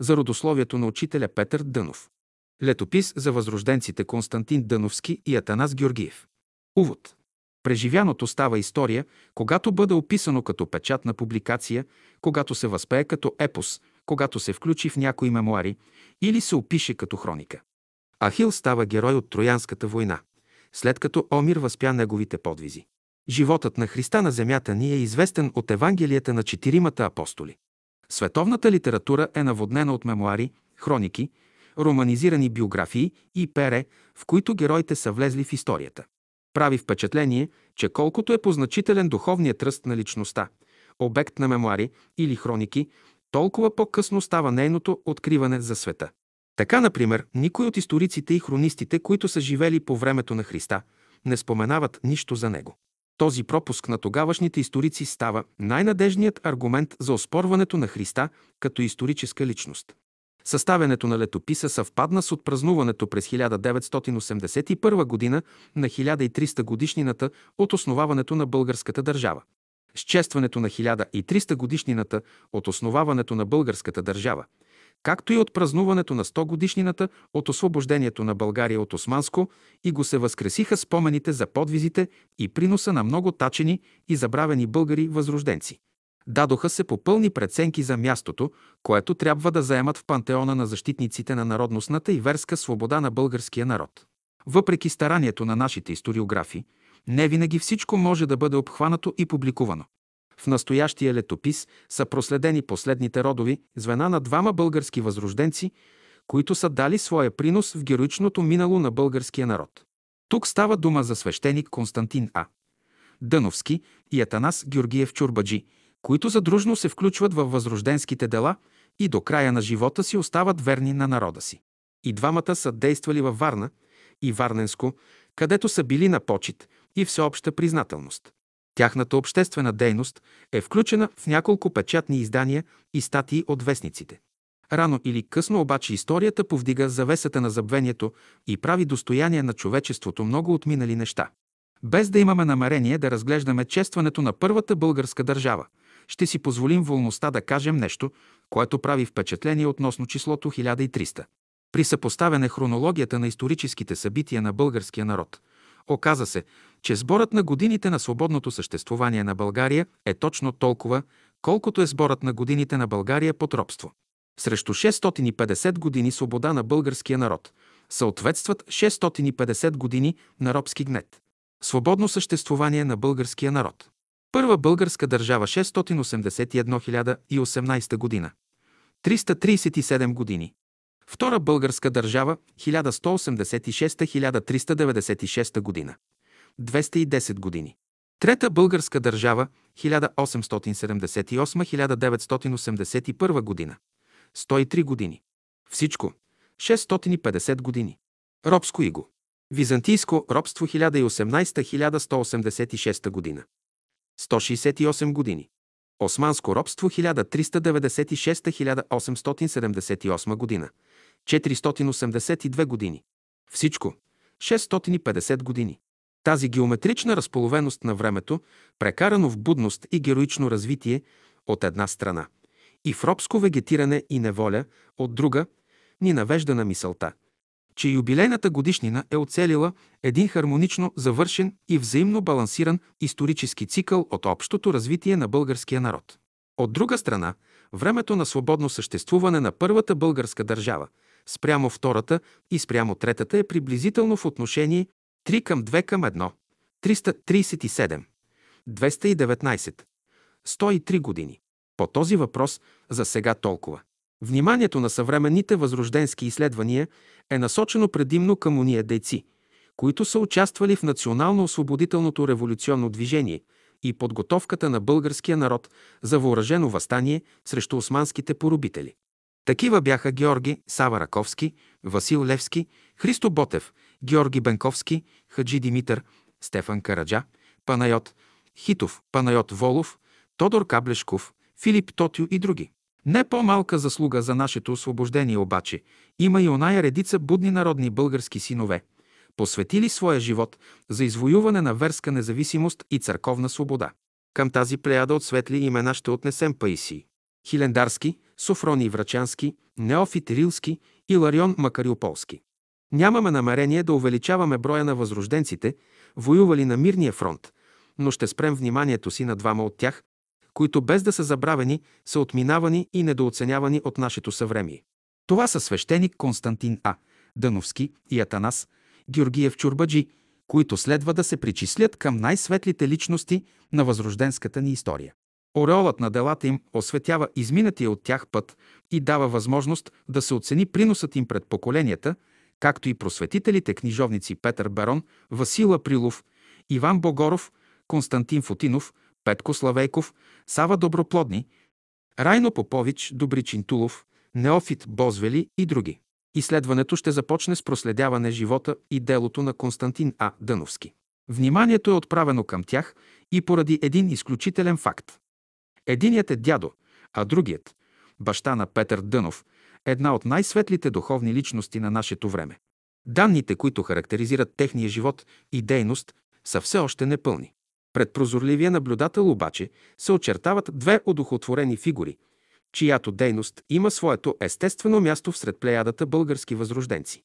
за родословието на учителя Петър Дънов. Летопис за възрожденците Константин Дъновски и Атанас Георгиев. Увод. Преживяното става история, когато бъде описано като печатна публикация, когато се възпее като епос, когато се включи в някои мемуари или се опише като хроника. Ахил става герой от Троянската война, след като Омир възпя неговите подвизи. Животът на Христа на земята ни е известен от Евангелията на четиримата апостоли. Световната литература е наводнена от мемуари, хроники, романизирани биографии и пере, в които героите са влезли в историята. Прави впечатление, че колкото е позначителен духовният ръст на личността, обект на мемуари или хроники, толкова по-късно става нейното откриване за света. Така, например, никой от историците и хронистите, които са живели по времето на Христа, не споменават нищо за него. Този пропуск на тогавашните историци става най-надежният аргумент за оспорването на Христа като историческа личност. Съставянето на летописа съвпадна с отпразнуването през 1981 година на 1300 годишнината от основаването на българската държава. С честването на 1300 годишнината от основаването на българската държава, както и от празнуването на 100 годишнината от освобождението на България от османско и го се възкресиха спомените за подвизите и приноса на много тачени и забравени българи възрожденци. Дадоха се попълни преценки за мястото, което трябва да заемат в пантеона на защитниците на народностната и верска свобода на българския народ. Въпреки старанието на нашите историографи, не винаги всичко може да бъде обхванато и публикувано. В настоящия летопис са проследени последните родови звена на двама български възрожденци, които са дали своя принос в героичното минало на българския народ. Тук става дума за свещеник Константин А. Дъновски и Атанас Георгиев Чурбаджи, които задружно се включват във възрожденските дела и до края на живота си остават верни на народа си. И двамата са действали във Варна и Варненско, където са били на почет и всеобща признателност. Тяхната обществена дейност е включена в няколко печатни издания и статии от вестниците. Рано или късно обаче историята повдига завесата на забвението и прави достояние на човечеството много отминали неща. Без да имаме намерение да разглеждаме честването на първата българска държава, ще си позволим волността да кажем нещо, което прави впечатление относно числото 1300. При съпоставяне хронологията на историческите събития на българския народ, оказа се, че сборът на годините на свободното съществувание на България е точно толкова, колкото е сборът на годините на България под робство. Срещу 650 години свобода на българския народ съответстват 650 години на робски гнет. Свободно съществувание на българския народ. Първа българска държава 681 година. 337 години. Втора българска държава 1186-1396 година. 210 години. Трета българска държава 1878-1981 година. 103 години. Всичко 650 години. Робско иго. Византийско робство 1018-1186 година. 168 години. Османско робство 1396-1878 година. 482 години. Всичко 650 години. Тази геометрична разполовеност на времето, прекарано в будност и героично развитие от една страна, и в робско вегетиране и неволя от друга, ни навежда на мисълта, че юбилейната годишнина е оцелила един хармонично завършен и взаимно балансиран исторически цикъл от общото развитие на българския народ. От друга страна, времето на свободно съществуване на първата българска държава спрямо втората и спрямо третата е приблизително в отношение 3 към 2 към 1, 337, 219, 103 години. По този въпрос за сега толкова. Вниманието на съвременните възрожденски изследвания е насочено предимно към уния дейци, които са участвали в национално-освободителното революционно движение и подготовката на българския народ за въоръжено възстание срещу османските поробители. Такива бяха Георги Сава Раковски, Васил Левски, Христо Ботев, Георги Бенковски, Хаджи Димитър, Стефан Караджа, Панайот Хитов, Панайот Волов, Тодор Каблешков, Филип Тотю и други. Не по-малка заслуга за нашето освобождение обаче има и оная редица будни народни български синове, посветили своя живот за извоюване на верска независимост и църковна свобода. Към тази плеяда от светли имена ще отнесем Паисий, Хилендарски, Софроний Врачански, Неофит Рилски и Ларион Макариополски. Нямаме намерение да увеличаваме броя на възрожденците, воювали на мирния фронт, но ще спрем вниманието си на двама от тях, които без да са забравени, са отминавани и недооценявани от нашето съвремие. Това са свещеник Константин А. Дъновски и Атанас Георгиев Чурбаджи, които следва да се причислят към най-светлите личности на възрожденската ни история. Ореолът на делата им осветява изминатия от тях път и дава възможност да се оцени приносът им пред поколенията, както и просветителите книжовници Петър Барон, Васил Априлов, Иван Богоров, Константин Фотинов, Петко Славейков, Сава Доброплодни, Райно Попович, Добричин Тулов, Неофит Бозвели и други. Изследването ще започне с проследяване живота и делото на Константин А. Дъновски. Вниманието е отправено към тях и поради един изключителен факт. Единият е дядо, а другият – баща на Петър Дънов, една от най-светлите духовни личности на нашето време. Данните, които характеризират техния живот и дейност, са все още непълни. Пред прозорливия наблюдател обаче се очертават две одухотворени фигури, чиято дейност има своето естествено място всред плеядата български възрожденци.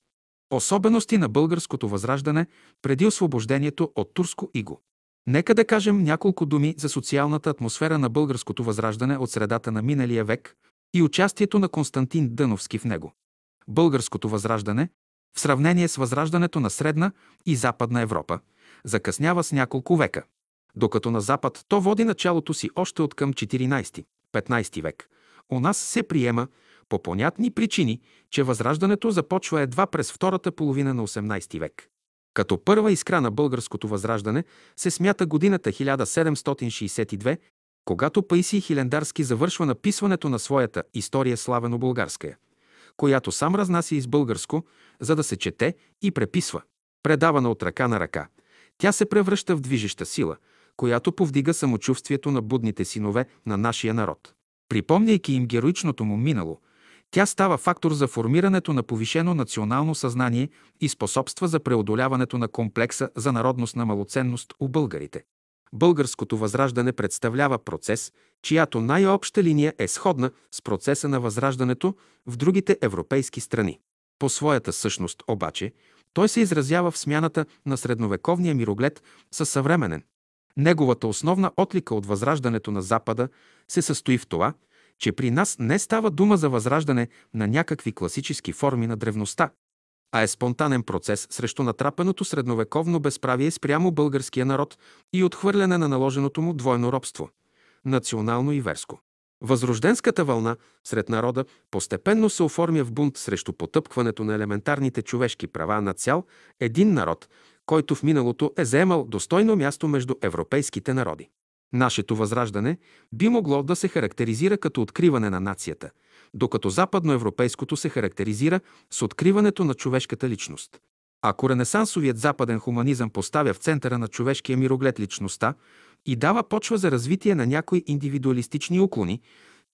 Особености на българското възраждане преди освобождението от турско иго. Нека да кажем няколко думи за социалната атмосфера на българското възраждане от средата на миналия век и участието на Константин Дъновски в него. Българското възраждане, в сравнение с възраждането на Средна и Западна Европа, закъснява с няколко века. Докато на Запад то води началото си още от към 14-15 век, у нас се приема, по понятни причини, че възраждането започва едва през втората половина на 18 век. Като първа искра на българското възраждане се смята годината 1762, когато Паисий Хилендарски завършва написването на своята история славено-българская, която сам разнася из българско, за да се чете и преписва. Предавана от ръка на ръка, тя се превръща в движеща сила, която повдига самочувствието на будните синове на нашия народ. Припомняйки им героичното му минало, тя става фактор за формирането на повишено национално съзнание и способства за преодоляването на комплекса за народностна малоценност у българите. Българското възраждане представлява процес, чиято най-обща линия е сходна с процеса на възраждането в другите европейски страни. По своята същност обаче, той се изразява в смяната на средновековния мироглед със съвременен. Неговата основна отлика от възраждането на Запада се състои в това, че при нас не става дума за възраждане на някакви класически форми на древността, а е спонтанен процес срещу натрапеното средновековно безправие спрямо българския народ и отхвърляне на наложеното му двойно робство – национално и верско. Възрожденската вълна сред народа постепенно се оформя в бунт срещу потъпкването на елементарните човешки права на цял един народ, който в миналото е заемал достойно място между европейските народи. Нашето възраждане би могло да се характеризира като откриване на нацията, докато западноевропейското се характеризира с откриването на човешката личност. Ако ренесансовият западен хуманизъм поставя в центъра на човешкия мироглед личността и дава почва за развитие на някои индивидуалистични уклони,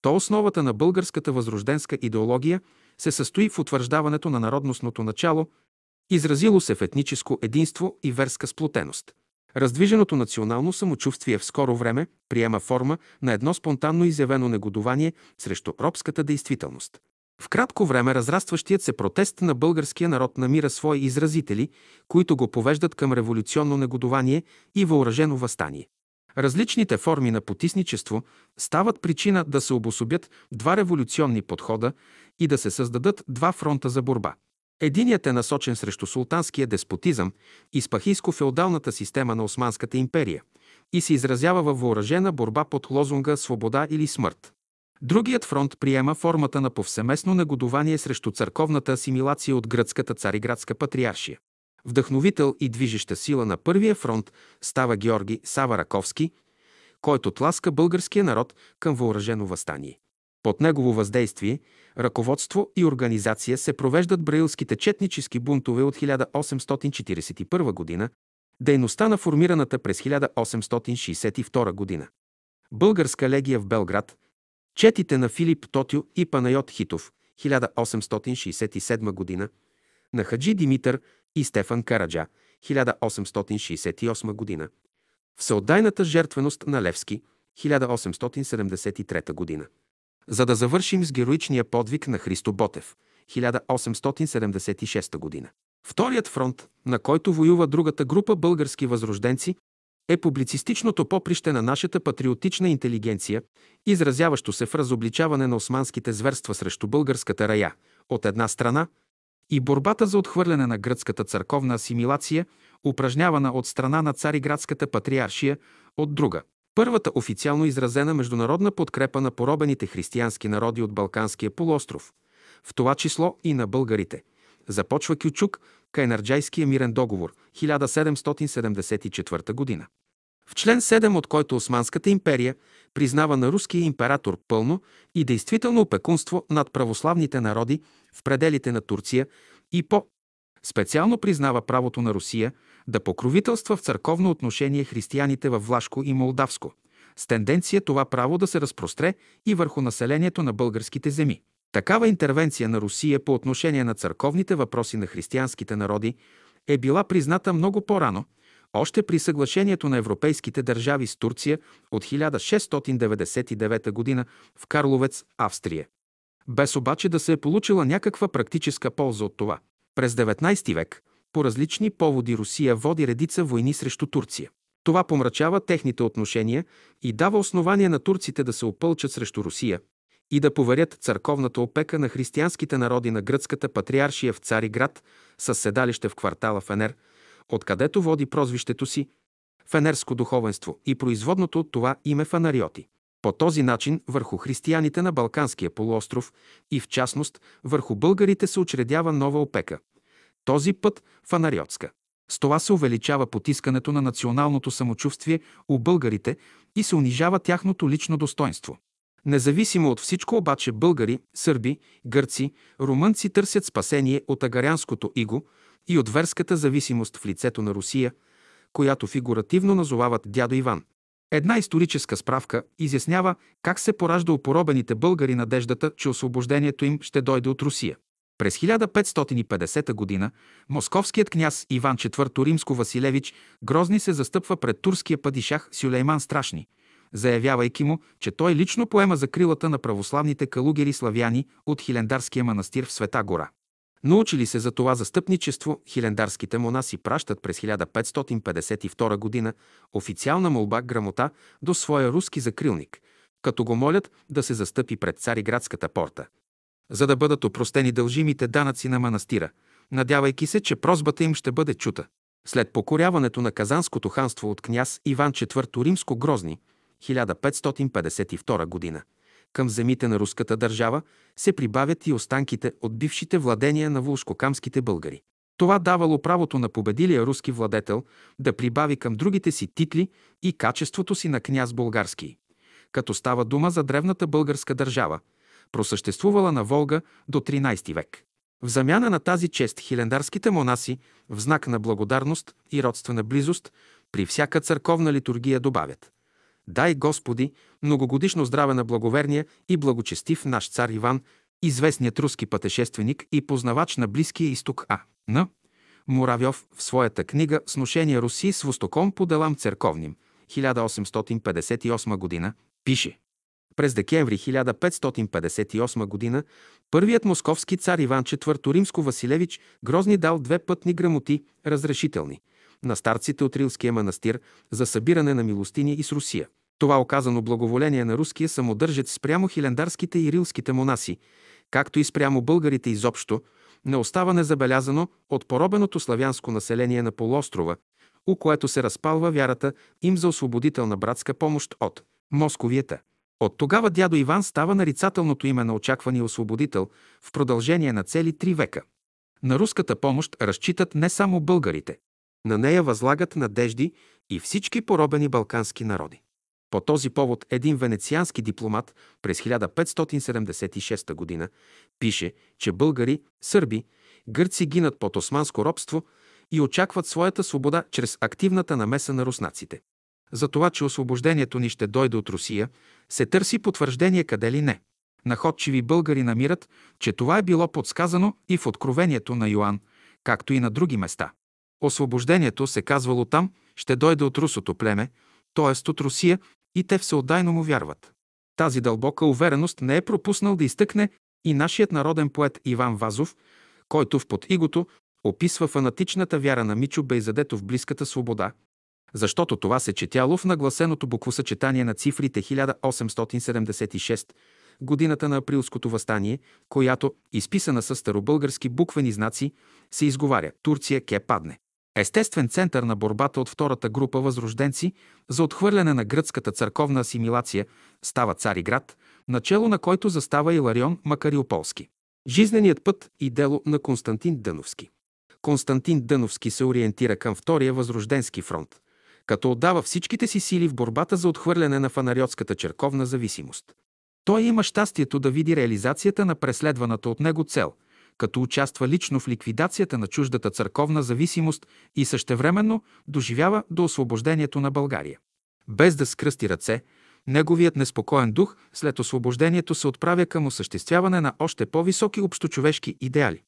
то основата на българската възрожденска идеология се състои в утвърждаването на народностното начало, изразило се в етническо единство и верска сплотеност. Раздвиженото национално самочувствие в скоро време приема форма на едно спонтанно изявено негодование срещу робската действителност. В кратко време разрастващият се протест на българския народ намира свои изразители, които го повеждат към революционно негодование и въоръжено възстание. Различните форми на потисничество стават причина да се обособят два революционни подхода и да се създадат два фронта за борба. Единият е насочен срещу султанския деспотизъм и спахийско-феодалната система на Османската империя и се изразява във въоръжена борба под лозунга «Свобода или смърт». Другият фронт приема формата на повсеместно негодование срещу църковната асимилация от гръцката цариградска патриаршия. Вдъхновител и движеща сила на първия фронт става Георги Сава Раковски, който тласка българския народ към въоръжено възстание. Под негово въздействие, ръководство и организация се провеждат браилските четнически бунтове от 1841 г., дейността на формираната през 1862 г. Българска легия в Белград, четите на Филип Тотю и Панайот Хитов, 1867 г., на Хаджи Димитър и Стефан Караджа, 1868 г., Всеотдайната жертвеност на Левски, 1873 г. За да завършим с героичния подвиг на Христо Ботев, 1876 година. Вторият фронт, на който воюва другата група български възрожденци, е публицистичното поприще на нашата патриотична интелигенция, изразяващо се в разобличаване на османските зверства срещу българската рая, от една страна, и борбата за отхвърляне на гръцката църковна асимилация, упражнявана от страна на цариградската патриаршия, от друга. Първата официално изразена международна подкрепа на поробените християнски народи от Балканския полуостров, в това число и на българите. Започва Кючук, Кайнарджайския мирен договор, 1774 година. В член 7, от който Османската империя признава на руския император пълно и действително опекунство над православните народи в пределите на Турция и по специално признава правото на Русия да покровителства в църковно отношение християните във Влашко и Молдавско, с тенденция това право да се разпростре и върху населението на българските земи. Такава интервенция на Русия по отношение на църковните въпроси на християнските народи е била призната много по-рано, още при съглашението на европейските държави с Турция от 1699 г. в Карловец, Австрия. Без обаче да се е получила някаква практическа полза от това. През 19 век по различни поводи Русия води редица войни срещу Турция. Това помрачава техните отношения и дава основание на турците да се опълчат срещу Русия и да поверят църковната опека на християнските народи на гръцката патриаршия в Цариград с седалище в квартала Фенер, откъдето води прозвището си Фенерско духовенство и производното от това име Фанариоти. По този начин върху християните на Балканския полуостров и в частност върху българите се учредява нова опека. Този път фанариотска. С това се увеличава потискането на националното самочувствие у българите и се унижава тяхното лично достоинство. Независимо от всичко обаче българи, сърби, гърци, румънци търсят спасение от агарянското иго и от верската зависимост в лицето на Русия, която фигуративно назовават дядо Иван. Една историческа справка изяснява как се поражда упоробените българи надеждата, че освобождението им ще дойде от Русия. През 1550 г. московският княз Иван IV Римско-Василевич Грозни се застъпва пред турския падишах Сюлейман Страшни, заявявайки му, че той лично поема закрилата на православните калугери славяни от Хилендарския манастир в Света гора. Научили се за това застъпничество, хилендарските монаси пращат през 1552 г. официална молба грамота до своя руски закрилник, като го молят да се застъпи пред Цариградската порта, за да бъдат опростени дължимите данъци на манастира, надявайки се, че прозбата им ще бъде чута. След покоряването на Казанското ханство от княз Иван IV Римско-Грозни, 1552 година, към земите на руската държава се прибавят и останките от бившите владения на вулшкокамските българи. Това давало правото на победилия руски владетел да прибави към другите си титли и качеството си на княз български, като става дума за древната българска държава, просъществувала на Волга до 13 век. В замяна на тази чест хилендарските монаси, в знак на благодарност и родствена близост, при всяка църковна литургия добавят Дай Господи многогодишно здраве на благоверния и благочестив наш цар Иван, известният руски пътешественик и познавач на Близкия изток А. Н. Муравьов в своята книга «Сношение Руси с Востоком по делам церковним» 1858 година пише през декември 1558 година първият московски цар Иван IV Римско-Василевич Грозни дал две пътни грамоти, разрешителни, на старците от Рилския манастир за събиране на милостини и с Русия. Това оказано благоволение на руския самодържец спрямо хилендарските и рилските монаси, както и спрямо българите изобщо, не остава незабелязано от поробеното славянско население на полуострова, у което се разпалва вярата им за освободителна братска помощ от Московията. От тогава дядо Иван става нарицателното име на очаквания освободител в продължение на цели три века. На руската помощ разчитат не само българите. На нея възлагат надежди и всички поробени балкански народи. По този повод един венециански дипломат през 1576 г. пише, че българи, сърби, гърци гинат под османско робство и очакват своята свобода чрез активната намеса на руснаците. За това, че освобождението ни ще дойде от Русия, се търси потвърждение къде ли не. Находчиви българи намират, че това е било подсказано и в Откровението на Йоанн, както и на други места. Освобождението, се казвало там, ще дойде от русото племе, т.е. от Русия, и те всеотдайно му вярват. Тази дълбока увереност не е пропуснал да изтъкне и нашият народен поет Иван Вазов, който в под игото описва фанатичната вяра на Мичо Бейзадето в близката свобода, защото това се четяло в нагласеното буквосъчетание на цифрите 1876, годината на априлското възстание, която, изписана с старобългарски буквени знаци, се изговаря «Турция ке падне». Естествен център на борбата от втората група възрожденци за отхвърляне на гръцката църковна асимилация става Цариград, начало на който застава Иларион Макариополски. Жизненият път и дело на Константин Дъновски. Константин Дъновски се ориентира към Втория възрожденски фронт, като отдава всичките си сили в борбата за отхвърляне на фанариотската черковна зависимост. Той има щастието да види реализацията на преследваната от него цел, като участва лично в ликвидацията на чуждата църковна зависимост и същевременно доживява до освобождението на България. Без да скръсти ръце, неговият неспокоен дух след освобождението се отправя към осъществяване на още по-високи общочовешки идеали.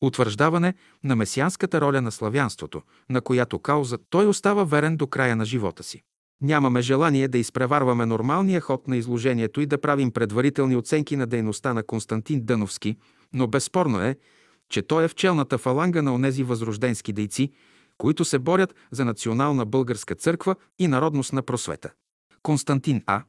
Утвърждаване на месианската роля на славянството, на която кауза той остава верен до края на живота си. Нямаме желание да изпреварваме нормалния ход на изложението и да правим предварителни оценки на дейността на Константин Дъновски, но безспорно е, че той е в челната фаланга на онези възрожденски дейци, които се борят за национална българска църква и народностна просвета. Константин А.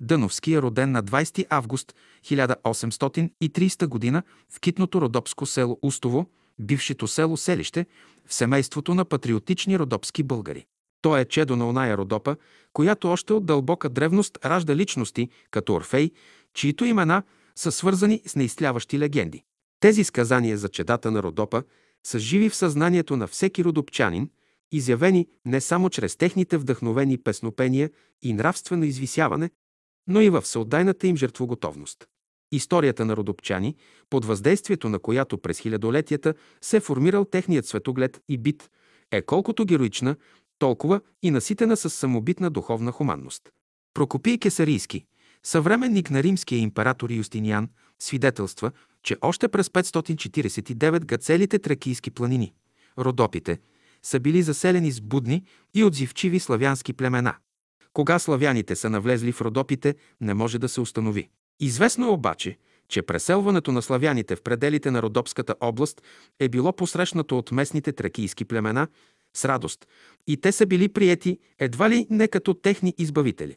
Дъновски е роден на 20 август 1830 г. в китното родопско село Устово, бившето село Селище, в семейството на патриотични родопски българи. Той е чедо на оная Родопа, която още от дълбока древност ражда личности, като Орфей, чието имена са свързани с неизтляващи легенди. Тези сказания за чедата на Родопа са живи в съзнанието на всеки родопчанин, изявени не само чрез техните вдъхновени песнопения и нравствено извисяване, но и в всеотдайната им жертвоготовност. Историята на родопчани, под въздействието на която през хилядолетията се е формирал техният светоглед и бит, е колкото героична, толкова и наситена с самобитна духовна хуманност. Прокопий Кесарийски, съвременник на римския император Юстиниан, свидетелства, че още през 549 га целите тракийски планини, Родопите, са били заселени с будни и отзивчиви славянски племена. Кога славяните са навлезли в Родопите, не може да се установи. Известно е обаче, че преселването на славяните в пределите на Родопската област е било посрещнато от местните тракийски племена с радост и те са били приети едва ли не като техни избавители.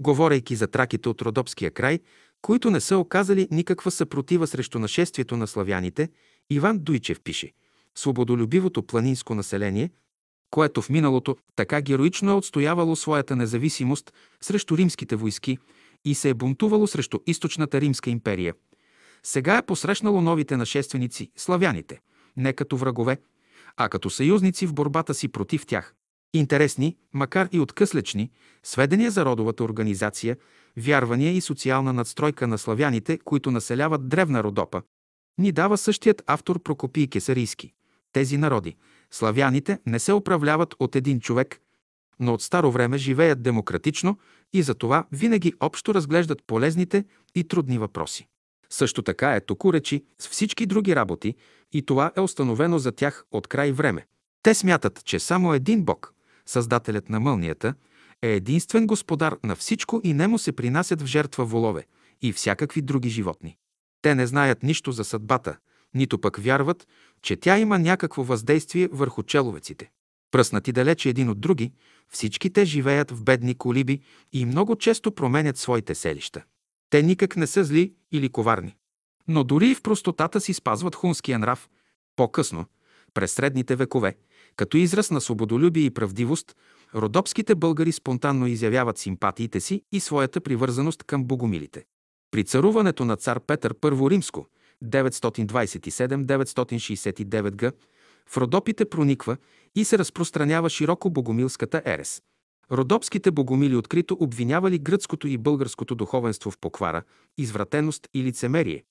Говорейки за траките от Родопския край, които не са оказали никаква съпротива срещу нашествието на славяните, Иван Дуйчев пише «Свободолюбивото планинско население, което в миналото така героично е отстоявало своята независимост срещу римските войски и се е бунтувало срещу източната римска империя, сега е посрещнало новите нашественици, славяните, не като врагове, а като съюзници в борбата си против тях. Интересни, макар и откъслечни, сведения за родовата организация, вярвания и социална надстройка на славяните, които населяват древна Родопа, ни дава същият автор Прокопий Кесарийски. Тези народи, славяните, не се управляват от един човек, но от старо време живеят демократично и за това винаги общо разглеждат полезните и трудни въпроси. Също така е току речи с всички други работи и това е установено за тях от край време. Те смятат, че само един Бог, Създателят на мълнията, е единствен господар на всичко и нему се принасят в жертва волове и всякакви други животни. Те не знаят нищо за съдбата, нито пък вярват, че тя има някакво въздействие върху человеците. Пръснати далече един от други, всички те живеят в бедни колиби и много често променят своите селища. Те никак не са зли или коварни. Но дори и в простотата си спазват хунския нрав. По-късно, през средните векове, като израз на свободолюбие и правдивост, родопските българи спонтанно изявяват симпатиите си и своята привързаност към богомилите. При царуването на цар Петър I Римско, 927-969 г., в Родопите прониква и се разпространява широко богомилската ерес. Родопските богомили открито обвинявали гръцкото и българското духовенство в поквара, извратеност и лицемерие,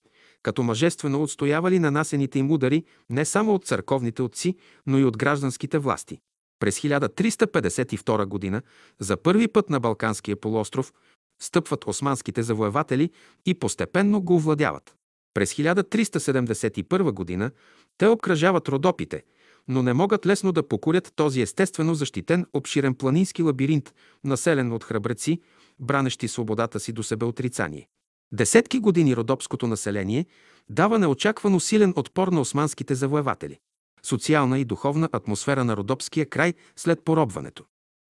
като мъжествено отстоявали нанасените им удари не само от църковните отци, но и от гражданските власти. През 1352 г. за първи път на Балканския полуостров стъпват османските завоеватели и постепенно го овладяват. През 1371 г. те обкръжават Родопите – но не могат лесно да покорят този естествено защитен обширен планински лабиринт, населен от храбреци, бранещи свободата си до себеотрицание. Десетки години родопското население дава неочаквано силен отпор на османските завоеватели. Социална и духовна атмосфера на Родопския край след поробването.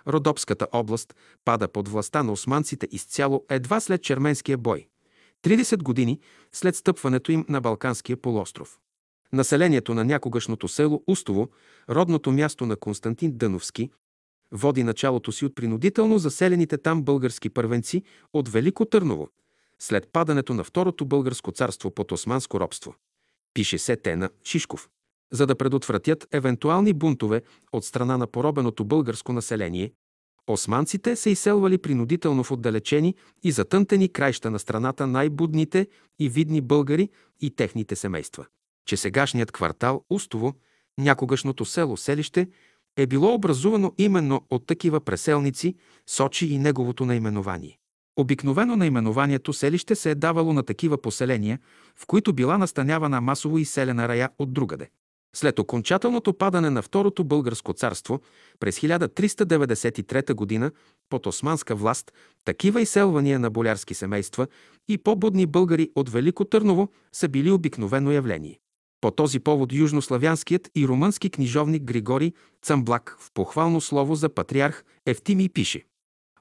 Родопската област пада под властта на османците изцяло едва след Черменския бой. 30 години след стъпването им на Балканския полуостров. Населението на някогашното село Устово, родното място на Константин Дъновски, води началото си от принудително заселените там български първенци от Велико Търново, след падането на Второто българско царство под османско робство. Пише се Тена Шишков. За да предотвратят евентуални бунтове от страна на поробеното българско население, османците се изселвали принудително в отдалечени и затънтени краища на страната най-будните и видни българи и техните семейства. Че сегашният квартал Устово, някогашното село-селище, е било образувано именно от такива преселници, сочи и неговото наименование. Обикновено наименованието селище се е давало на такива поселения, в които била настанявана масово изселена рая от другаде. След окончателното падане на Второто българско царство през 1393 г. под османска власт, такива изселвания на болярски семейства и по-будни българи от Велико Търново са били обикновено явление. По този повод южнославянският и румънски книжовник Григорий Цамблак в похвално слово за патриарх Евтимий пише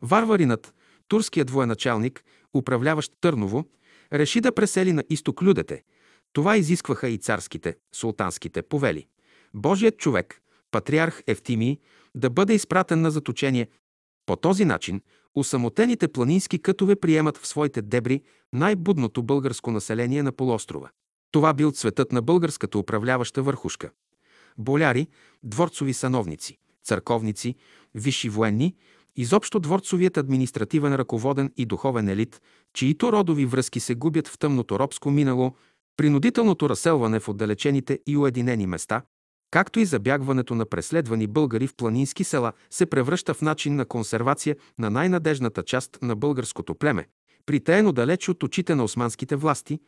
Варваринът, турският военачалник, управляващ Търново, реши да пресели на изток людете. Това изискваха и царските, султанските повели. Божият човек, патриарх Евтимий, да бъде изпратен на заточение. По този начин усамотените планински кътове приемат в своите дебри най-будното българско население на полуострова. Това бил цветът на българската управляваща върхушка. Боляри, дворцови сановници, църковници, висши военни, изобщо дворцовият административен ръководен и духовен елит, чието родови връзки се губят в тъмното робско минало, принудителното разселване в отдалечените и уединени места, както и забягването на преследвани българи в планински села се превръща в начин на консервация на най-надежната част на българското племе, притаено далеч от очите на османските власти,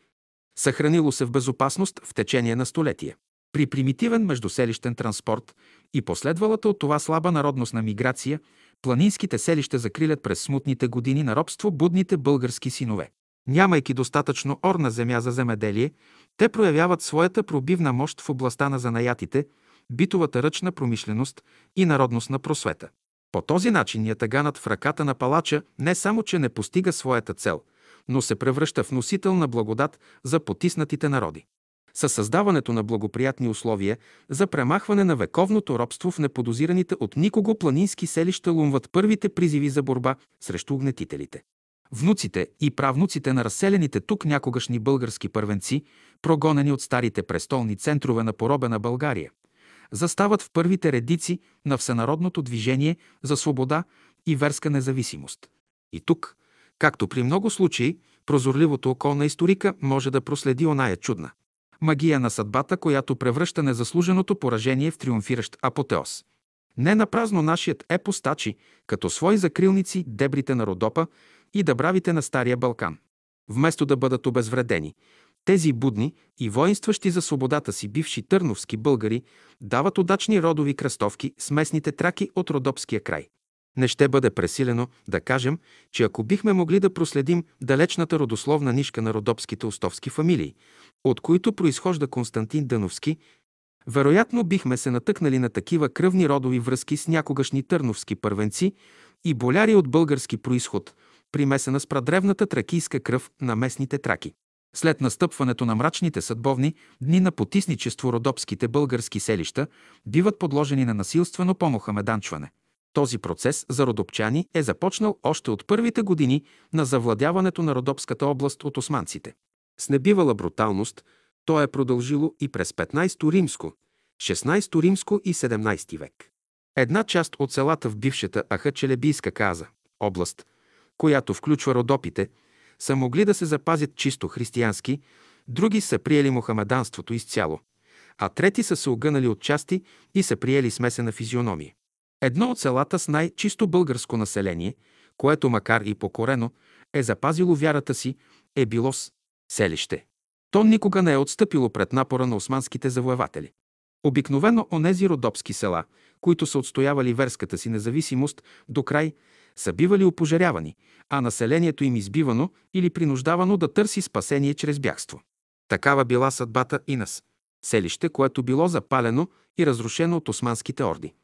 съхранило се в безопасност в течение на столетия. При примитивен междуселищен транспорт и последвалата от това слаба народностна миграция, планинските селища закрилят през смутните години на робство будните български синове. Нямайки достатъчно орна земя за земеделие, те проявяват своята пробивна мощ в областта на занаятите, битовата ръчна промишленост и народностна просвета. По този начин ятаганът в ръката на палача не само, че не постига своята цел, но се превръща в носител на благодат за потиснатите народи. Със създаването на благоприятни условия за премахване на вековното робство в неподозираните от никого планински селища лумват първите призиви за борба срещу огнетителите. Внуците и правнуците на разселените тук някогашни български първенци, прогонени от старите престолни центрове на поробена България, застават в първите редици на всенародното движение за свобода и верска независимост. И тук, както при много случаи, прозорливото око на историка може да проследи оная чудна магия на съдбата, която превръща незаслуженото поражение в триумфиращ апотеоз. Не напразно нашият епос тачи, като свои закрилници, дебрите на Родопа и дъбравите на Стария Балкан. Вместо да бъдат обезвредени, тези будни и воинстващи за свободата си бивши търновски българи дават удачни родови кръстовки с местните траки от Родопския край. Не ще бъде пресилено да кажем, че ако бихме могли да проследим далечната родословна нишка на родопските остовски фамилии, от които произхожда Константин Дъновски, вероятно бихме се натъкнали на такива кръвни родови връзки с някогашни търновски първенци и боляри от български происход, примесена с прадревната тракийска кръв на местните траки. След настъпването на мрачните съдбовни дни на потисничество родопските български селища биват подложени на насилствено помохамеданчване. Този процес за родопчани е започнал още от първите години на завладяването на Родопската област от османците. С небивала бруталност то е продължило и през 15-то римско, 16-то римско и 17 век. Една част от селата в бившата Ахачелебийска каза, област, която включва родопите, са могли да се запазят чисто християнски, други са приели мухамеданството изцяло, а трети са се огънали от части и са приели смесена физиономия. Едно от селата с най-чисто българско население, което макар и покорено, е запазило вярата си, е било с селище. То никога не е отстъпило пред напора на османските завоеватели. Обикновено онези родопски села, които са отстоявали верската си независимост до край, са бивали опожарявани, а населението им избивано или принуждавано да търси спасение чрез бягство. Такава била съдбата и нас. Селище, което било запалено и разрушено от османските орди.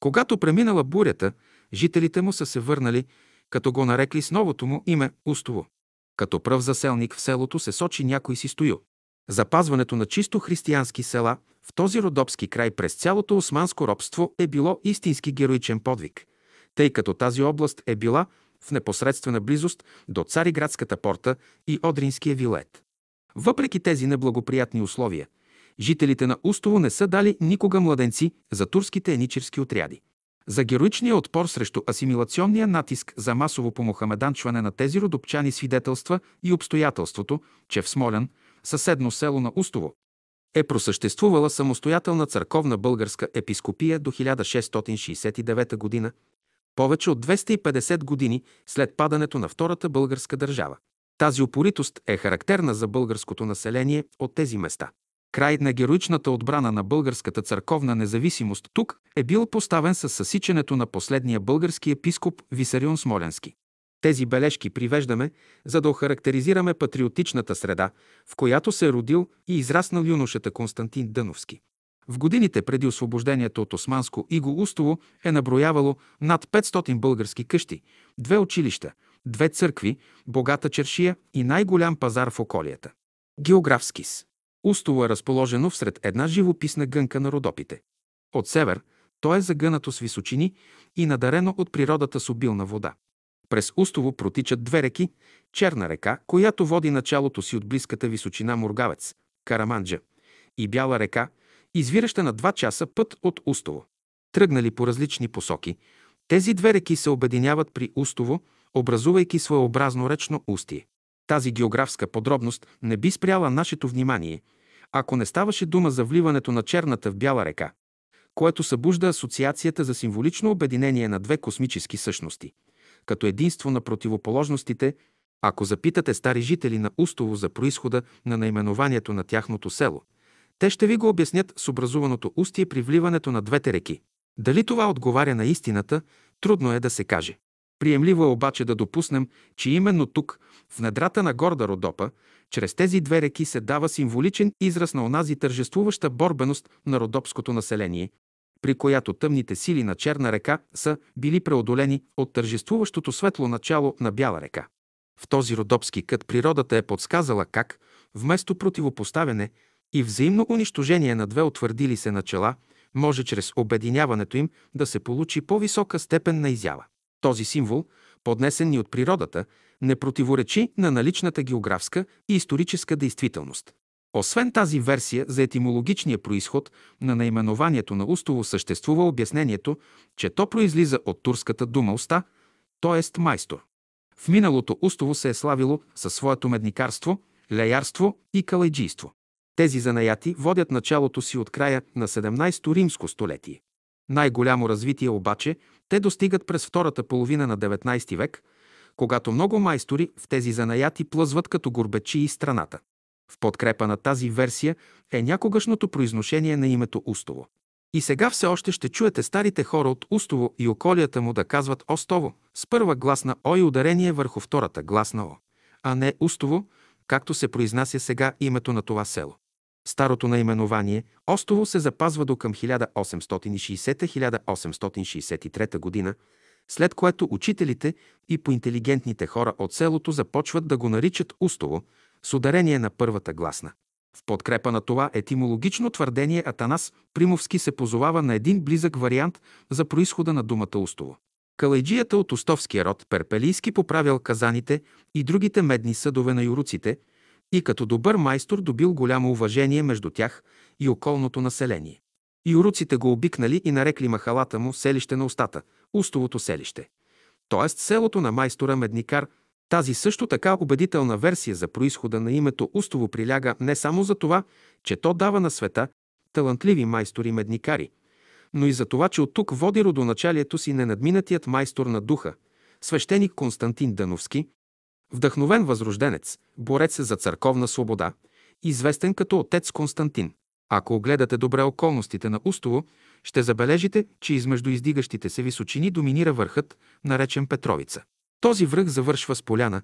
Когато преминала бурята, жителите му са се върнали, като го нарекли с новото му име Устово. Като пръв заселник в селото се сочи някой си стою. Запазването на чисто християнски села в този родопски край през цялото османско робство е било истински героичен подвиг, тъй като тази област е била в непосредствена близост до Цариградската порта и Одринския вилет. Въпреки тези неблагоприятни условия, жителите на Устово не са дали никога младенци за турските еничерски отряди. За героичния отпор срещу асимилационния натиск за масово помохамеданчване на тези родопчани свидетелства и обстоятелството, че в Смолян, съседно село на Устово, е просъществувала самостоятелна църковна българска епископия до 1669 г., повече от 250 години след падането на Втората българска държава. Тази упоритост е характерна за българското население от тези места. Край на героичната отбрана на българската църковна независимост тук е бил поставен с съсичането на последния български епископ Висарион Смоленски. Тези бележки привеждаме, за да охарактеризираме патриотичната среда, в която се е родил и израснал юношата Константин Дъновски. В годините преди освобождението от Османско Иго Устово е наброявало над 500 български къщи, две училища, две църкви, богата чершия и най-голям пазар в околията. Географскис. Устово е разположено всред една живописна гънка на Родопите. От север то е загънато с височини и надарено от природата с обилна вода. През Устово протичат две реки, Черна река, която води началото си от близката височина Мургавец, Караманджа, и Бяла река, извираща на два часа път от Устово. Тръгнали по различни посоки, тези две реки се обединяват при Устово, образувайки своеобразно речно устие. Тази географска подробност не би спряла нашето внимание, ако не ставаше дума за вливането на Черната в Бяла река, което събужда асоциацията за символично обединение на две космически същности, като единство на противоположностите, ако запитате стари жители на Устово за происхода на наименованието на тяхното село, те ще ви го обяснят с образуваното устие при вливането на двете реки. Дали това отговаря на истината, трудно е да се каже. Приемливо е обаче да допуснем, че именно тук, в недрата на горда Родопа, чрез тези две реки се дава символичен израз на онази тържествуваща борбеност на родопското население, при която тъмните сили на Черна река са били преодолени от тържествуващото светло начало на Бяла река. В този родопски кът природата е подсказала как, вместо противопоставяне и взаимно унищожение на две утвърдили се начала, може чрез обединяването им да се получи по-висока степен на изява. Този символ, поднесен ни от природата, не противоречи на наличната географска и историческа действителност. Освен тази версия за етимологичния происход на наименованието на Устово съществува обяснението, че то произлиза от турската дума уста, т.е. майстор. В миналото Устово се е славило със своето медникарство, леярство и калайджийство. Тези занаяти водят началото си от края на 17-то римско столетие. Най-голямо развитие обаче те достигат през втората половина на 19 век, когато много майстори в тези занаяти плъзват като горбечи и страната. В подкрепа на тази версия е някогашното произношение на името Устово. И сега все още ще чуете старите хора от Устово и околията му да казват Остово с първа гласна О и ударение върху втората гласна О, а не Устово, както се произнася сега името на това село. Старото наименование Остово се запазва до към 1860-1863 година, след което учителите и поинтелигентните хора от селото започват да го наричат Устово с ударение на първата гласна. В подкрепа на това етимологично твърдение Атанас Примовски се позовава на един близък вариант за происхода на думата Устово. Калайджията от Остовския род Перпелийски поправял казаните и другите медни съдове на юруците – и като добър майстор добил голямо уважение между тях и околното население. Юруците го обикнали и нарекли махалата му селище на устата, устовото селище. Тоест селото на майстора Медникар, тази също така убедителна версия за происхода на името Устово приляга не само за това, че то дава на света талантливи майстори медникари, но и за това, че от тук води родоначалието си ненадминатият майстор на духа, свещеник Константин Дановски, Вдъхновен възрожденец, борец за църковна свобода, известен като отец Константин. Ако огледате добре околностите на Устово, ще забележите, че измежду издигащите се височини доминира върхът, наречен Петровица. Този връх завършва с поляна,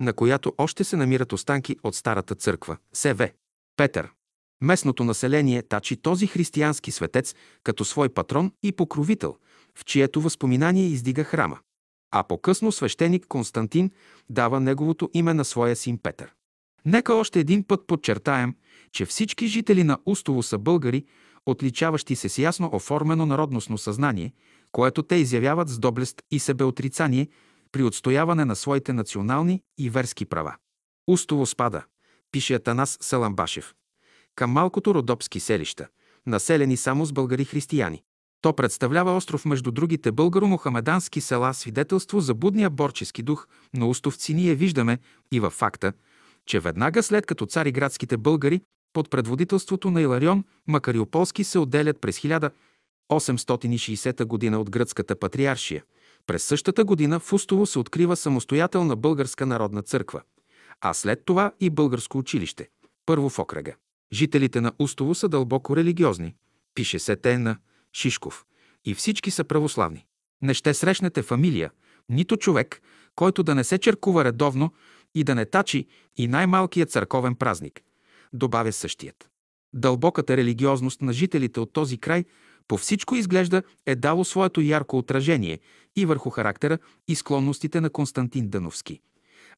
на която още се намират останки от старата църква – СВ. Петър. Местното население тачи този християнски светец като свой патрон и покровител, в чието възпоминание издига храма. А по-късно свещеник Константин дава неговото име на своя син Петър. Нека още един път подчертаем, че всички жители на Устово са българи, отличаващи се с ясно оформено народностно съзнание, което те изявяват с доблест и себеотрицание при отстояване на своите национални и верски права. Устово спада, пише Атанас Саламбашев, към малкото родопски селища, населени само с българи християни. То представлява остров между другите българо-мухамедански села, свидетелство за будния борчески дух на устовци ние виждаме и във факта, че веднага след като цари градските българи под предводителството на Иларион Макариополски се отделят през 1860 година от гръцката патриаршия. През същата година в Устово се открива самостоятелна българска народна църква, а след това и българско училище, първо в окръга. Жителите на Устово са дълбоко религиозни, пише се те на Шишков, и всички са православни. Не ще срещнете фамилия, нито човек, който да не се черкува редовно и да не тачи и най-малкият църковен празник, добавя същият. Дълбоката религиозност на жителите от този край по всичко изглежда е дало своето ярко отражение и върху характера и склонностите на Константин Дъновски,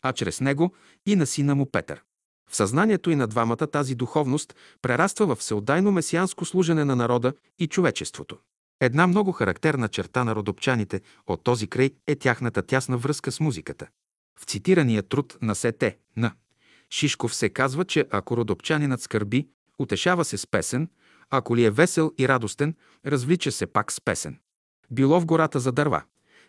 а чрез него и на сина му Петър. В съзнанието и на двамата тази духовност прераства в всеотдайно месианско служене на народа и човечеството. Една много характерна черта на родопчаните от този край е тяхната тясна връзка с музиката. В цитирания труд на Сете на Шишков се казва, че ако родопчанинът скърби, утешава се с песен, ако ли е весел и радостен, развлича се пак с песен. Било в гората за дърва,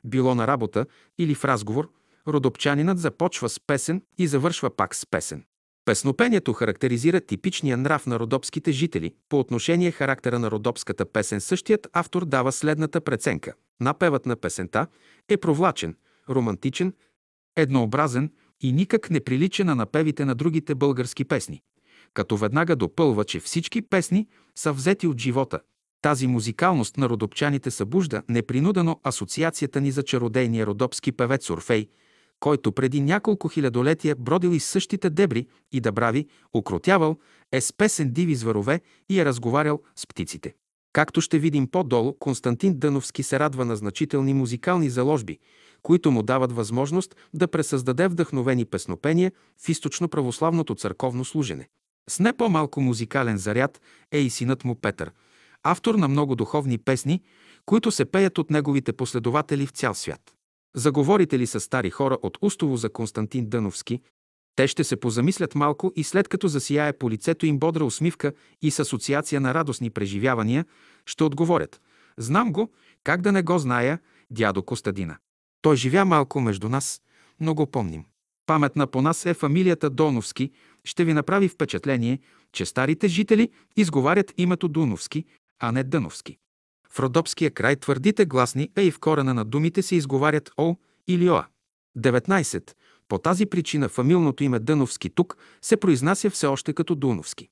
било на работа или в разговор, родопчанинът започва с песен и завършва пак с песен. Песнопението характеризира типичния нрав на родопските жители. По отношение характера на родопската песен същият автор дава следната преценка. Напевът на песента е провлачен, романтичен, еднообразен и никак не прилича на напевите на другите български песни, като веднага допълва, че всички песни са взети от живота. Тази музикалност на родопчаните събужда непринудено асоциацията ни за чародейния родопски певец Орфей – който преди няколко хилядолетия бродил из същите дебри и да брави, окротявал, е с песен диви зверове и е разговарял с птиците. Както ще видим по-долу, Константин Дъновски се радва на значителни музикални заложби, които му дават възможност да пресъздаде вдъхновени песнопения в източно-православното църковно служене. С не по-малко музикален заряд е и синът му Петър, автор на много духовни песни, които се пеят от неговите последователи в цял свят. Заговорите ли са стари хора от Устово за Константин Дъновски, те ще се позамислят малко и след като засияе по лицето им бодра усмивка и с асоциация на радостни преживявания, ще отговорят «Знам го, как да не го зная, дядо Костадина. Той живя малко между нас, но го помним. Паметна по нас е фамилията Доновски, ще ви направи впечатление, че старите жители изговарят името Дуновски, а не Дъновски. В родопския край твърдите гласни, а и в корена на думите се изговарят О или Оа. 19. По тази причина фамилното име Дъновски тук се произнася все още като Дуновски.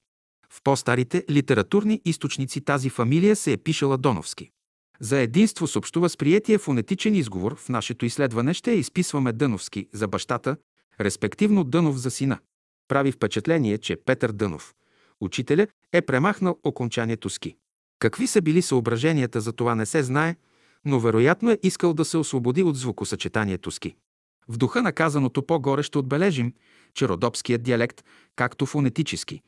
В по-старите литературни източници тази фамилия се е пишала Доновски. За единство с общо възприятие фонетичен изговор в нашето изследване ще изписваме Дъновски за бащата, респективно Дънов за сина. Прави впечатление, че Петър Дънов, учителя, е премахнал окончанието ски. Какви са били съображенията за това не се знае, но вероятно е искал да се освободи от звукосъчетанието ски. В духа на казаното по-горе ще отбележим, че родопският диалект, както фонетически,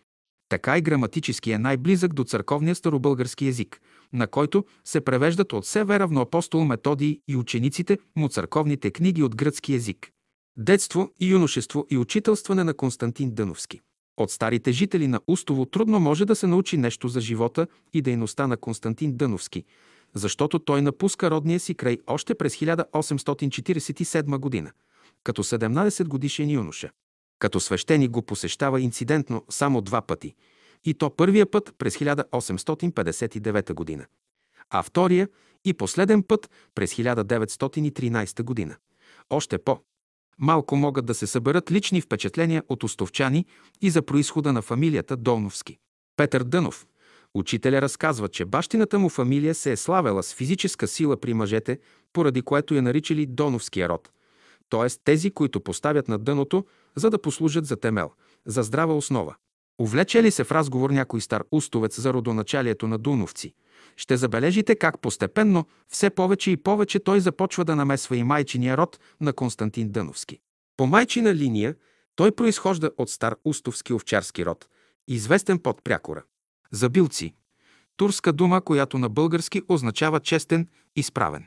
така и граматически е най-близък до църковния старобългарски език, на който се превеждат от все равно апостол Методий и учениците му църковните книги от гръцки език. Детство юношество и учителстване на Константин Дъновски. От старите жители на Устово трудно може да се научи нещо за живота и дейността на Константин Дъновски, защото той напуска родния си край още през 1847 година, като 17 годишен юноша. Като свещеник го посещава инцидентно само два пъти, и то първия път през 1859 година, а втория и последен път през 1913 година. Още по Малко могат да се съберат лични впечатления от остовчани и за происхода на фамилията Долновски. Петър Дънов, Учителя разказва, че бащината му фамилия се е славела с физическа сила при мъжете, поради което я наричали Доновския род, т.е. тези, които поставят на дъното, за да послужат за темел, за здрава основа. Увлече ли се в разговор някой стар устовец за родоначалието на Дуновци, ще забележите как постепенно, все повече и повече той започва да намесва и майчиния род на Константин Дъновски. По майчина линия той произхожда от стар устовски овчарски род, известен под прякора. Забилци – турска дума, която на български означава честен и справен.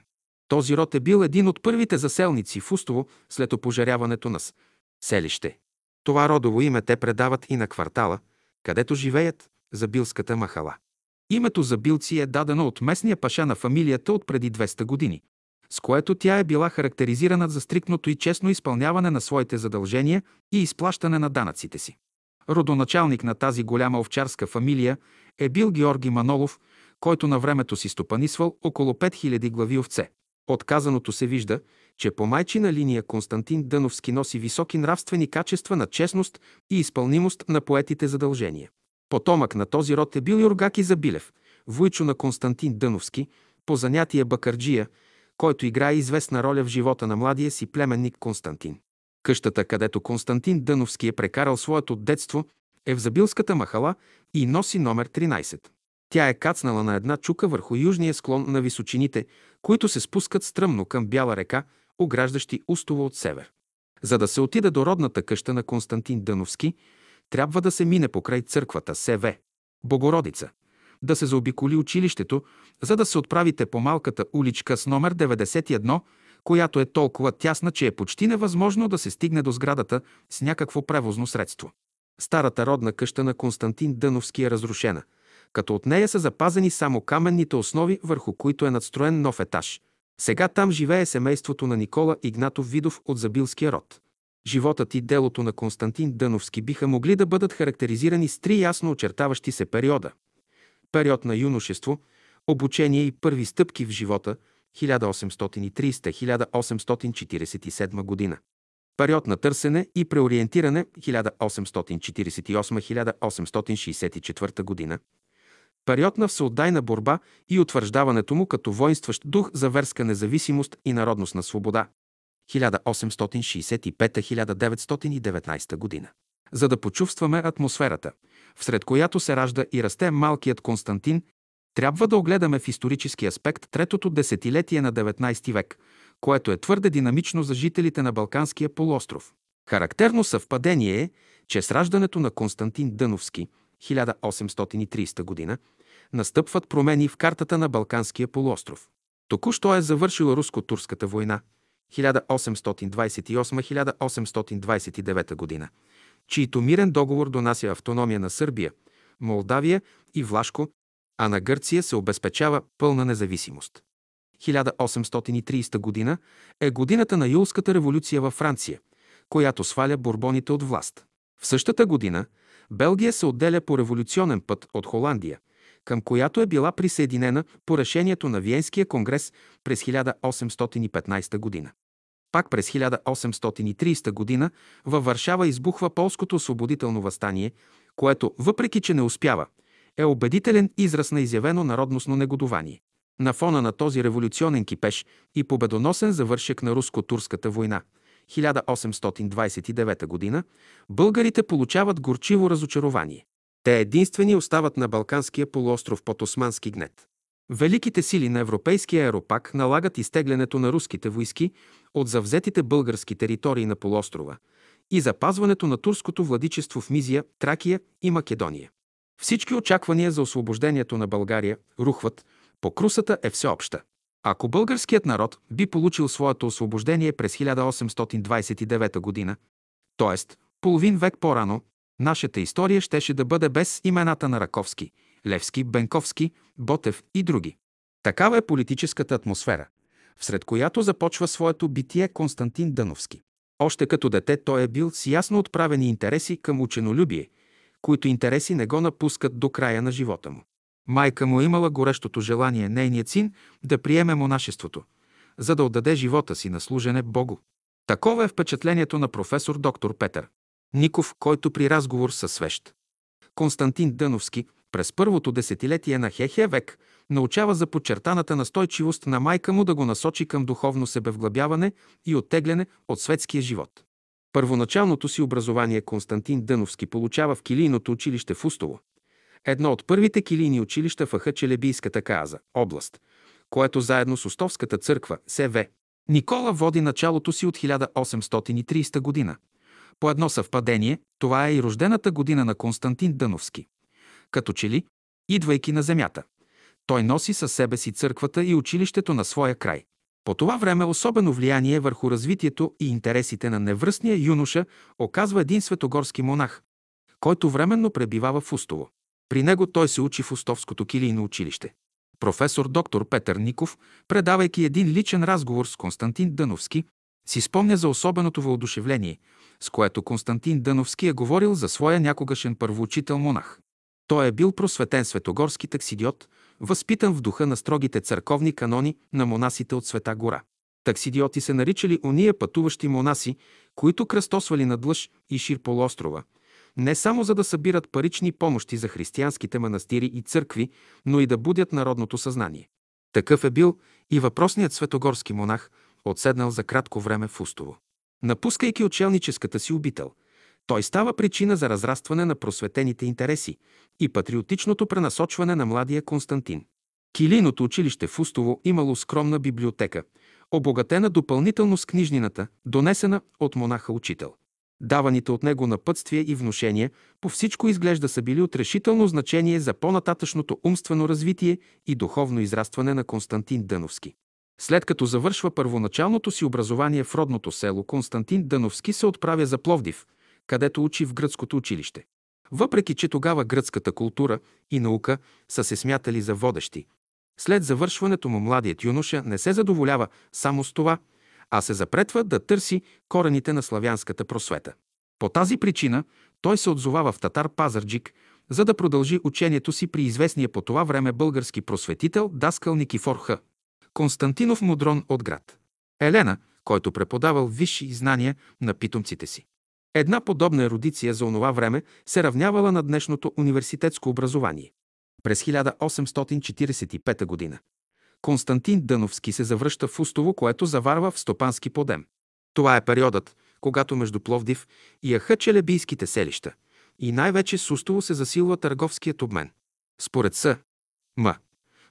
Този род е бил един от първите заселници в Устово след опожаряването на селище. Това родово име те предават и на квартала, където живеят, Забилската махала. Името Забилци е дадено от местния паша на фамилията от преди 200 години, с което тя е била характеризирана за стриктното и честно изпълняване на своите задължения и изплащане на данъците си. Родоначалник на тази голяма овчарска фамилия е бил Георги Манолов, който на времето си стопанисвал около 5000 глави овце. Отказаното се вижда, че по майчина линия Константин Дъновски носи високи нравствени качества на честност и изпълнимост на поетите задължения. Потомък на този род е бил Юргаки Забилев, войчо на Константин Дъновски, по занятие Бакарджия, който играе известна роля в живота на младия си племенник Константин. Къщата, където Константин Дъновски е прекарал своето детство, е в Забилската махала и носи номер 13. Тя е кацнала на една чука върху южния склон на височините, които се спускат стръмно към Бяла река, ограждащи Устово от север. За да се отида до родната къща на Константин Дъновски, трябва да се мине покрай църквата СВ. Богородица. Да се заобиколи училището, за да се отправите по малката уличка с номер 91, която е толкова тясна, че е почти невъзможно да се стигне до сградата с някакво превозно средство. Старата родна къща на Константин Дъновски е разрушена, като от нея са запазени само каменните основи, върху които е надстроен нов етаж. Сега там живее семейството на Никола Игнатов Видов от Забилския род. Животът и делото на Константин Дъновски биха могли да бъдат характеризирани с три ясно очертаващи се периода. Период на юношество, обучение и първи стъпки в живота 1830-1847 година. Период на търсене и преориентиране 1848-1864 година. Период на всеотдайна борба и утвърждаването му като воинстващ дух за верска независимост и народностна свобода 1865-1919 година. За да почувстваме атмосферата, всред която се ражда и расте малкият Константин, трябва да огледаме в исторически аспект третото десетилетие на 19 век, което е твърде динамично за жителите на Балканския полуостров. Характерно съвпадение е, че с раждането на Константин Дъновски 1830 година настъпват промени в картата на Балканския полуостров. Току-що е завършила руско-турската война 1828-1829 година, чието мирен договор донася автономия на Сърбия, Молдавия и Влашко, а на Гърция се обезпечава пълна независимост. 1830 година е годината на Юлската революция във Франция, която сваля бурбоните от власт. В същата година Белгия се отделя по революционен път от Холандия, към която е била присъединена по решението на Виенския конгрес през 1815 година. Пак през 1830 година във Варшава избухва полското освободително възстание, което, въпреки че не успява, е убедителен израз на изявено народностно негодование. На фона на този революционен кипеш и победоносен завършек на руско-турската война 1829 година, българите получават горчиво разочарование. Те единствени остават на Балканския полуостров под османски гнет. Великите сили на европейския аеропак налагат изтеглянето на руските войски от завзетите български територии на полуострова и запазването на турското владичество в Мизия, Тракия и Македония. Всички очаквания за освобождението на България рухват, покрусата е всеобща. Ако българският народ би получил своето освобождение през 1829 година, т.е. половин век по-рано, нашата история щеше да бъде без имената на Раковски, Левски, Бенковски, Ботев и други. Такава е политическата атмосфера, всред която започва своето битие Константин Дъновски. Още като дете той е бил с ясно отправени интереси към ученолюбие, които интереси не го напускат до края на живота му. Майка му имала горещото желание нейният син да приеме монашеството, за да отдаде живота си на служене Богу. Такова е впечатлението на професор доктор Петър Ников, който при разговор със свещ Константин Дъновски През първото десетилетие на Хехия век научава за подчертаната настойчивост на майка му да го насочи към духовно себевглъбяване и оттегляне от светския живот. Първоначалното си образование Константин Дъновски получава в килийното училище в Устово. Едно от първите килийни училища в Ахачелебийската каза, област, което заедно с Остовската църква, СВ, Никола води началото си от 1830 година. По едно съвпадение, това е и рождената година на Константин Дъновски. Като че ли, идвайки на земята, той носи със себе си църквата и училището на своя край. По това време особено влияние върху развитието и интересите на невръстния юноша оказва един светогорски монах, който временно пребивава в Устово. При него той се учи в Устовското килийно училище. Професор доктор Петър Ников, предавайки един личен разговор с Константин Дъновски, си спомня за особеното въодушевление, с което Константин Дъновски е говорил за своя някогашен първоучител монах. Той е бил просветен светогорски таксидиот, възпитан в духа на строгите църковни канони на монасите от Света гора. Таксидиоти се наричали уния пътуващи монаси, които кръстосвали надлъж и шир полуострова, не само за да събират парични помощи за християнските манастири и църкви, но и да будят народното съзнание. Такъв е бил и въпросният светогорски монах, отседнал за кратко време в Устово. Напускайки учелническата си обител, той става причина за разрастване на просветените интереси и патриотичното пренасочване на младия Константин. Килийното училище в Устово имало скромна библиотека, обогатена допълнително с книжнината, донесена от монаха-учител. Даваните от него напътствия и внушения по всичко изглежда са били от решително значение за по-нататъчното умствено развитие и духовно израстване на Константин Дъновски. След като завършва първоначалното си образование в родното село, Константин Дъновски се отправя за Пловдив, където учи в гръцкото училище. Въпреки, че тогава гръцката култура и наука са се смятали за водещи, след завършването му младият юноша не се задоволява само с това, а се запретва да търси корените на славянската просвета. По тази причина той се отзовава в Татар Пазарджик, за да продължи учението си при известния по това време български просветител Даскал Никифор. Константинов Мудрон от град. Елена, който преподавал висши знания на питомците си. Една подобна ерудиция за онова време се равнявала на днешното университетско образование. През 1845 г. Константин Дъновски се завръща в Устово, което заварва в Стопански подем. Това е периодът, когато между Пловдив и Ахъчелебийските селища и най-вече с Устово се засилва търговският обмен. Според С. М.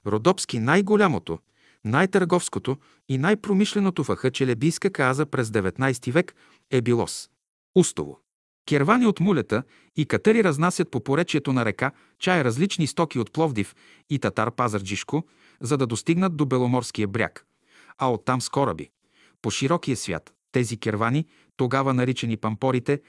Родопски най-голямото, най-търговското и най-промишленото в Ахъчелебийска каза през 19 век е било с Устово. Кервани от мулета и катери разнасят по поречието на река чай различни стоки от Пловдив и Татар Пазарджишко, за да достигнат до Беломорския бряг, а оттам с кораби. По широкия свят тези кервани, тогава наричани пампорите,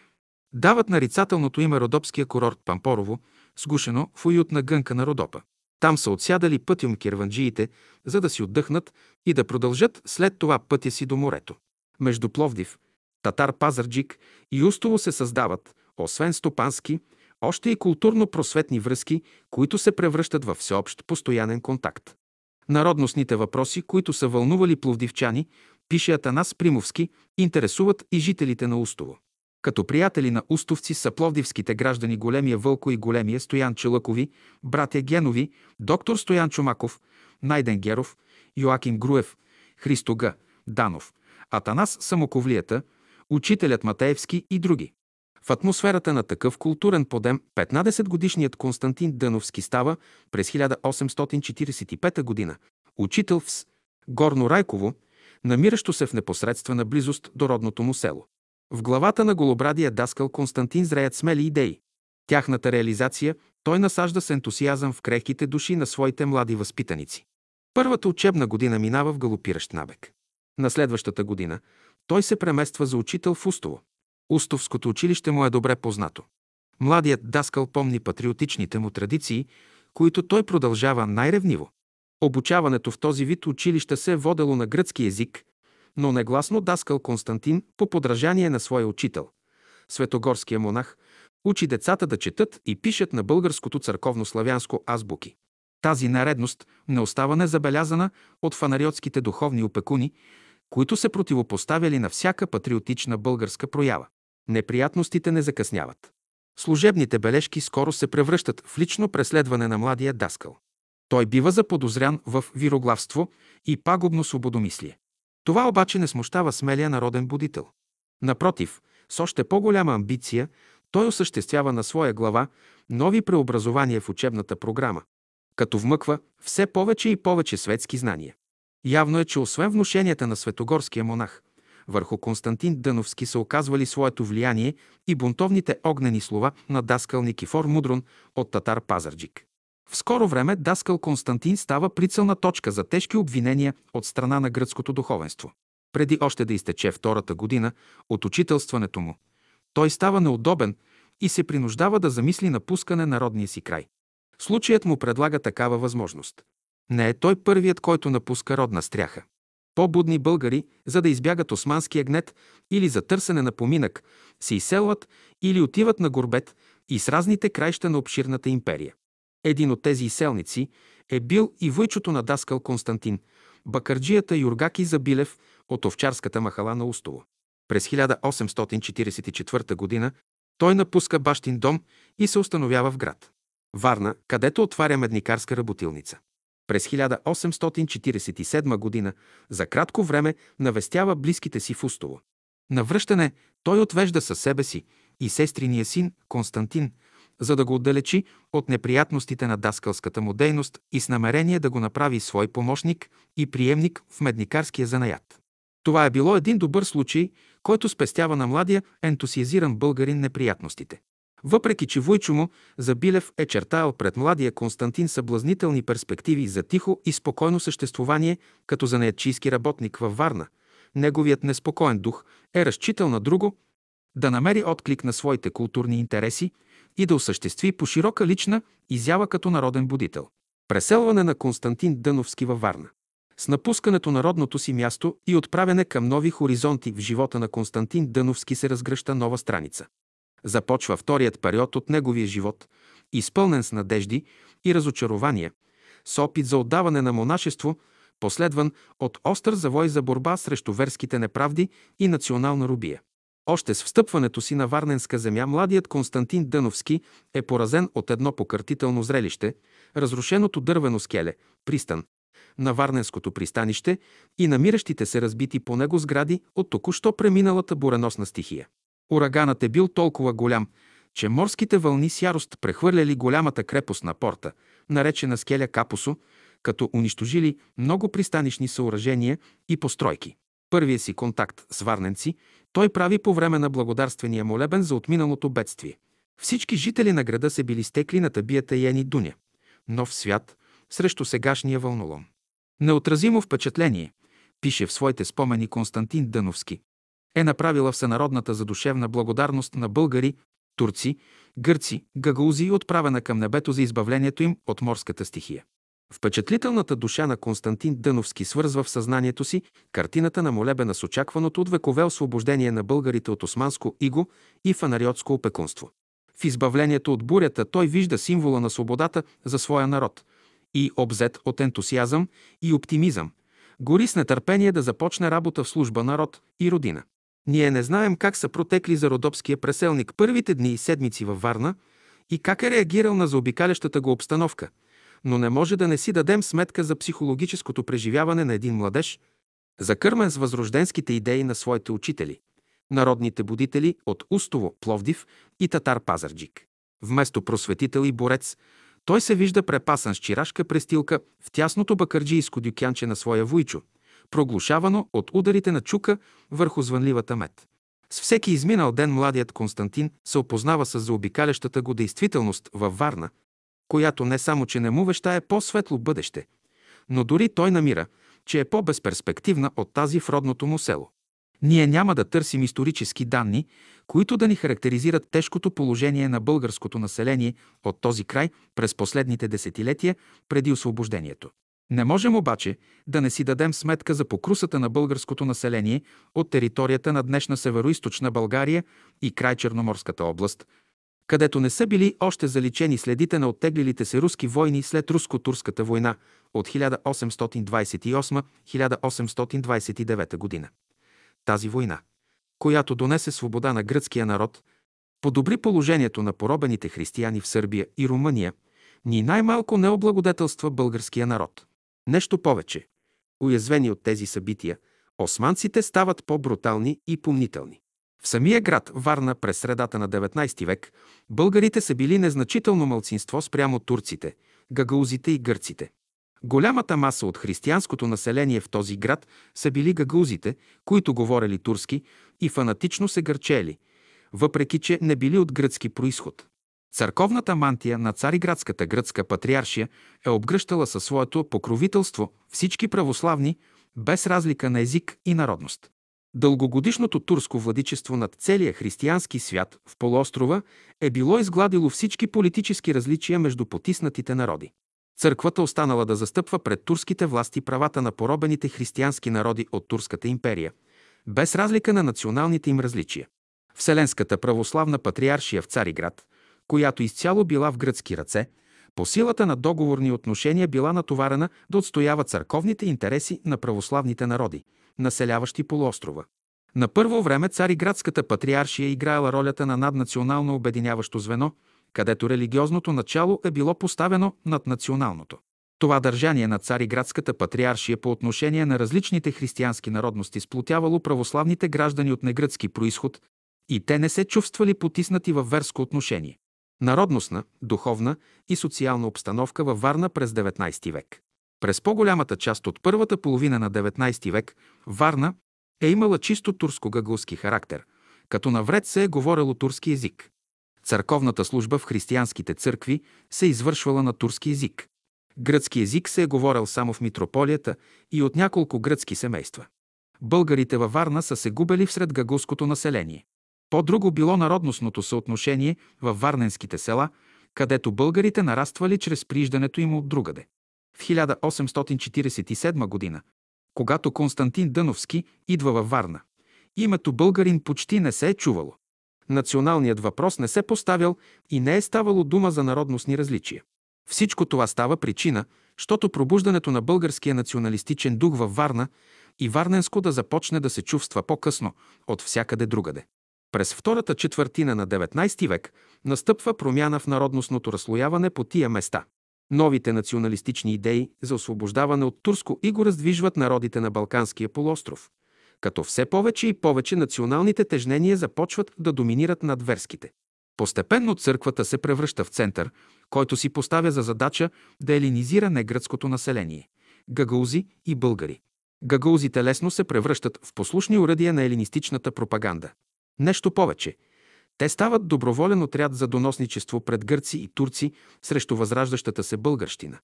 дават нарицателното име Родопския курорт Пампорово, сгушено в уютна гънка на Родопа. Там са отсядали пътюм керванджиите, за да си отдъхнат и да продължат след това пътя си до морето. Между Пловдив, Татар Пазарджик и Устово се създават, освен стопански, още и културно-просветни връзки, които се превръщат във всеобщ постоянен контакт. Народностните въпроси, които са вълнували пловдивчани, пише Атанас Примовски, интересуват и жителите на Устово. Като приятели на устовци са пловдивските граждани Големия Вълко и Големия Стоян Челъкови, братя Генови, доктор Стоян Чумаков, Найден Геров, Йоаким Груев, Христо Г. Данов, Атанас Самоковлията, учителят Матеевски и други. В атмосферата на такъв културен подем 15-годишният Константин Дъновски става през 1845 г. учител в С. Горно Райково, намиращо се в непосредствена близост до родното му село. В главата на голобрадия даскал Константин зреят смели идеи. Тяхната реализация той насажда с ентусиазъм в крехките души на своите млади възпитаници. Първата учебна година минава в галопиращ набег. На следващата година той се премества за учител в Устово. Устовското училище му е добре познато. Младият даскал помни патриотичните му традиции, които той продължава най-ревниво. Обучаването в този вид училища се е водело на гръцки език, но негласно даскал Константин по подражание на своя учител. Светогорския монах учи децата да четат и пишат на българското църковно-славянско азбуки. Тази наредност не остава незабелязана от фанариотските духовни опекуни, които се противопоставяли на всяка патриотична българска проява. Неприятностите не закъсняват. Служебните бележки скоро се превръщат в лично преследване на младия даскал. Той бива заподозрян в вироглавство и пагубно свободомислие. Това обаче не смущава смелия народен будител. Напротив, с още по-голяма амбиция, той осъществява на своя глава нови преобразования в учебната програма, като вмъква все повече и повече светски знания. Явно е, че освен внушенията на светогорския монах, върху Константин Дъновски са оказвали своето влияние и бунтовните огнени слова на даскал Никифор Мудрон от Татар Пазарджик. В скоро време даскал Константин става прицелна точка за тежки обвинения от страна на гръцкото духовенство. Преди още да изтече втората година от учителстването му, той става неудобен и се принуждава да замисли напускане на родния си край. Случаят му предлага такава възможност. Не е той първият, който напуска родна стряха. По-будни българи, за да избягат османския гнет или за търсене на поминък, се изселват или отиват на горбет и с разните краища на обширната империя. Един от тези изселници е бил и войчото на даскал Константин, бакарджията Юргаки Забилев от овчарската махала на Устово. През 1844 г. той напуска бащин дом и се установява в град. Варна, където отваря медникарска работилница. През 1847 г. за кратко време навестява близките си в Устово. На връщане той отвежда със себе си и сестриния син Константин, за да го отдалечи от неприятностите на даскалската му дейност и с намерение да го направи свой помощник и приемник в медникарския занаят. Това е било един добър случай, който спестява на младия ентусиазиран българин неприятностите. Въпреки, че Войчо му Забилев е чертаял пред младия Константин съблазнителни перспективи за тихо и спокойно съществувание като занаятчийски работник във Варна, неговият неспокоен дух е разчитал на друго, да намери отклик на своите културни интереси и да осъществи по широка лична изява като народен будител. Преселване на Константин Дъновски във Варна. С напускането на родното си място и отправяне към нови хоризонти в живота на Константин Дъновски се разгръща нова страница. Започва вторият период от неговия живот, изпълнен с надежди и разочарования, с опит за отдаване на монашество, последван от остър завой за борба срещу верските неправди и национална рубия. Още с встъпването си на Варненска земя, младият Константин Дъновски е поразен от едно покъртително зрелище, разрушеното дървено скеле, пристан, на Варненското пристанище и намиращите се разбити по него сгради от току-що преминалата буреносна стихия. Ураганът е бил толкова голям, че морските вълни с ярост прехвърляли голямата крепост на порта, наречена Скеля Капусо, като унищожили много пристанишни съоръжения и постройки. Първия си контакт с варненци той прави по време на благодарствения молебен за отминалото бедствие. Всички жители на града се били стекли на табията Ени Дуня. Нов свят срещу сегашния вълнолом. Неотразимо впечатление, пише в своите спомени Константин Дъновски, е направила всенародната задушевна благодарност на българи, турци, гърци, гагаузи, отправена към небето за избавлението им от морската стихия. Впечатлителната душа на Константин Дъновски свързва в съзнанието си картината на молебена с очакваното от векове освобождение на българите от османско иго и фанариотско опекунство. В избавлението от бурята той вижда символа на свободата за своя народ и, обзет от ентусиазъм и оптимизъм, гори с нетърпение да започне работа в служба народ и родина. Ние не знаем как са протекли за родопския преселник първите дни и седмици във Варна и как е реагирал на заобикалящата го обстановка, но не може да не си дадем сметка за психологическото преживяване на един младеж, закърмен с възрожденските идеи на своите учители, народните будители от Устово, Пловдив и Татар Пазарджик. Вместо просветител и борец, той се вижда препасан с чирашка престилка в тясното бакърджийско дюкянче на своя вуйчо – проглушавано от ударите на чука върху звънливата мед. С всеки изминал ден младият Константин се опознава с заобикалящата го действителност във Варна, която не само, че не му вещае по-светло бъдеще, но дори той намира, че е по-безперспективна от тази в родното му село. Ние няма да търсим исторически данни, които да ни характеризират тежкото положение на българското население от този край през последните десетилетия преди освобождението. Не можем обаче да не си дадем сметка за покрусата на българското население от територията на днешна североизточна България и край Черноморската област, където не са били още заличени следите на оттеглилите се руски войни след руско-турската война от 1828-1829 година. Тази война, която донесе свобода на гръцкия народ, подобри положението на поробените християни в Сърбия и Румъния, ни най-малко не облагодетелства българския народ. Нещо повече. Уязвени от тези събития, османците стават по-брутални и помнителни. В самия град Варна през средата на 19 век българите са били незначително мълцинство спрямо турците, гагаузите и гърците. Голямата маса от християнското население в този град са били гагаузите, които говорели турски и фанатично се гърчели, въпреки че не били от гръцки происход. Църковната мантия на цариградската гръцка патриаршия е обгръщала със своето покровителство всички православни, без разлика на език и народност. Дългогодишното турско владичество над целия християнски свят в полуострова е било изгладило всички политически различия между потиснатите народи. Църквата останала да застъпва пред турските власти правата на поробените християнски народи от Турската империя, без разлика на националните им различия. Вселенската православна патриаршия в Цариград, която изцяло била в гръцки ръце, по силата на договорни отношения била натоварена да отстоява църковните интереси на православните народи, населяващи полуострова. На първо време Цариградската патриаршия играела ролята на наднационално обединяващо звено, където религиозното начало е било поставено над националното. Това държание на Цариградската патриаршия по отношение на различните християнски народности сплотявало православните граждани от негръцки происход и те не се чувствали потиснати във верско отношение. Народностна, духовна и социална обстановка във Варна през 19 век. През по-голямата част от първата половина на 19 век Варна е имала чисто турско-гъгълски характер, като навред се е говорило турски език. Църковната служба в християнските църкви се извършвала на турски език. Гръцки език се е говорил само в митрополията и от няколко гръцки семейства. Българите във Варна са се губели всред гагулското население. По-друго било народностното съотношение във варненските села, където българите нараствали чрез прииждането им от другаде. В 1847 година, когато Константин Дъновски идва във Варна, името българин почти не се е чувало. Националният въпрос не се поставял и не е ставало дума за народностни различия. Всичко това става причина, защото пробуждането на българския националистичен дух във Варна и Варненско да започне да се чувства по-късно от всякъде другаде. През втората четвъртина на 19 век настъпва промяна в народностното разслояване по тия места. Новите националистични идеи за освобождаване от турско и го раздвижват народите на Балканския полуостров, като все повече и повече националните тежнения започват да доминират над верските. Постепенно църквата се превръща в център, който си поставя за задача да елинизира негръцкото население – гагаузи и българи. Гагаузите лесно се превръщат в послушни уръдия на елинистичната пропаганда. Нещо повече. Те стават доброволен отряд за доносничество пред гърци и турци срещу възраждащата се българщина.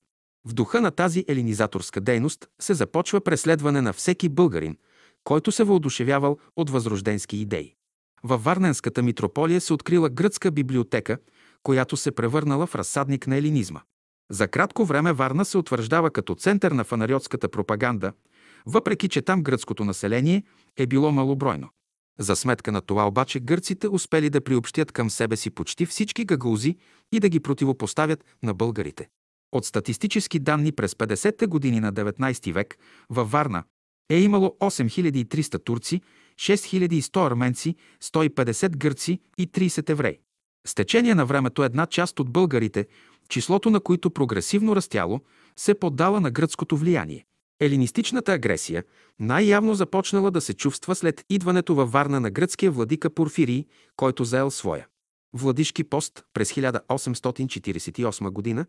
В духа на тази елинизаторска дейност се започва преследване на всеки българин, който се въодушевявал от възрожденски идеи. Във Варненската митрополия се открила гръцка библиотека, която се превърнала в разсадник на елинизма. За кратко време Варна се утвърждава като център на фанариотската пропаганда, въпреки че там гръцкото население е било малобройно. За сметка на това обаче гърците успели да приобщят към себе си почти всички гагаузи и да ги противопоставят на българите. От статистически данни през 50-те години на 19 век във Варна е имало 8300 турци, 6100 арменци, 150 гърци и 30 евреи. С течение на времето една част от българите, числото на които прогресивно растяло, се поддала на гръцкото влияние. Елинистичната агресия най-явно започнала да се чувства след идването във Варна на гръцкия владика Порфирий, който заел своя владишки пост през 1848 година,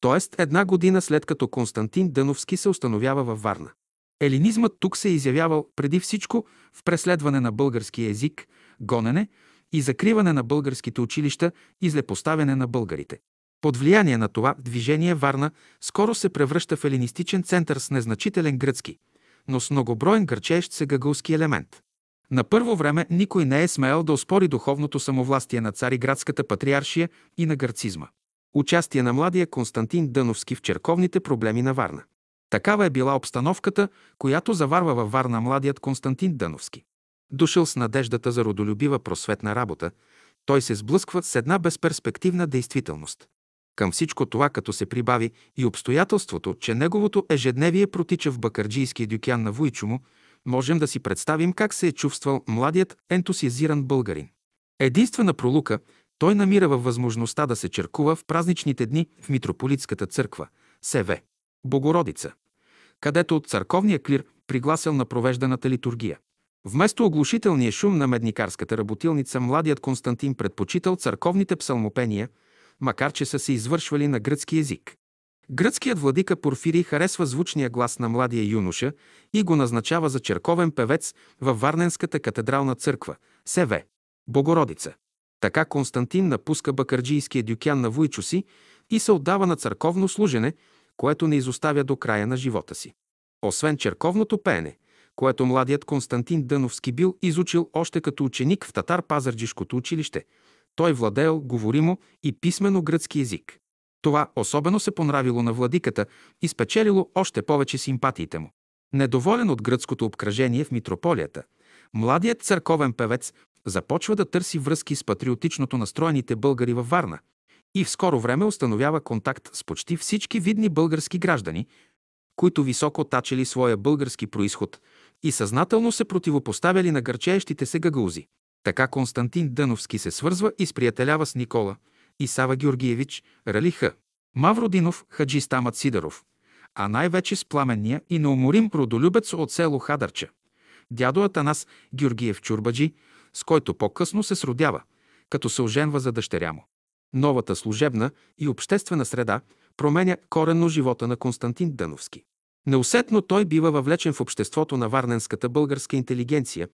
т.е. една година след като Константин Дъновски се установява във Варна. Елинизмът тук се е изявявал преди всичко в преследване на българския език, гонене и закриване на българските училища и злепоставяне на българите. Под влияние на това движение Варна скоро се превръща в елинистичен център с незначителен гръцки, но с многоброен гърчещ се гъгълски елемент. На първо време никой не е смеял да оспори духовното самовластие на цариградската патриаршия и на гърцизма. Участие на младия Константин Дъновски в черковните проблеми на Варна. Такава е била обстановката, която заварва във Варна младият Константин Дъновски. Дошъл с надеждата за родолюбива просветна работа, той се сблъсква с една безперспективна действителност. Към всичко това, като се прибави и обстоятелството, че неговото ежедневие протича в бакарджийския дюкян на Вуйчо му, можем да си представим как се е чувствал младият ентусиазиран българин. Единствена пролука той намира във възможността да се черкува в празничните дни в митрополитската църква, СВ, Богородица, където от църковния клир пригласил на провежданата литургия. Вместо оглушителния шум на медникарската работилница, младият Константин предпочитал църковните псалмопения, макар че са се извършвали на гръцки език. Гръцкият владика Порфирий харесва звучния глас на младия юноша и го назначава за черковен певец във Варненската катедрална църква, СВ, Богородица. Така Константин напуска бакарджийския дюкян на Вуйчо си и се отдава на църковно служене, което не изоставя до края на живота си. Освен черковното пеене, което младият Константин Дъновски бил изучил още като ученик в Татар-Пазарджишкото училище, той владеел говоримо и писмено гръцки език. Това особено се понравило на владиката и спечелило още повече симпатиите му. Недоволен от гръцкото обкръжение в митрополията, младият църковен певец започва да търси връзки с патриотичното настроените българи във Варна и в скоро време установява контакт с почти всички видни български граждани, които високо тачели своя български происход и съзнателно се противопоставяли на гърчеещите се гагаузи. Така Константин Дъновски се свързва и сприятелява с Никола, и Сава Георгиевич, Ралиха, Мавродинов, Хаджи Стамат Сидоров, а най-вече с пламенния и неуморим родолюбец от село Хадърча, дядо Атанас Георгиев Чурбаджи, с който по-късно се сродява, като се оженва за дъщеря му. Новата служебна и обществена среда променя коренно живота на Константин Дъновски. Неусетно той бива въвлечен в обществото на варненската българска интелигенция,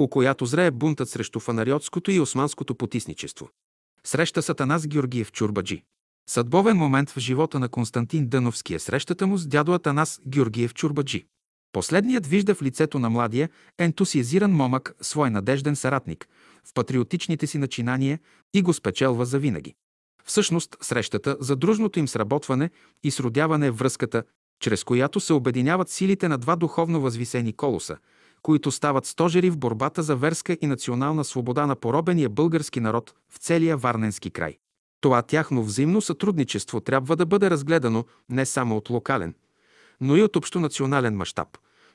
у която зрее бунтът срещу фанариотското и османското потисничество. Среща Сатанас Георгиев Чурбаджи. Съдбовен момент в живота на Константин Дъновски е срещата му с дядо Атанас Георгиев Чурбаджи. Последният вижда в лицето на младия, ентусиазиран момък, свой надежден саратник, в патриотичните си начинания и го спечелва завинаги. Всъщност, срещата за дружното им сработване и сродяване е връзката, чрез която се обединяват силите на два духовно възвисени колоса, които стават стожери в борбата за верска и национална свобода на поробения български народ в целия Варненски край. Това тяхно взаимно сътрудничество трябва да бъде разгледано не само от локален, но и от общонационален мащаб,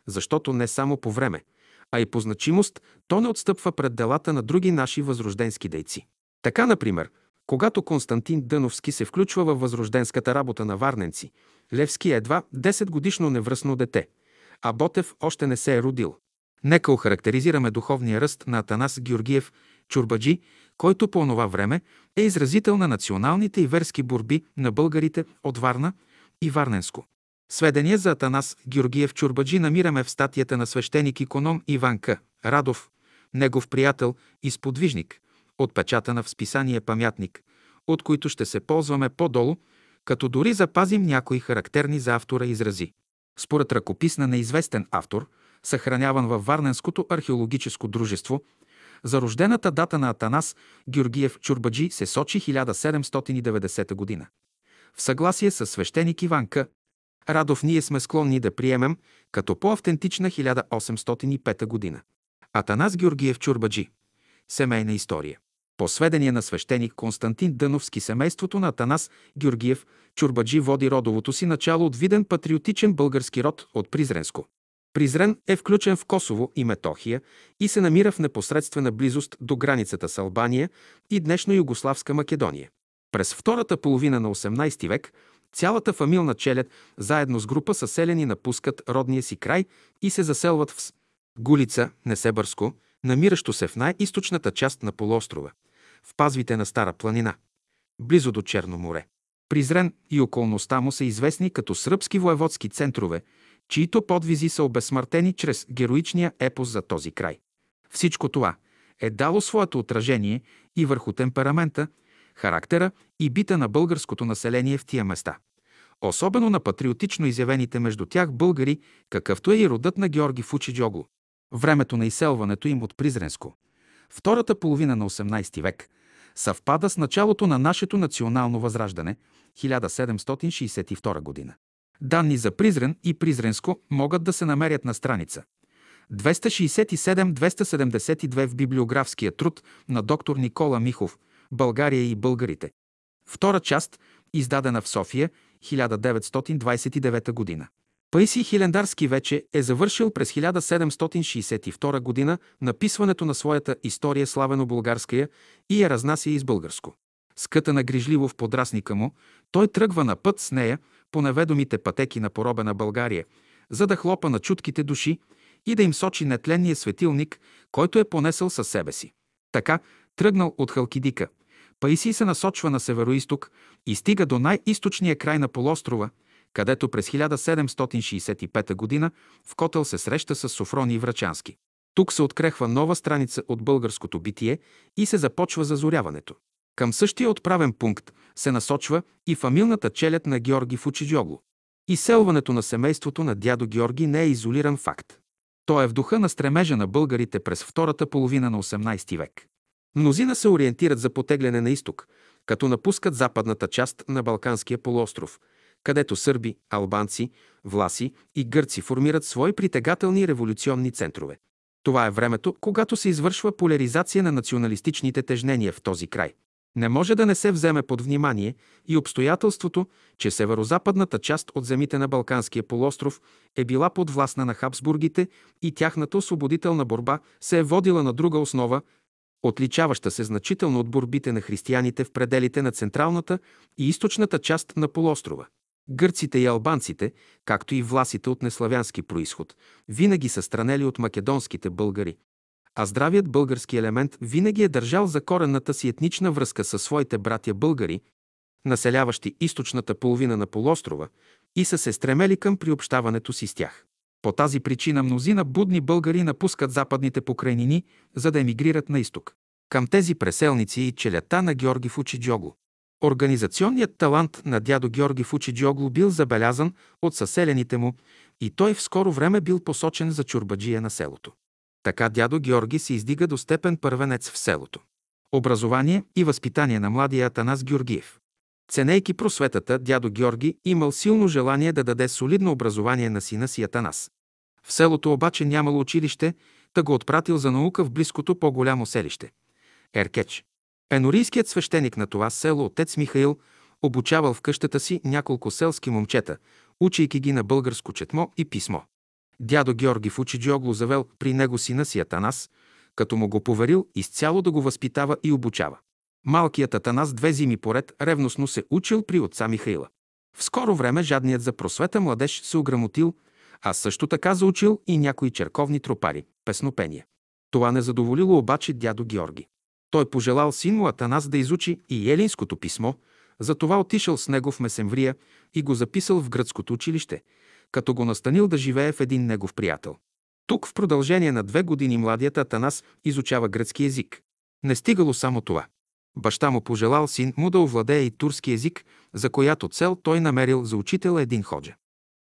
защото не само по време, а и по значимост то не отстъпва пред делата на други наши възрожденски дейци. Така, например, когато Константин Дъновски се включва във възрожденската работа на Варненци, Левски е едва 10 годишно невръстно дете, а Ботев още не се е родил. Нека охарактеризираме духовния ръст на Атанас Георгиев Чурбаджи, който по онова време е изразител на националните и верски борби на българите от Варна и Варненско. Сведения за Атанас Георгиев Чурбаджи намираме в статията на свещеник иконом Иван К. Радов, негов приятел и сподвижник, отпечатана в списание Памятник, от които ще се ползваме по-долу, като дори запазим някои характерни за автора изрази. Според ръкопис на неизвестен автор, съхраняван във Варненското археологическо дружество, за рождената дата на Атанас Георгиев Чурбаджи се сочи 1790 година. В съгласие с свещеник Иванка, Радов ние сме склонни да приемем като по-автентична 1805 година. Атанас Георгиев Чурбаджи. Семейна история. По сведения на свещеник Константин Дъновски, семейството на Атанас Георгиев Чурбаджи води родовото си начало от виден патриотичен български род от Призренско. Призрен е включен в Косово и Метохия и се намира в непосредствена близост до границата с Албания и днешно Югославска Македония. През втората половина на 18 век цялата фамилна челят заедно с група съселени напускат родния си край и се заселват в Гулица, Несебърско, намиращо се в най-источната част на полуострова, в пазвите на Стара планина, близо до Черно море. Призрен и околността му са известни като сръбски воеводски центрове, чието подвизи са обезсмъртени чрез героичния епос за този край. Всичко това е дало своето отражение и върху темперамента, характера и бита на българското население в тия места. Особено на патриотично изявените между тях българи, какъвто е и родът на Георги Фучиджогло. Времето на изселването им от Призренско, втората половина на 18 век, съвпада с началото на нашето национално възраждане, 1762 година. Данни за Призрен и Призренско могат да се намерят на страница 267-272 в библиографския труд на доктор Никола Михов «България и българите». Втора част, издадена в София, 1929 година. Паисий Хилендарски вече е завършил през 1762 г. написването на своята история славено-българская и я разнася из българско. Скъта грижливо в подрасника му, той тръгва на път с нея по неведомите пътеки на поробена България, за да хлопа на чутките души и да им сочи нетленния светилник, който е понесъл със себе си. Така, тръгнал от Халкидика, Паисий се насочва на североисток и стига до най-источния край на полуострова, където през 1765 г. в Котел се среща с Софрони Врачански. Тук се открехва нова страница от българското битие и се започва зазоряването. Към същия отправен пункт се насочва и фамилната челят на Георги Фучиджогло. Изселването на семейството на дядо Георги не е изолиран факт. То е в духа на стремежа на българите през втората половина на 18 век. Мнозина се ориентират за потегляне на изток, като напускат западната част на Балканския полуостров, където сърби, албанци, власи и гърци формират свои притегателни революционни центрове. Това е времето, когато се извършва поляризация на националистичните тежнения в този край. Не може да не се вземе под внимание и обстоятелството, че северо-западната част от земите на Балканския полуостров е била под властна на Хабсбургите и тяхната освободителна борба се е водила на друга основа, отличаваща се значително от борбите на християните в пределите на централната и източната част на полуострова. Гърците и албанците, както и власите от неславянски происход, винаги са странели от македонските българи, а здравият български елемент винаги е държал за коренната си етнична връзка със своите братя българи, населяващи източната половина на полуострова, и са се стремели към приобщаването си с тях. По тази причина мнозина будни българи напускат западните покрайнини, за да емигрират на изток. Към тези преселници и челята на Георги Фучиджогло. Организационният талант на дядо Георги Фучиджогло бил забелязан от съселените му и той в скоро време бил посочен за чурбаджия на селото. Така дядо Георги се издига до степен първенец в селото. Образование и възпитание на младия Атанас Георгиев. Ценейки просветата, дядо Георги имал силно желание да даде солидно образование на сина си Атанас. В селото обаче нямало училище, та го отпратил за наука в близкото по-голямо селище – Еркеч. Енорийският свещеник на това село, отец Михаил, обучавал в къщата си няколко селски момчета, учейки ги на българско четмо и писмо. Дядо Георги Фучиджиогло завел при него сина си Атанас, като му го поверил изцяло да го възпитава и обучава. Малкият Атанас две зими поред ревностно се учил при отца Михаила. В скоро време жадният за просвета младеж се ограмотил, а също така заучил и някои черковни тропари, песнопения. Това не задоволило обаче дядо Георги. Той пожелал син му Атанас да изучи и елинското писмо, затова отишъл с него в Месемврия и го записал в гръцкото училище, като го настанил да живее в един негов приятел. Тук в продължение на две години младият Атанас изучава гръцки език. Не стигало само това. Баща му пожелал син му да овладее и турски език, за която цел той намерил за учител един ходжа.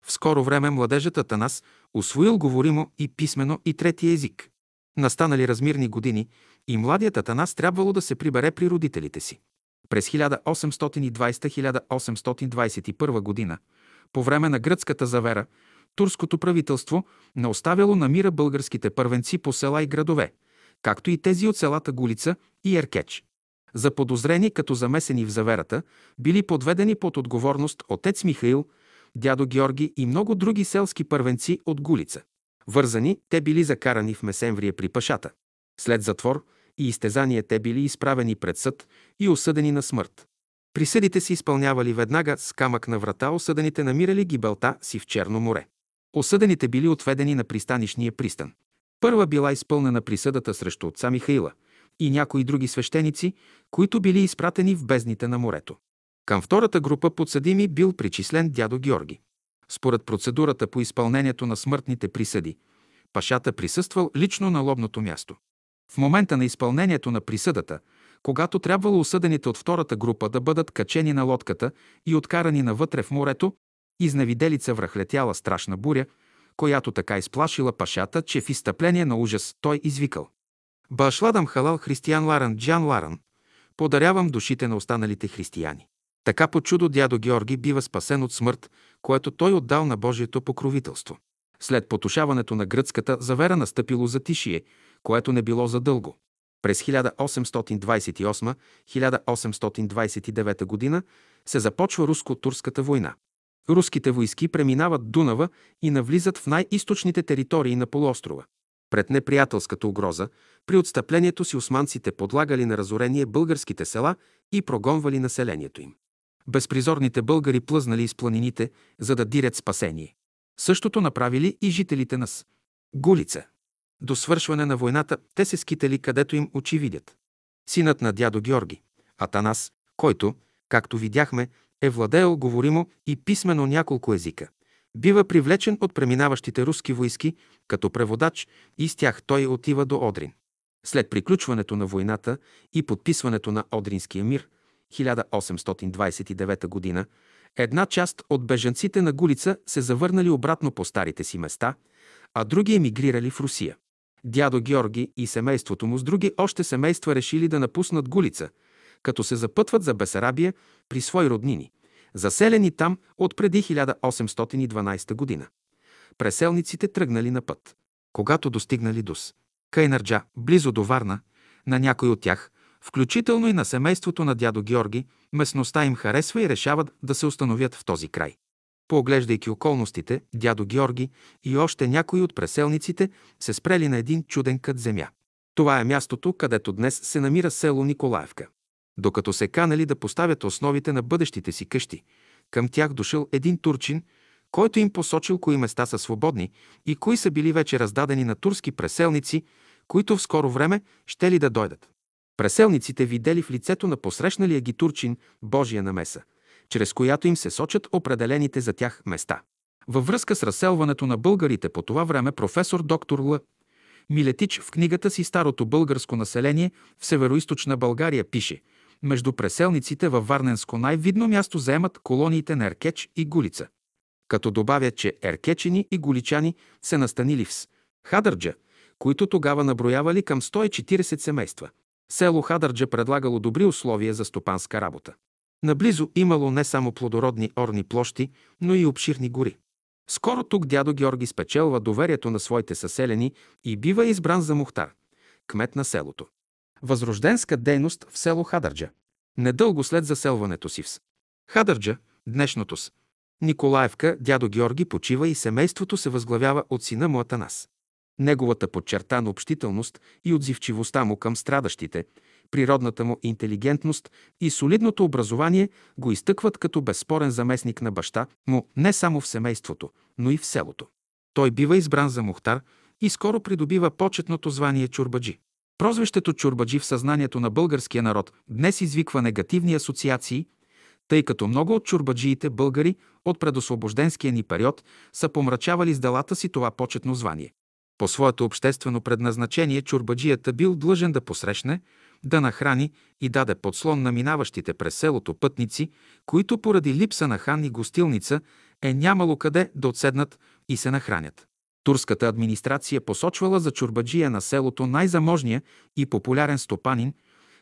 В скоро време младежът Атанас освоил говоримо и писмено и трети език. Настанали размирни години и младият Атанас трябвало да се прибере при родителите си. През 1820-1821 година по време на гръцката завера, турското правителство не оставяло на мира българските първенци по села и градове, както и тези от селата Голица и Еркеч. Заподозрени като замесени в заверата, били подведени под отговорност отец Михаил, дядо Георги и много други селски първенци от Гулица. Вързани, те били закарани в Месемврия при пашата. След затвор и изтезания те били изправени пред съд и осъдени на смърт. Присъдите си изпълнявали веднага с камък на врата, осъдените намирали гибелта си в Черно море. Осъдените били отведени на пристанишния пристан. Първа била изпълнена присъдата срещу отца Михаила и някои други свещеници, които били изпратени в бездните на морето. Към втората група подсъдими бил причислен дядо Георги. Според процедурата по изпълнението на смъртните присъди, пашата присъствал лично на лобното място. В момента на изпълнението на присъдата – когато трябвало осъдените от втората група да бъдат качени на лодката и откарани навътре в морето, изневиделица връхлетяла страшна буря, която така изплашила пашата, че в изтъпление на ужас той извикал. Башладам халал християн Ларан Джан Ларан, подарявам душите на останалите християни. Така по чудо дядо Георги бива спасен от смърт, което той отдал на Божието покровителство. След потушаването на гръцката завера настъпило затишие, което не било задълго. През 1828-1829 г. се започва руско-турската война. Руските войски преминават Дунава и навлизат в най-источните територии на полуострова. Пред неприятелската угроза, при отстъплението си османците подлагали на разорение българските села и прогонвали населението им. Безпризорните българи плъзнали из планините, за да дирят спасение. Същото направили и жителите на С. Гулица. До свършване на войната те се скитали където им очи видят. Синът на дядо Георги, Атанас, който, както видяхме, е владеел говоримо и писмено няколко езика. Бива привлечен от преминаващите руски войски като преводач и с тях той отива до Одрин. След приключването на войната и подписването на Одринския мир 1829 г. една част от бежанците на Гулица се завърнали обратно по старите си места, а други емигрирали в Русия. Дядо Георги и семейството му с други още семейства решили да напуснат Гулица, като се запътват за Бесарабия при свои роднини, заселени там от преди 1812 година. Преселниците тръгнали на път. Когато достигнали до С. Кайнарджа, близо до Варна, на някой от тях, включително и на семейството на дядо Георги, местността им харесва и решават да се установят в този край. Поглеждайки околностите, дядо Георги и още някои от преселниците се спрели на един чуден кът земя. Това е мястото, където днес се намира село Николаевка. Докато се канали да поставят основите на бъдещите си къщи, към тях дошъл един турчин, който им посочил кои места са свободни и кои са били вече раздадени на турски преселници, които в скоро време ще ли да дойдат. Преселниците видели в лицето на посрещналия ги турчин Божия намеса, чрез която им се сочат определените за тях места. Във връзка с разселването на българите по това време професор доктор Л. Милетич в книгата си Старото българско население в североизточна България пише – между преселниците във Варненско най-видно място заемат колониите на Еркеч и Гулица. Като добавят, че еркечени и голичани се настанили в С. Хадърджа, които тогава наброявали към 140 семейства. Село Хадърджа предлагало добри условия за стопанска работа. Наблизо имало не само плодородни орни площи, но и обширни гори. Скоро тук дядо Георги спечелва доверието на своите съселени и бива избран за мухтар, кмет на селото. Възрожденска дейност в село Хадърджа. Недълго след заселването си в Хадърджа, днешното с Николаевка, дядо Георги почива и семейството се възглавява от сина му Атанас. Неговата подчертана общителност и отзивчивостта му към страдащите, природната му интелигентност и солидното образование го изтъкват като безспорен заместник на баща му не само в семейството, но и в селото. Той бива избран за мухтар и скоро придобива почетното звание чурбаджи. Прозвището чурбаджи в съзнанието на българския народ днес извиква негативни асоциации, тъй като много от чурбаджиите българи от предосвобожденския ни период са помрачавали с делата си това почетно звание. По своето обществено предназначение чурбаджията бил длъжен да посрещне, да нахрани и даде подслон на минаващите през селото пътници, които поради липса на хан и гостилница е нямало къде да отседнат и се нахранят. Турската администрация посочвала за чурбаджия на селото най-заможния и популярен стопанин,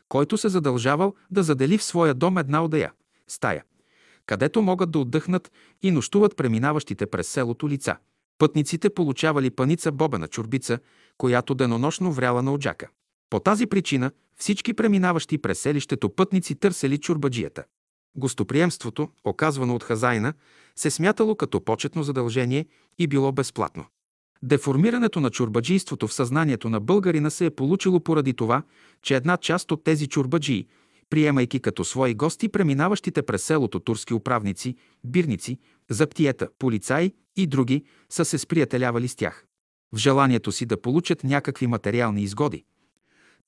който се задължавал да задели в своя дом една одея – стая, където могат да отдъхнат и нощуват преминаващите през селото лица. Пътниците получавали паница бобена чурбица, която денонощно вряла на оджака. По тази причина всички преминаващи през селището пътници търсели чурбаджията. Гостоприемството, оказвано от хазайна, се смятало като почетно задължение и било безплатно. Деформирането на чурбаджийството в съзнанието на българина се е получило поради това, че една част от тези чурбаджии, приемайки като свои гости преминаващите през селото турски управници, бирници, заптиета, полицаи и други, са се сприятелявали с тях. В желанието си да получат някакви материални изгоди.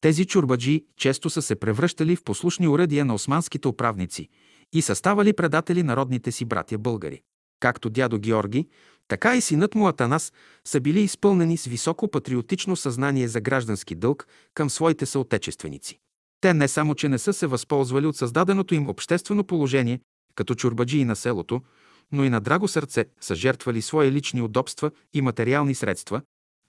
Тези чурбаджи често са се превръщали в послушни уръдия на османските управници и са ставали предатели народните си братя българи. Както дядо Георги, така и синът му Атанас са били изпълнени с високо патриотично съзнание за граждански дълг към своите съотечественици. Те не само, че не са се възползвали от създаденото им обществено положение като чурбаджии на селото, но и на драго сърце са жертвали свои лични удобства и материални средства,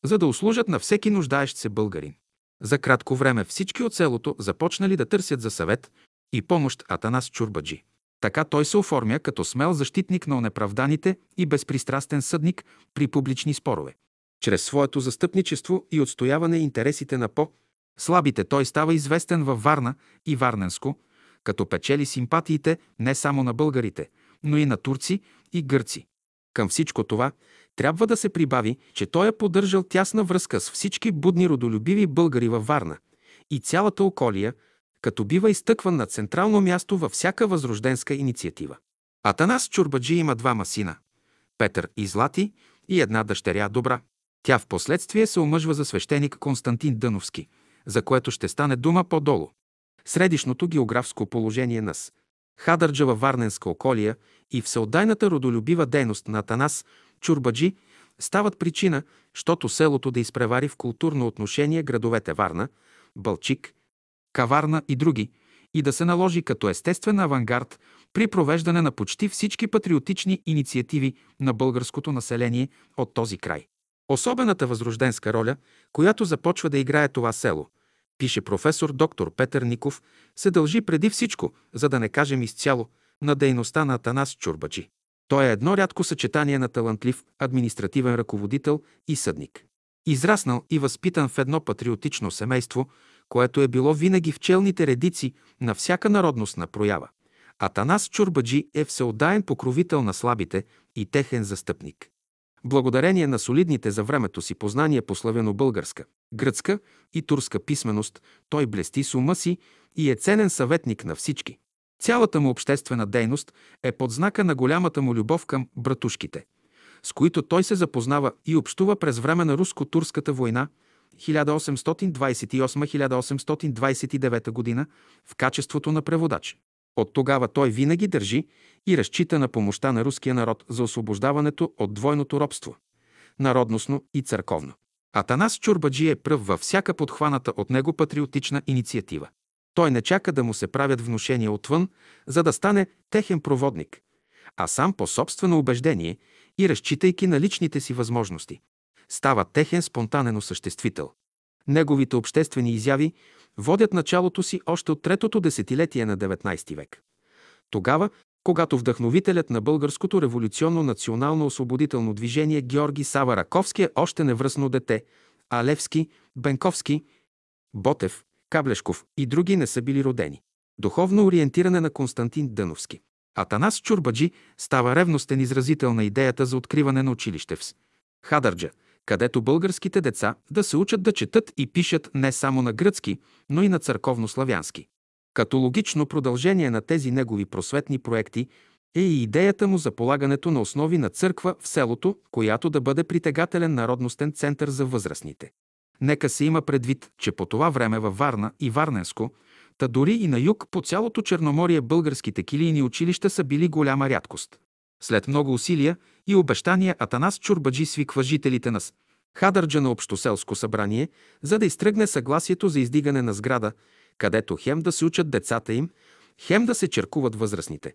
за да услужат на всеки нуждаещ се българин. За кратко време всички от селото започнали да търсят за съвет и помощ Атанас Чурбаджи. Така той се оформя като смел защитник на онеправданите и безпристрастен съдник при публични спорове. Чрез своето застъпничество и отстояване интересите на по-слабите той става известен във Варна и Варненско, като печели симпатиите не само на българите, но и на турци и гърци. Към всичко това трябва да се прибави, че той е поддържал тясна връзка с всички будни родолюбиви българи във Варна и цялата околия, като бива изтъкван на централно място във всяка възрожденска инициатива. Атанас Чурбаджи има двама сина – Петър и Злати и една дъщеря Добра. Тя в последствие се омъжва за свещеник Константин Дъновски, за което ще стане дума по-долу. Средишното географско положение на С. Хадърджа във Варненска околия и всеотдайната родолюбива дейност на Атанас Чурбаджи стават причина, щото селото да изпревари в културно отношение градовете Варна, Бълчик, Каварна и други, и да се наложи като естествен авангард при провеждане на почти всички патриотични инициативи на българското население от този край. Особената възрожденска роля, която започва да играе това село, пише професор доктор Петър Ников, се дължи преди всичко, за да не кажем изцяло, на дейността на Атанас Чурбачи. Той е едно рядко съчетание на талантлив административен ръководител и съдник. Израснал и възпитан в едно патриотично семейство, което е било винаги в челните редици на всяка народностна проява. Атанас Чурбаджи е всеотдаен покровител на слабите и техен застъпник. Благодарение на солидните за времето си познания по славяно-българска, гръцка и турска писменост, той блести с ума си и е ценен съветник на всички. Цялата му обществена дейност е под знака на голямата му любов към братушките, с които той се запознава и общува през време на руско-турската война 1828-1829 г. в качеството на преводач. От тогава той винаги държи и разчита на помощта на руския народ за освобождаването от двойното робство – народностно и църковно. Атанас Чурбаджи е пръв във всяка подхваната от него патриотична инициатива. Той не чака да му се правят внушения отвън, за да стане техен проводник, а сам по собствено убеждение и разчитайки на личните си възможности. Става техен спонтанен осъществител. Неговите обществени изяви водят началото си още от третото десетилетие на 19 век. Тогава, когато вдъхновителят на българското революционно национално освободително движение Георги Сава Раковски е още невръсно дете, а Левски, Бенковски, Ботев, Каблешков и други не са били родени. Духовно ориентиране на Константин Дъновски. Атанас Чурбаджи става ревностен изразител на идеята за откриване на училище в Хадърджа, където българските деца да се учат да четат и пишат не само на гръцки, но и на църковнославянски. Като логично продължение на тези негови просветни проекти е и идеята му за полагането на основи на църква в селото, която да бъде притегателен народностен център за възрастните. Нека се има предвид, че по това време във Варна и Варненско, та дори и на юг по цялото Черноморие българските килийни училища са били голяма рядкост. След много усилия и обещания Атанас Чурбаджи свиква жителите на Хадърджа на Общоселско събрание, за да изтръгне съгласието за издигане на сграда, където хем да се учат децата им, хем да се черкуват възрастните.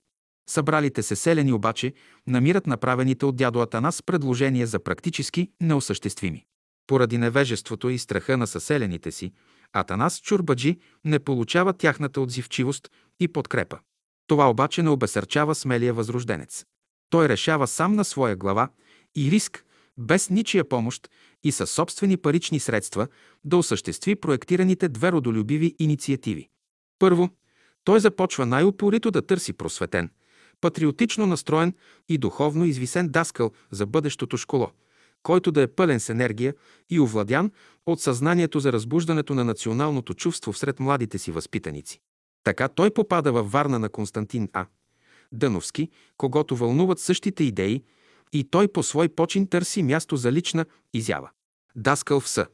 Събралите се селени обаче намират направените от дядо Атанас предложения за практически неосъществими. Поради невежеството и страха на съселените си, Атанас Чурбаджи не получава тяхната отзивчивост и подкрепа. Това обаче не обесърчава смелия възрожденец. Той решава сам на своя глава и риск, без ничия помощ и със собствени парични средства да осъществи проектираните две родолюбиви инициативи. Първо, той започва най-упорито да търси просветен, патриотично настроен и духовно извисен даскал за бъдещото школо, който да е пълен с енергия и овладян от съзнанието за разбуждането на националното чувство сред младите си възпитаници. Така той попада във Варна на Константин А. Дъновски, когато вълнуват същите идеи, и той по свой почин търси място за лична изява. Даскал в С.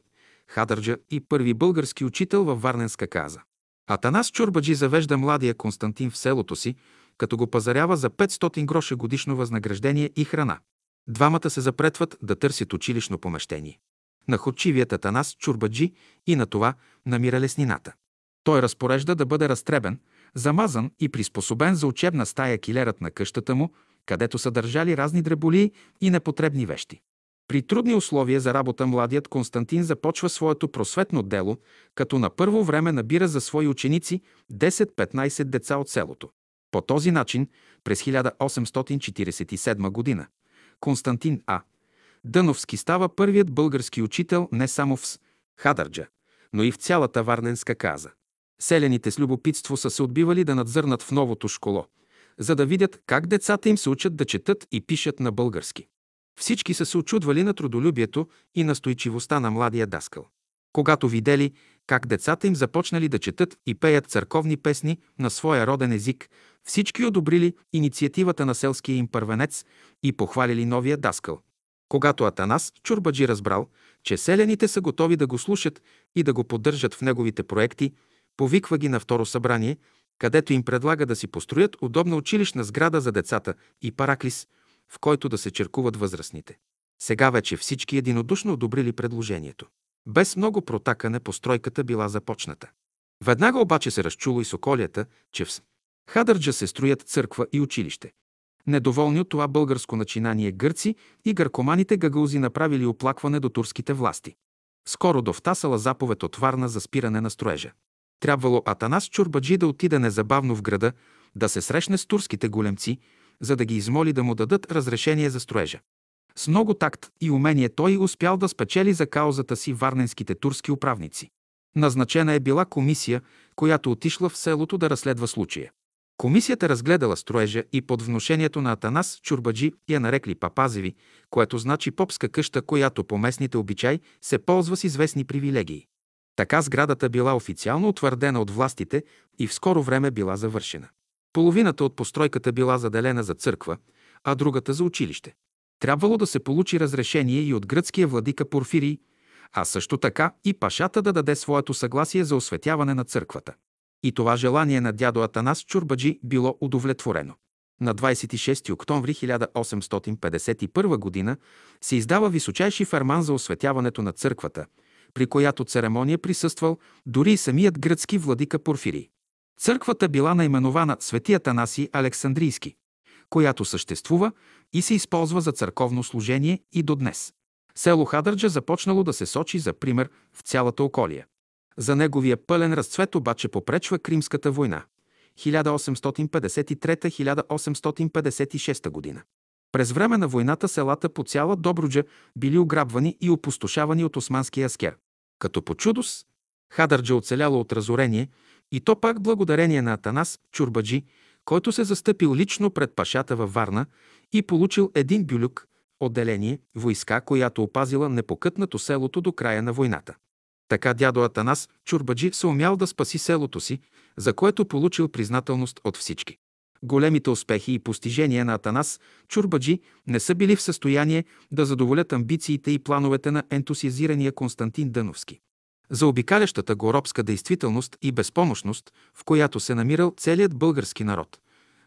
Хадърджа и първи български учител във Варненска каза. Атанас Чурбаджи завежда младия Константин в селото си, като го пазарява за 500 гроша годишно възнаграждение и храна. Двамата се запретват да търсят училищно помещение. Находчивият Атанас Чурбаджи и на това намира леснината. Той разпорежда да бъде разтребен, замазан и приспособен за учебна стая килерът на къщата му, където са държали разни дреболии и непотребни вещи. При трудни условия за работа младият Константин започва своето просветно дело, като на първо време набира за свои ученици 10-15 деца от селото. По този начин, през 1847 г. Константин А. Дъновски става първият български учител не само в Хадърджа, но и в цялата Варненска каза. Селените с любопитство са се отбивали да надзърнат в новото школо, за да видят как децата им се учат да четат и пишат на български. Всички са се очудвали на трудолюбието и настойчивостта на младия даскал. Когато видели как децата им започнали да четат и пеят църковни песни на своя роден език, всички одобрили инициативата на селския им първенец и похвалили новия даскал. Когато Атанас Чурбаджи разбрал, че селяните са готови да го слушат и да го поддържат в неговите проекти, повиква ги на второ събрание, където им предлага да си построят удобна училищна сграда за децата и параклис, в който да се черкуват възрастните. Сега вече всички единодушно одобрили предложението. Без много протакане постройката била започната. Веднага обаче се разчуло и с околията, че в Хадърджа се строят църква и училище. Недоволни от това българско начинание гърци и гъркоманите гагаузи направили оплакване до турските власти. Скоро довтасала заповед от Варна за спиране на строежа. Трябвало Атанас Чурбаджи да отиде незабавно в града, да се срещне с турските големци, за да ги измоли да му дадат разрешение за строежа. С много такт и умение той успял да спечели за каузата си варненските турски управници. Назначена е била комисия, която отишла в селото да разследва случая. Комисията разгледала строежа и под вношението на Атанас Чурбаджи я нарекли Папазеви, което значи попска къща, която по местните обичай се ползва с известни привилегии. Така сградата била официално утвърдена от властите и в скоро време била завършена. Половината от постройката била заделена за църква, а другата за училище. Трябвало да се получи разрешение и от гръцкия владика Порфирий, а също така и пашата да даде своето съгласие за осветяване на църквата. И това желание на дядо Атанас Чурбаджи било удовлетворено. На 26 октомври 1851 г. се издава височайши ферман за осветяването на църквата, при която церемония присъствал дори и самият гръцки владика Порфирий. Църквата била наименована Свети Атанаси Александрийски, която съществува и се използва за църковно служение и до днес. Село Хадърджа започнало да се сочи за пример в цялата околия. За неговия пълен разцвет обаче попречва Кримската война 1853-1856 година. През време на войната селата по цяла Добруджа били ограбвани и опустошавани от османския аскер. Като по чудос, Хадърджа оцеляло от разорение и то пак благодарение на Атанас Чурбаджи, който се застъпил лично пред пашата във Варна и получил един бюлюк, отделение, войска, която опазила непокътнато селото до края на войната. Така дядо Атанас Чурбаджи се умял да спаси селото си, за което получил признателност от всички. Големите успехи и постижения на Атанас Чурбаджи не са били в състояние да задоволят амбициите и плановете на ентусиазирания Константин Дъновски. За обикалящата го робска действителност и безпомощност, в която се намирал целият български народ,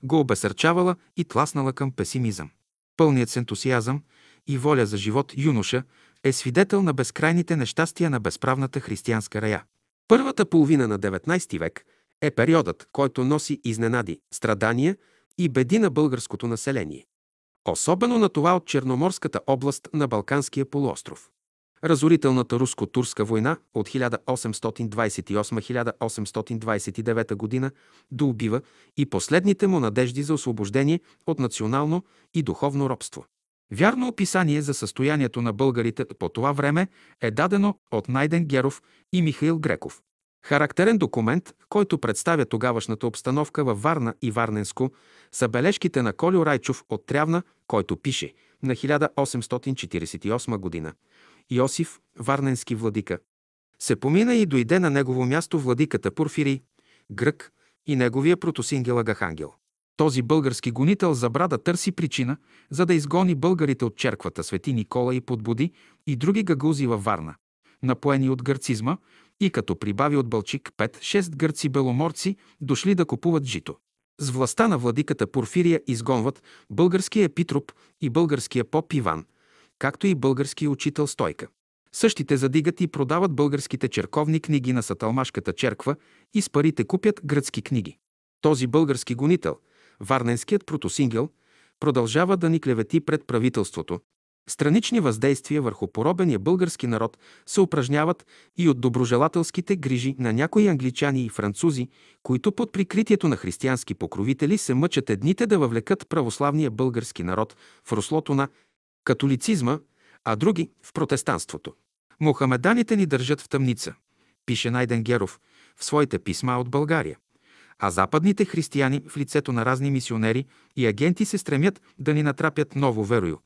го обесърчавала и тласнала към песимизъм. Пълният с ентусиазъм и воля за живот юноша е свидетел на безкрайните нещастия на безправната християнска рая. Първата половина на 19 век е периодът, който носи изненади, страдания и беди на българското население. Особено на това от Черноморската област на Балканския полуостров. Разорителната руско-турска война от 1828-1829 г. доубива и последните му надежди за освобождение от национално и духовно робство. Вярно описание за състоянието на българите по това време е дадено от Найден Геров и Михаил Греков. Характерен документ, който представя тогавашната обстановка във Варна и Варненско, са бележките на Колю Райчов от Трявна, който пише на 1848 година. Йосиф, варненски владика. Се помина и дойде на негово място владиката Порфирий, грък и неговия протосингел Агахангел. Този български гонител забра да търси причина, за да изгони българите от черквата Свети Никола и подбуди и други гагузи във Варна. Напоени от гърцизма и като прибави от Бълчик 5-6 гърци беломорци, дошли да купуват жито. С властта на владиката Порфирия изгонват българския епитроп и българския поп Иван, както и българския учител Стойка. Същите задигат и продават българските черковни книги на Саталмашката черква и с парите купят гръцки книги. Този български гонител – Варненският протосингел продължава да ни клевети пред правителството. Странични въздействия върху поробения български народ се упражняват и от доброжелателските грижи на някои англичани и французи, които под прикритието на християнски покровители се мъчат едните да въвлекат православния български народ в руслото на католицизма, а други в протестанството. Мухамеданите ни държат в тъмница, пише Найден Геров в своите писма от България А западните християни в лицето на разни мисионери и агенти се стремят да ни натрапят ново верою,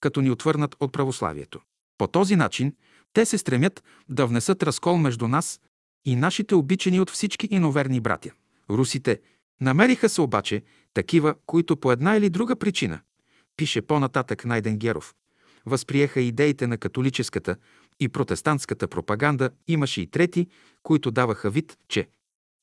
като ни отвърнат от православието. По този начин те се стремят да внесат разкол между нас и нашите обичани от всички иноверни братя. Русите намериха се обаче такива, които по една или друга причина, пише по-нататък Найден Геров, възприеха идеите на католическата и протестантската пропаганда, имаше и трети, които даваха вид, че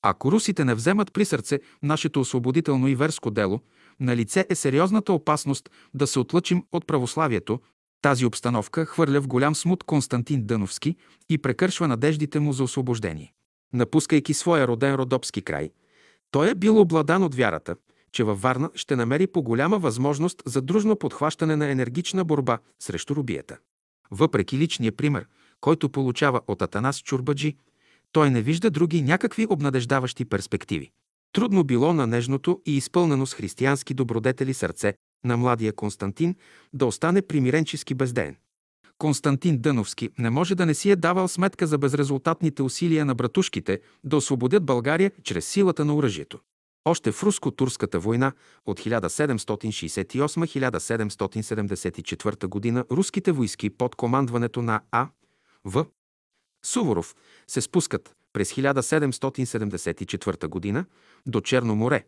ако русите не вземат при сърце нашето освободително и верско дело, на лице е сериозната опасност да се отлъчим от православието. Тази обстановка хвърля в голям смут Константин Дъновски и прекършва надеждите му за освобождение. Напускайки своя роден родопски край, той е бил обладан от вярата, че във Варна ще намери по голяма възможност за дружно подхващане на енергична борба срещу рубията. Въпреки личния пример, който получава от Атанас Чурбаджи, той не вижда други някакви обнадеждаващи перспективи. Трудно било на нежното и изпълнено с християнски добродетели сърце на младия Константин да остане примиренчески бездеен. Константин Дъновски не може да не си е давал сметка за безрезултатните усилия на братушките да освободят България чрез силата на оръжието. Още в руско-турската война от 1768-1774 г. руските войски под командването на А. В. Суворов се спускат през 1774 г. до Черно море,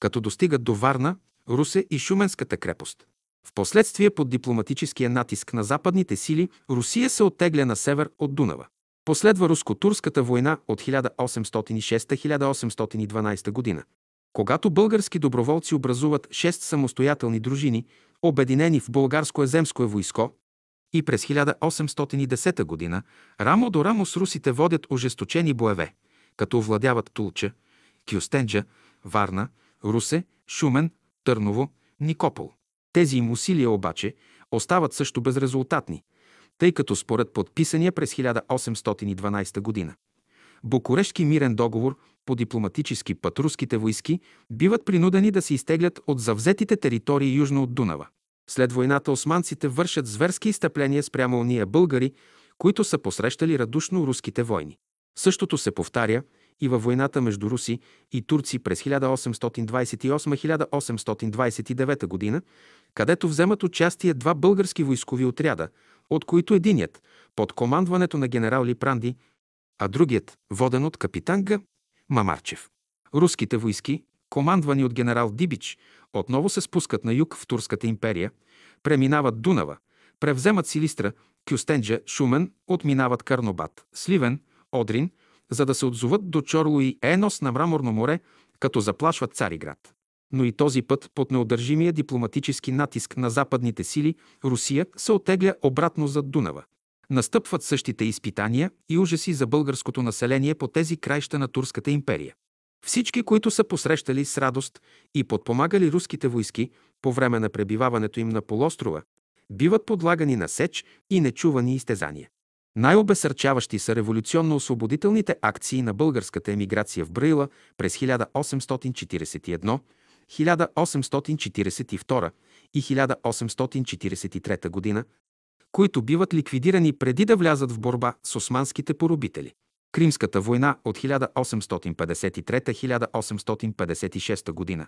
като достигат до Варна, Русе и Шуменската крепост. Впоследствие под дипломатическия натиск на западните сили Русия се оттегля на север от Дунава. Последва руско-турската война от 1806-1812 г. Когато български доброволци образуват шест самостоятелни дружини, обединени в българско-еземско войско, и през 1810 г. рамо до рамо с русите водят ожесточени боеве, като овладяват Тулча, Кюстенджа, Варна, Русе, Шумен, Търново, Никопол. Тези им усилия обаче остават също безрезултатни, тъй като според подписания през 1812 г. Букурешки мирен договор по дипломатически път руските войски биват принудени да се изтеглят от завзетите територии южно от Дунава. След войната османците вършат зверски изтъпления спрямо уния българи, които са посрещали радушно руските войни. Същото се повтаря и във войната между руси и турци през 1828-1829 г., където вземат участие два български войскови отряда, от които единият под командването на генерал Липранди, а другият воден от капитан Г. Мамарчев. Руските войски, командвани от генерал Дибич, отново се спускат на юг в Турската империя, преминават Дунава, превземат Силистра, Кюстенджа, Шумен, отминават Карнобат, Сливен, Одрин, за да се отзоват до Чорло и Енос на Мраморно море, като заплашват Цариград. Но и този път, под неудържимия дипломатически натиск на западните сили, Русия се отегля обратно зад Дунава. Настъпват същите изпитания и ужаси за българското население по тези краища на Турската империя. Всички, които са посрещали с радост и подпомагали руските войски по време на пребиваването им на полуострова, биват подлагани на сеч и нечувани изтезания. Най-обесърчаващи са революционно-освободителните акции на българската емиграция в Брайла през 1841, 1842 и 1843 година, които биват ликвидирани преди да влязат в борба с османските поробители. Кримската война от 1853-1856 година,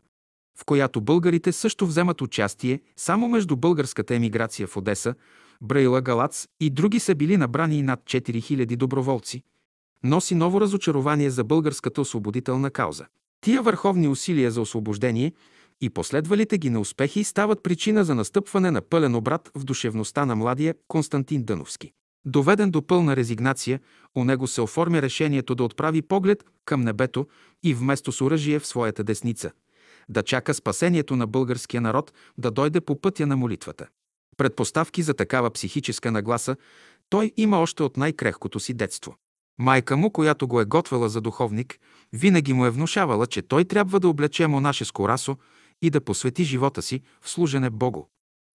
в която българите също вземат участие само между българската емиграция в Одеса, Брейла Галац и други са били набрани над 4000 доброволци, носи ново разочарование за българската освободителна кауза. Тия върховни усилия за освобождение и последвалите ги неуспехи стават причина за настъпване на пълен обрат в душевността на младия Константин Дъновски. Доведен до пълна резигнация, у него се оформя решението да отправи поглед към небето и вместо с оръжие в своята десница, да чака спасението на българския народ да дойде по пътя на молитвата. Предпоставки за такава психическа нагласа той има още от най-крехкото си детство. Майка му, която го е готвела за духовник, винаги му е внушавала, че той трябва да облече монашеско расо и да посвети живота си в служене Богу.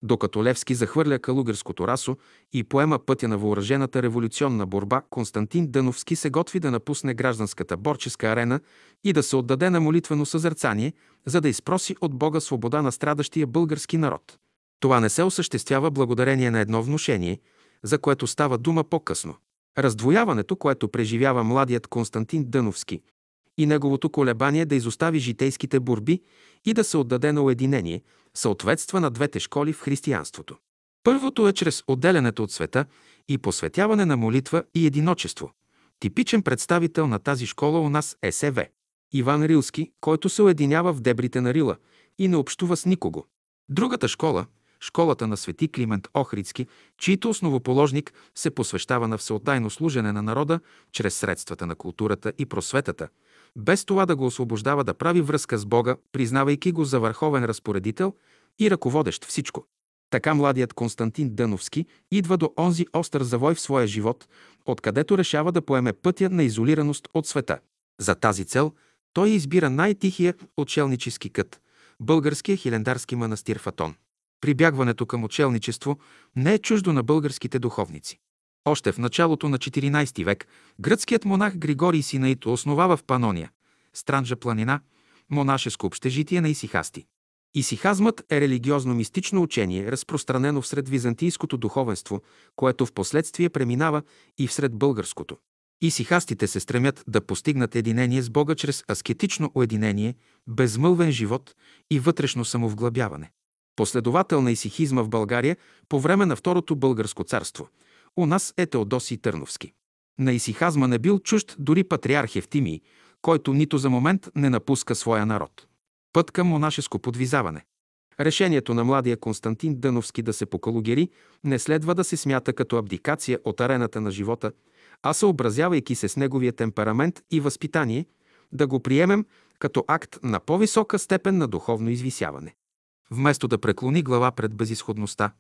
Докато Левски захвърля калугерското расо и поема пътя на въоръжената революционна борба, Константин Дъновски се готви да напусне гражданската борческа арена и да се отдаде на молитвено съзерцание, за да изпроси от Бога свобода на страдащия български народ. Това не се осъществява благодарение на едно внушение, за което става дума по-късно. Раздвояването, което преживява младият Константин Дъновски и неговото колебание да изостави житейските борби и да се отдаде на уединение, съответства на двете школи в християнството. Първото е чрез отделянето от света и посветяване на молитва и единочество. Типичен представител на тази школа у нас е СВ. Иван Рилски, който се уединява в дебрите на Рила и не общува с никого. Другата школа, школата на свети Климент Охридски, чийто основоположник се посвещава на всеотдайно служене на народа чрез средствата на културата и просветата, без това да го освобождава да прави връзка с Бога, признавайки го за върховен разпоредител и ръководещ всичко. Така младият Константин Дъновски идва до онзи остър завой в своя живот, откъдето решава да поеме пътя на изолираност от света. За тази цел той избира най-тихия отшелнически кът – българския хилендарски манастир Фатон. Прибягването към учелничество не е чуждо на българските духовници. Още в началото на 14 век гръцкият монах Григорий Синаит основава в Панония, Странджа планина, монашеско общежитие на исихасти. Исихазмът е религиозно-мистично учение, разпространено всред византийското духовенство, което в последствие преминава и всред българското. Исихастите се стремят да постигнат единение с Бога чрез аскетично уединение, безмълвен живот и вътрешно самовглъбяване. Последовател на исихизма в България по време на Второто българско царство. У нас е Теодосий Търновски. На исихазма не бил чужд дори патриарх Евтимий, който нито за момент не напуска своя народ. Път към монашеско подвизаване. Решението на младия Константин Дъновски да се покалугери не следва да се смята като абдикация от арената на живота, а съобразявайки се с неговия темперамент и възпитание, да го приемем като акт на по-висока степен на духовно извисяване. Вместо да преклони глава пред безисходността,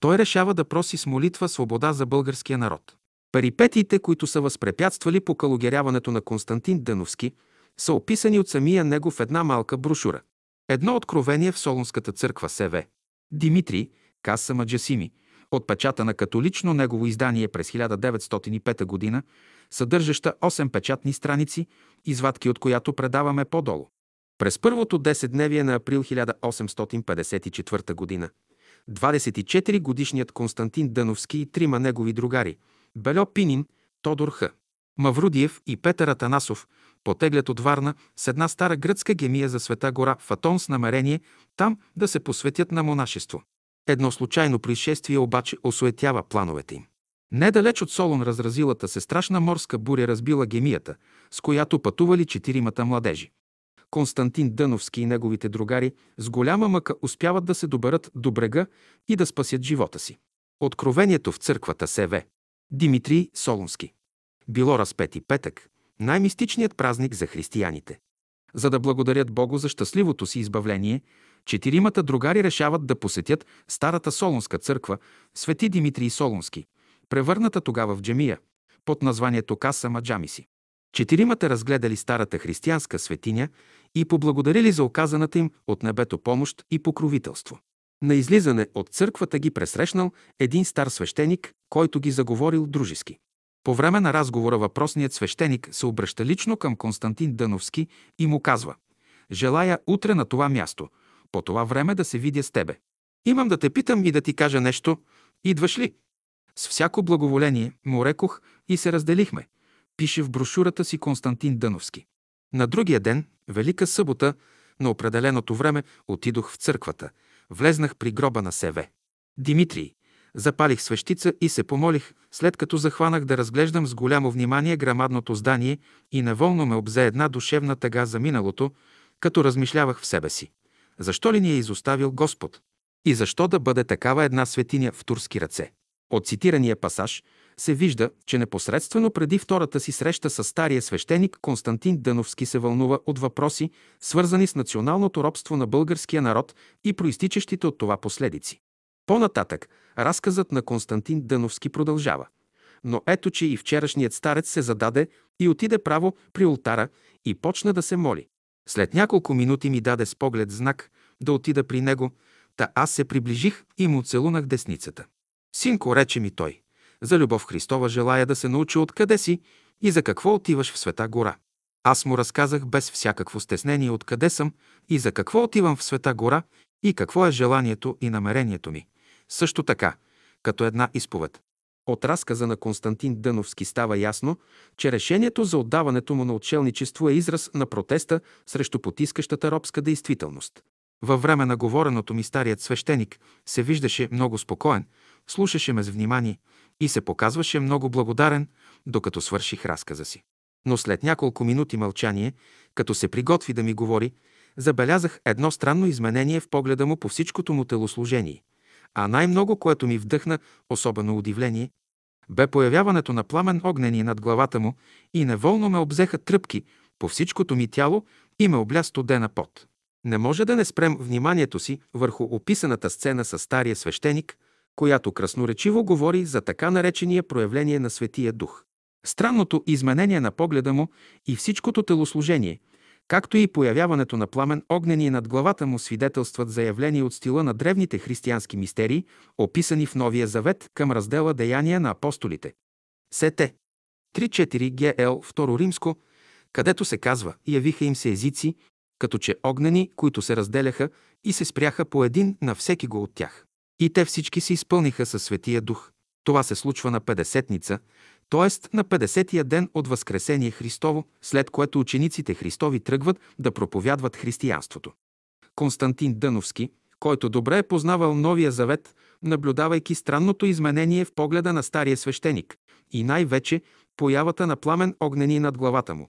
той решава да проси с молитва свобода за българския народ. Перипетиите, които са възпрепятствали покалогеряването на Константин Дъновски, са описани от самия него в една малка брошура. Едно откровение в Солунската църква СВ. Димитрий, Каса Маджасими, от печата на католично негово издание през 1905 г., съдържаща 8 печатни страници, извадки от която предаваме по-долу. През първото 10-дневие на април 1854 г. 24-годишният Константин Дъновски и трима негови другари – Бельо Пинин, Тодор Х. Маврудиев и Петър Атанасов потеглят от Варна с една стара гръцка гемия за Света гора Фатон с намерение там да се посветят на монашество. Едно случайно происшествие обаче осуетява плановете им. Недалеч от Солон разразилата се страшна морска буря разбила гемията, с която пътували четиримата младежи. Константин Дъновски и неговите другари с голяма мъка успяват да се доберат до брега и да спасят живота си. Откровението в църквата СВ. Димитрий Солунски. Било разпети петък, най-мистичният празник за християните. За да благодарят Богу за щастливото си избавление, четиримата другари решават да посетят старата Солунска църква, Свети Димитрий Солунски, превърната тогава в джемия, под названието Каса Маджамиси. Четиримата разгледали старата християнска светиня и поблагодарили за оказаната им от небето помощ и покровителство. На излизане от църквата ги пресрещнал един стар свещеник, който ги заговорил дружески. По време на разговора въпросният свещеник се обръща лично към Константин Дъновски и му казва «Желая утре на това място, по това време да се видя с тебе. Имам да те питам и да ти кажа нещо. Идваш ли?» С всяко благоволение му рекох и се разделихме, пише в брошурата си Константин Дъновски. На другия ден, Велика събота, на определеното време отидох в църквата, влезнах при гроба на Севе. Димитрий, запалих свещица и се помолих, след като захванах да разглеждам с голямо внимание грамадното здание и неволно ме обзе една душевна тъга за миналото, като размишлявах в себе си. Защо ли ни е изоставил Господ? И защо да бъде такава една светиня в турски ръце? От цитирания пасаж се вижда, че непосредствено преди втората си среща с стария свещеник Константин Дъновски се вълнува от въпроси, свързани с националното робство на българския народ и проистичащите от това последици. По-нататък, разказът на Константин Дъновски продължава. Но ето, че и вчерашният старец се зададе и отиде право при ултара и почна да се моли. След няколко минути ми даде с поглед знак да отида при него, та аз се приближих и му целунах десницата. Синко, рече ми той, за любов Христова желая да се научи откъде си и за какво отиваш в Света гора. Аз му разказах без всякакво стеснение откъде съм и за какво отивам в Света гора и какво е желанието и намерението ми. Също така, като една изповед. От разказа на Константин Дъновски става ясно, че решението за отдаването му на отшелничество е израз на протеста срещу потискащата робска действителност. Във време на говореното ми старият свещеник се виждаше много спокоен, слушаше ме с внимание и се показваше много благодарен, докато свърших разказа си. Но след няколко минути мълчание, като се приготви да ми говори, забелязах едно странно изменение в погледа му по всичкото му телослужение. А най-много, което ми вдъхна особено удивление, бе появяването на пламен огнени над главата му и неволно ме обзеха тръпки по всичкото ми тяло и ме обля студена пот. Не може да не спрем вниманието си върху описаната сцена с стария свещеник, която красноречиво говори за така наречения проявление на Светия Дух. Странното изменение на погледа му и всичкото телослужение, както и появяването на пламен огнени над главата му свидетелстват заявление от стила на древните християнски мистерии, описани в Новия Завет към раздела Деяния на апостолите. Сете 3.4 ГЛ 2 Римско, където се казва «Явиха им се езици, като че огнени, които се разделяха и се спряха по един на всеки го от тях. И те всички се изпълниха със Светия Дух. Това се случва на Педесетница, т.е. на 50-я ден от Възкресение Христово, след което учениците Христови тръгват да проповядват християнството. Константин Дъновски, който добре е познавал Новия Завет, наблюдавайки странното изменение в погледа на стария свещеник и най-вече появата на пламен огнени над главата му,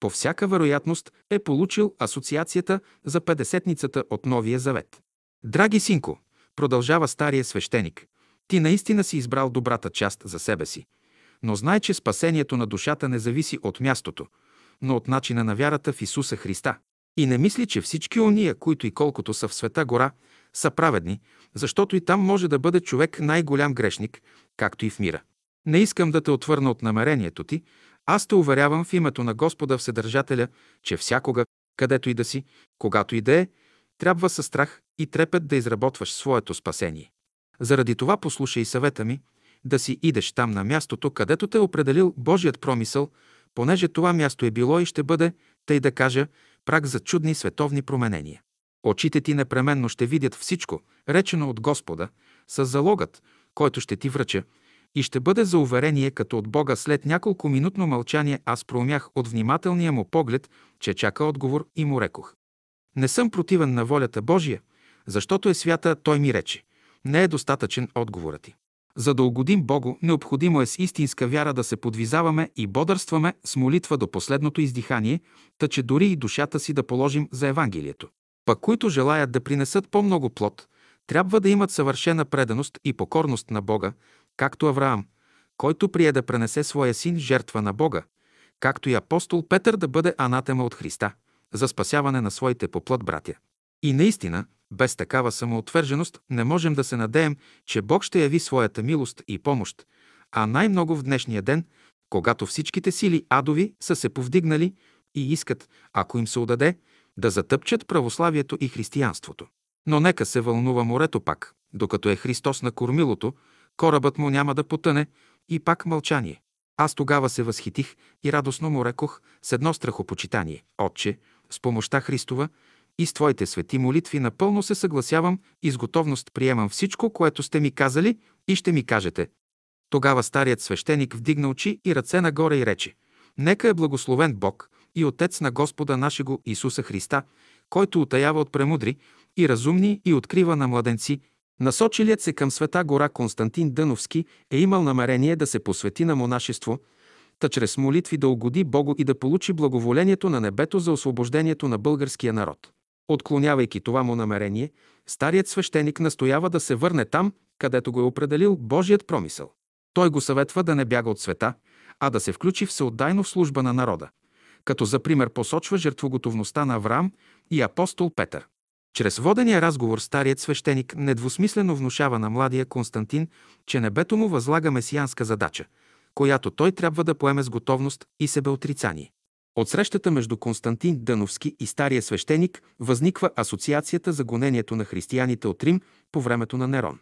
по всяка вероятност е получил асоциацията за Педесетницата от Новия Завет. Драги синко, продължава стария свещеник, ти наистина си избрал добрата част за себе си, но знай, че спасението на душата не зависи от мястото, но от начина на вярата в Исуса Христа. И не мисли, че всички ония, които и колкото са в света гора, са праведни, защото и там може да бъде човек най-голям грешник, както и в мира. Не искам да те отвърна от намерението ти, аз те уверявам в името на Господа Вседържателя, че всякога, където и да си, когато и да е, трябва със страх и трепет да изработваш своето спасение. Заради това послушай съвета ми, да си идеш там на мястото, където те е определил Божият промисъл, понеже това място е било и ще бъде, тъй да кажа, прак за чудни световни променения. Очите ти непременно ще видят всичко, речено от Господа, с залогът, който ще ти връча, и ще бъде за уверение като от Бога след няколко минутно мълчание аз проумях от внимателния му поглед, че чака отговор и му рекох. Не съм противен на волята Божия, защото е свята, той ми рече. Не е достатъчен отговорът ти. За да угодим Богу, необходимо е с истинска вяра да се подвизаваме и бодърстваме с молитва до последното издихание, та че дори и душата си да положим за Евангелието. Пък които желаят да принесат по-много плод, трябва да имат съвършена преданост и покорност на Бога, както Авраам, който прие да пренесе своя син жертва на Бога, както и апостол Петър да бъде анатема от Христа, за спасяване на своите поплът братя. И наистина, без такава самоотвърженост не можем да се надеем, че Бог ще яви своята милост и помощ, а най-много в днешния ден, когато всичките сили адови са се повдигнали и искат, ако им се удаде, да затъпчат православието и християнството. Но нека се вълнува морето пак, докато е Христос на кормилото, корабът му няма да потъне и пак мълчание. Аз тогава се възхитих и радостно му рекох с едно страхопочитание. Отче, с помощта Христова и с Твоите свети молитви напълно се съгласявам и с готовност приемам всичко, което сте ми казали и ще ми кажете. Тогава старият свещеник вдигна очи и ръце нагоре и рече Нека е благословен Бог и Отец на Господа нашего Исуса Христа, който утаява от премудри и разумни и открива на младенци. Насочилият се към света гора Константин Дъновски е имал намерение да се посвети на монашество, та чрез молитви да угоди Богу и да получи благоволението на небето за освобождението на българския народ. Отклонявайки това му намерение, старият свещеник настоява да се върне там, където го е определил Божият промисъл. Той го съветва да не бяга от света, а да се включи всеотдайно в служба на народа, като за пример посочва жертвоготовността на Авраам и апостол Петър. Чрез водения разговор старият свещеник недвусмислено внушава на младия Константин, че небето му възлага месианска задача, която той трябва да поеме с готовност и себеотрицание. От срещата между Константин Дъновски и стария свещеник възниква асоциацията за гонението на християните от Рим по времето на Нерон.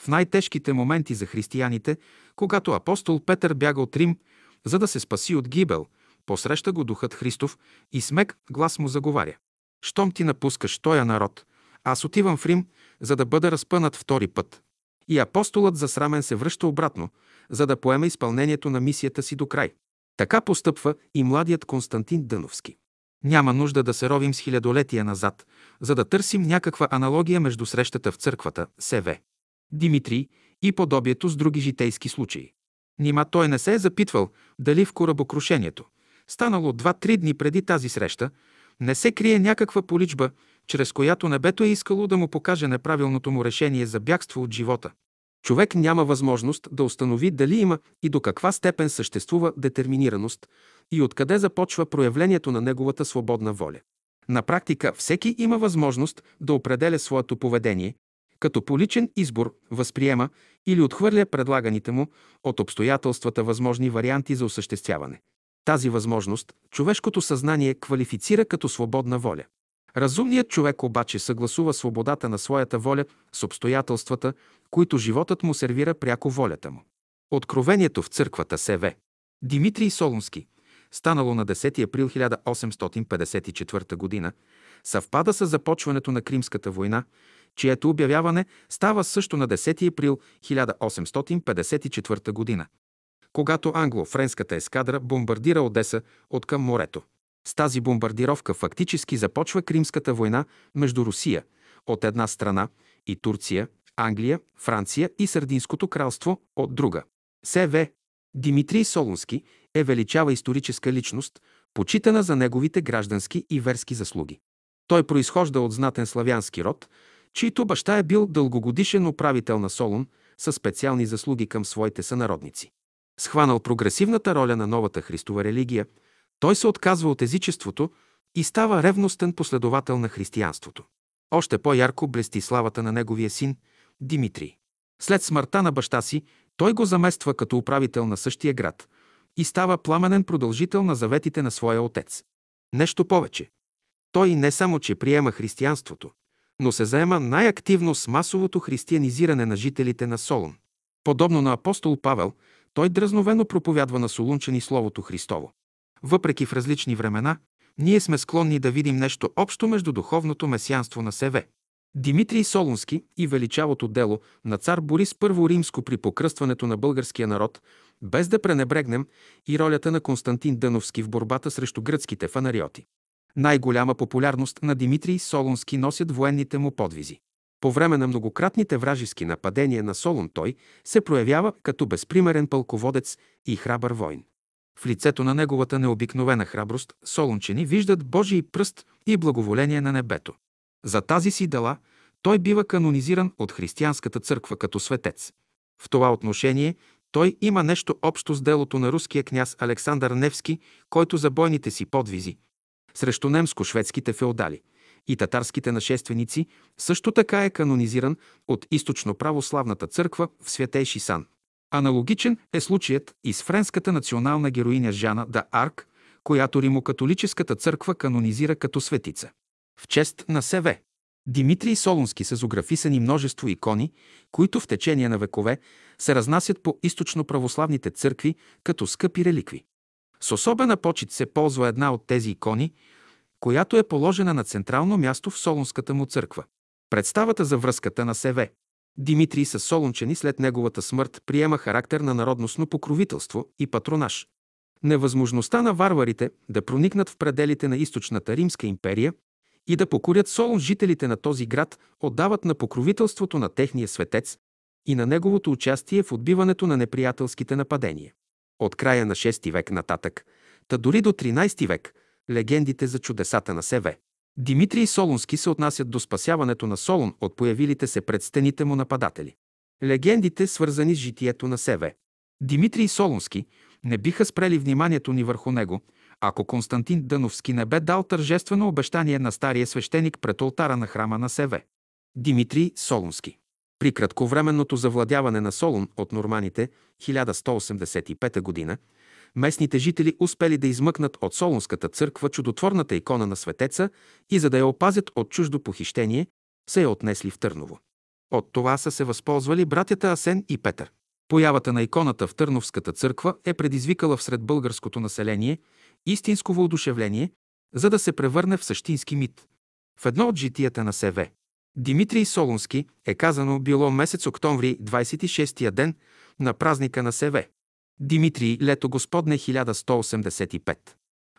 В най-тежките моменти за християните, когато апостол Петър бяга от Рим, за да се спаси от гибел, посреща го духът Христов и смек глас му заговаря. Щом ти напускаш тоя народ, аз отивам в Рим, за да бъда разпънат втори път. И апостолът засрамен се връща обратно, за да поеме изпълнението на мисията си до край. Така постъпва и младият Константин Дъновски. Няма нужда да се ровим с хилядолетия назад, за да търсим някаква аналогия между срещата в църквата, СВ. Димитрий и подобието с други житейски случаи. Нима той не се е запитвал дали в корабокрушението, станало два-три дни преди тази среща, не се крие някаква поличба, чрез която небето е искало да му покаже неправилното му решение за бягство от живота. Човек няма възможност да установи дали има и до каква степен съществува детерминираност и откъде започва проявлението на неговата свободна воля. На практика всеки има възможност да определя своето поведение, като по личен избор възприема или отхвърля предлаганите му от обстоятелствата възможни варианти за осъществяване. Тази възможност човешкото съзнание квалифицира като свободна воля. Разумният човек обаче съгласува свободата на своята воля с обстоятелствата, които животът му сервира пряко волята му. Откровението в църквата СВ. Димитрий Солунски, станало на 10 април 1854 г., съвпада с започването на Кримската война, чието обявяване става също на 10 април 1854 г., когато англо-френската ескадра бомбардира Одеса от към морето. С тази бомбардировка фактически започва Кримската война между Русия от една страна и Турция, Англия, Франция и Сърдинското кралство от друга. С.В. Димитрий Солунски е величава историческа личност, почитана за неговите граждански и верски заслуги. Той произхожда от знатен славянски род, чийто баща е бил дългогодишен управител на Солун със специални заслуги към своите сънародници. Схванал прогресивната роля на новата Христова религия, той се отказва от езичеството и става ревностен последовател на християнството. Още по-ярко блести славата на неговия син Димитрий. След смъртта на баща си, той го замества като управител на същия град и става пламенен продължител на заветите на своя отец. Нещо повече. Той не само, че приема християнството, но се заема най-активно с масовото християнизиране на жителите на Солун. Подобно на апостол Павел, той дръзновено проповядва на солунчани Словото Христово. Въпреки в различни времена, ние сме склонни да видим нещо общо между духовното месианство на СВ. Димитрий Солунски и величавото дело на цар Борис I Римско при покръстването на българския народ, без да пренебрегнем и ролята на Константин Дъновски в борбата срещу гръцките фанариоти. Най-голяма популярност на Димитрий Солунски носят военните му подвизи. По време на многократните вражески нападения на Солун той се проявява като безпримерен пълководец и храбър войн. В лицето на неговата необикновена храброст солунчени виждат Божий пръст и благоволение на небето. За тази си дела той бива канонизиран от християнската църква като светец. В това отношение той има нещо общо с делото на руския княз Александър Невски, който за бойните си подвизи срещу немско-шведските феодали и татарските нашественици също така е канонизиран от източно-православната църква в Святейши Сан. Аналогичен е случаят и с френската национална героиня Жана да Арк, която римокатолическата църква канонизира като светица. В чест на СВ. Димитрий Солунски са зографисани множество икони, които в течение на векове се разнасят по източно-православните църкви като скъпи реликви. С особена почет се ползва една от тези икони, която е положена на централно място в Солунската му църква. Представата за връзката на СВ. Димитрий с солунчени след неговата смърт приема характер на народностно покровителство и патронаж. Невъзможността на варварите да проникнат в пределите на източната Римска империя и да покорят Солун жителите на този град отдават на покровителството на техния светец и на неговото участие в отбиването на неприятелските нападения. От края на 6 век нататък, та дори до 13 век, легендите за чудесата на Севе. Димитрий Солунски се отнасят до спасяването на Солун от появилите се пред стените му нападатели. Легендите, свързани с житието на Севе. Димитрий Солунски не биха спрели вниманието ни върху него, ако Константин Дъновски не бе дал тържествено обещание на стария свещеник пред ултара на храма на Севе. Димитрий Солунски При кратковременното завладяване на Солун от норманите 1185 г. Местните жители успели да измъкнат от Солунската църква чудотворната икона на светеца и за да я опазят от чуждо похищение, се я отнесли в Търново. От това са се възползвали братята Асен и Петър. Появата на иконата в Търновската църква е предизвикала всред българското население истинско въодушевление, за да се превърне в същински мит. В едно от житията на СВ. Димитрий Солунски е казано било месец октомври 26-я ден на празника на Севе. Димитрий лето Господне 1185.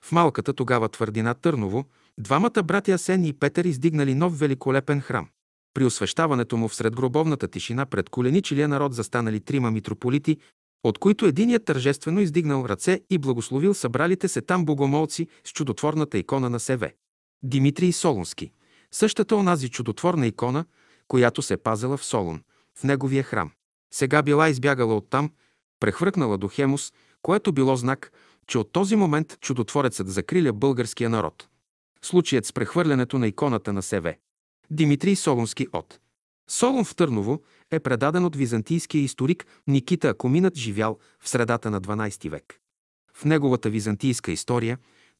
В малката тогава твърдина Търново, двамата братя Асен и Петър издигнали нов великолепен храм. При освещаването му всред гробовната тишина пред коленичилия народ застанали трима митрополити, от които единият тържествено издигнал ръце и благословил събралите се там богомолци с чудотворната икона на Севе. Димитрий Солунски. Същата онази чудотворна икона, която се пазела в Солун, в неговия храм. Сега била избягала оттам, прехвъркнала до Хемус, което било знак, че от този момент чудотворецът закриля българския народ. Случаят с прехвърлянето на иконата на Севе. Димитрий Солунски от Солун в Търново е предаден от византийския историк Никита Акоминът, живял в средата на 12 век. В неговата византийска история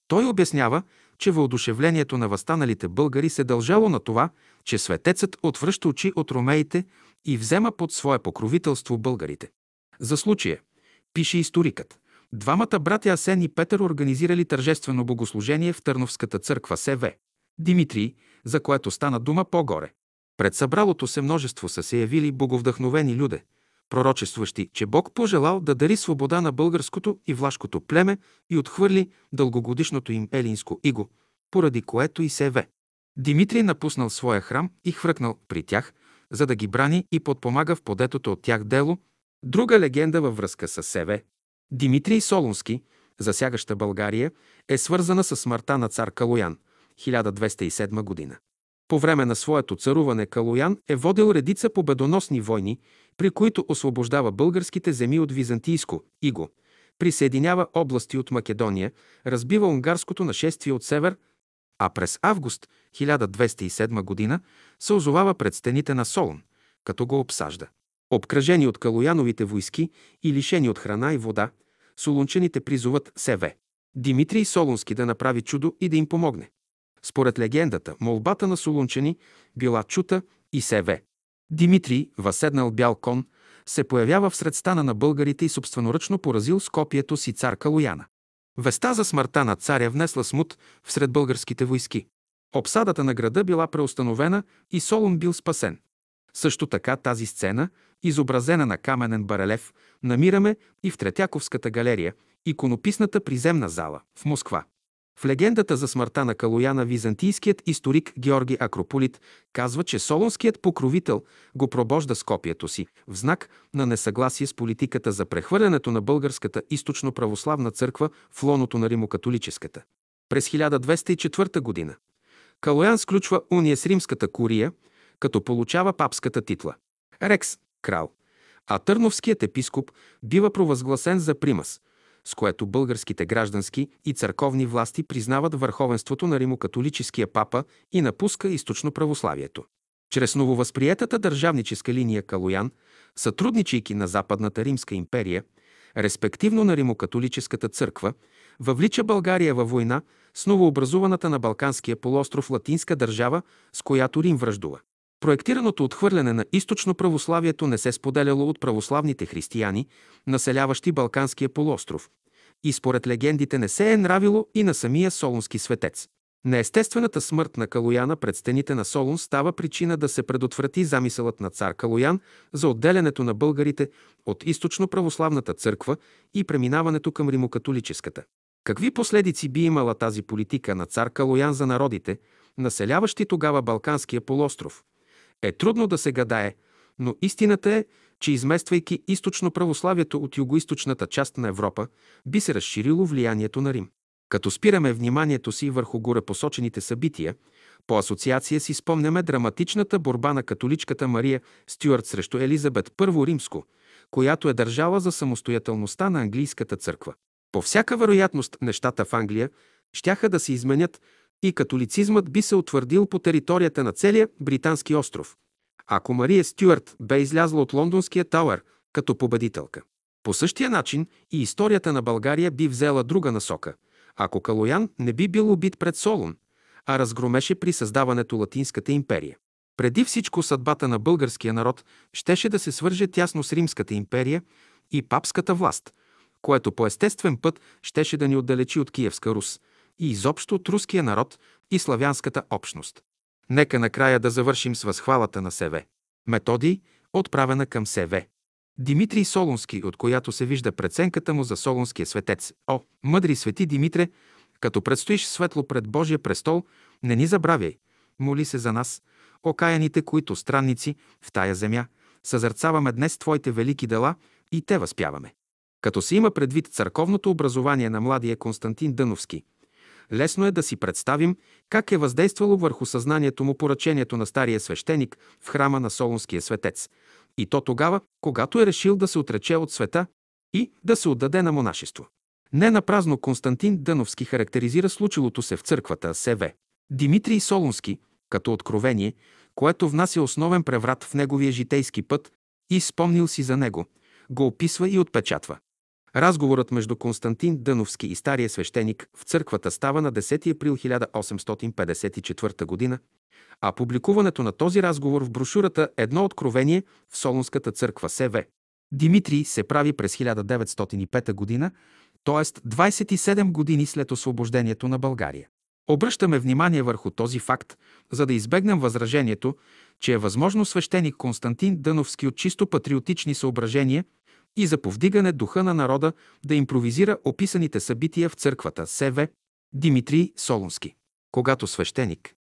той обяснява, че въодушевлението на възстаналите българи се дължало на това, че светецът отвръща очи от ромеите и взема под свое покровителство българите. За случая, пише историкът, двамата братя Асен и Петър организирали тържествено богослужение в Търновската църква СВ. Димитрий, за което стана дума по-горе. Пред събралото се множество са се явили боговдъхновени люде, пророчестващи, че Бог пожелал да дари свобода на българското и влашкото племе и отхвърли дългогодишното им елинско иго, поради което и се ве. Димитрий напуснал своя храм и хвъркнал при тях, за да ги брани и подпомага в подетото от тях дело. Друга легенда във връзка с Севе. Димитрий Солунски, засягаща България, е свързана с смъртта на цар Калоян, 1207 година. По време на своето царуване Калоян е водил редица победоносни войни, при които освобождава българските земи от византийско иго, присъединява области от Македония, разбива унгарското нашествие от север, а през август 1207 година се озовава пред стените на Солун, като го обсажда. Обкръжени от Калояновите войски и лишени от храна и вода, солунчаните призуват Севе. Димитрий Солунски да направи чудо и да им помогне. Според легендата, молбата на солунчани била чута и Севе. Димитрий, въседнал бял кон, се появява в сред стана на българите и собственоръчно поразил с копието си цар Калояна. Веста за смъртта на царя внесла смут всред българските войски. Обсадата на града била преустановена и Солун бил спасен. Също така тази сцена, изобразена на каменен барелев, намираме и в Третяковската галерия, иконописната приземна зала в Москва. В легендата за смъртта на Калояна византийският историк Георги Акрополит казва, че солонският покровител го пробожда с копието си в знак на несъгласие с политиката за прехвърлянето на българската източно-православна църква в лоното на римокатолическата. През 1204 година Калоян сключва уния с римската курия, като получава папската титла. Рекс – крал, а Търновският епископ бива провъзгласен за примас – с което българските граждански и църковни власти признават върховенството на римокатолическия папа и напуска източно православието. Чрез нововъзприетата държавническа линия Калоян, сътрудничайки на Западната Римска империя, респективно на римокатолическата църква, въвлича България във война с новообразуваната на Балканския полуостров латинска държава, с която Рим връждува. Проектираното отхвърляне на източно православието не се споделяло от православните християни, населяващи Балканския полуостров, и според легендите не се е нравило и на самия солунски светец. Неестествената смърт на Калояна пред стените на Солун става причина да се предотврати замисълът на цар Калоян за отделянето на българите от източно православната църква и преминаването към римокатолическата. Какви последици би имала тази политика на цар Калоян за народите, населяващи тогава Балканския полуостров? Е трудно да се гадае, но истината е, че измествайки източно православието от югоисточната част на Европа, би се разширило влиянието на Рим. Като спираме вниманието си върху горепосочените събития, по асоциация си спомняме драматичната борба на католичката Мария Стюарт срещу Елизабет I Римско, която е държала за самостоятелността на английската църква. По всяка вероятност нещата в Англия щяха да се изменят и католицизмът би се утвърдил по територията на целия британски остров, ако Мария Стюарт бе излязла от лондонския Тауер като победителка. По същия начин и историята на България би взела друга насока, ако Калоян не би бил убит пред Солун, а разгромеше при създаването Латинската империя. Преди всичко съдбата на българския народ щеше да се свърже тясно с Римската империя и папската власт, което по естествен път щеше да ни отдалечи от Киевска Рус – и изобщо от руския народ и славянската общност. Нека накрая да завършим с възхвалата на Севе. Методий, отправена към Севе. Димитрий Солунски, от която се вижда преценката му за Солунския светец. О, мъдри свети Димитре, като предстоиш светло пред Божия престол, не ни забравяй. Моли се за нас, окаяните, които странници в тая земя, съзърцаваме днес Твоите велики дела и те възпяваме. Като се има предвид църковното образование на младия Константин Дъновски, лесно е да си представим как е въздействало върху съзнанието му поръчението на стария свещеник в храма на Солунския светец. И то тогава, когато е решил да се отрече от света и да се отдаде на монашество. Не напразно Константин Дъновски характеризира случилото се в църквата СВ. Димитрий Солунски, като откровение, което внася основен преврат в неговия житейски път и спомнил си за него, го описва и отпечатва. Разговорът между Константин Дъновски и стария свещеник в църквата става на 10 април 1854 г., а публикуването на този разговор в брошурата «Едно откровение» в Солунската църква СВ. Димитрий се прави през 1905 г., т.е. 27 години след освобождението на България. Обръщаме внимание върху този факт, за да избегнем възражението, че е възможно свещеник Константин Дъновски от чисто патриотични съображения и за повдигане духа на народа да импровизира описаните събития в църквата СВ Димитрий Солунски. Когато свещеник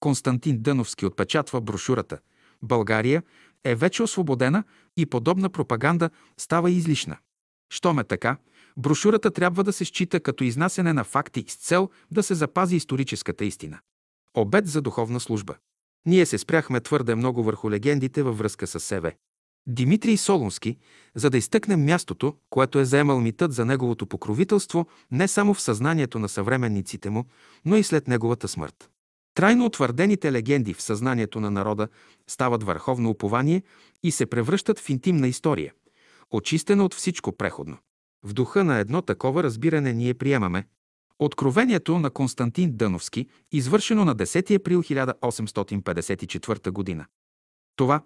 Константин Дъновски отпечатва брошурата «България е вече освободена и подобна пропаганда става излишна». Щом е така, брошурата трябва да се счита като изнасяне на факти с цел да се запази историческата истина. Обед за духовна служба. Ние се спряхме твърде много върху легендите във връзка с себе. Димитрий Солунски, за да изтъкнем мястото, което е заемал митът за неговото покровителство не само в съзнанието на съвременниците му, но и след неговата смърт. Трайно утвърдените легенди в съзнанието на народа стават върховно упование и се превръщат в интимна история, очистена от всичко преходно. В духа на едно такова разбиране ние приемаме Откровението на Константин Дъновски, извършено на 10 април 1854 г. Това,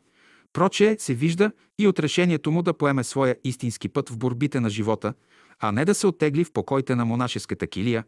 прочее, се вижда и от решението му да поеме своя истински път в борбите на живота, а не да се оттегли в покоите на монашеската килия,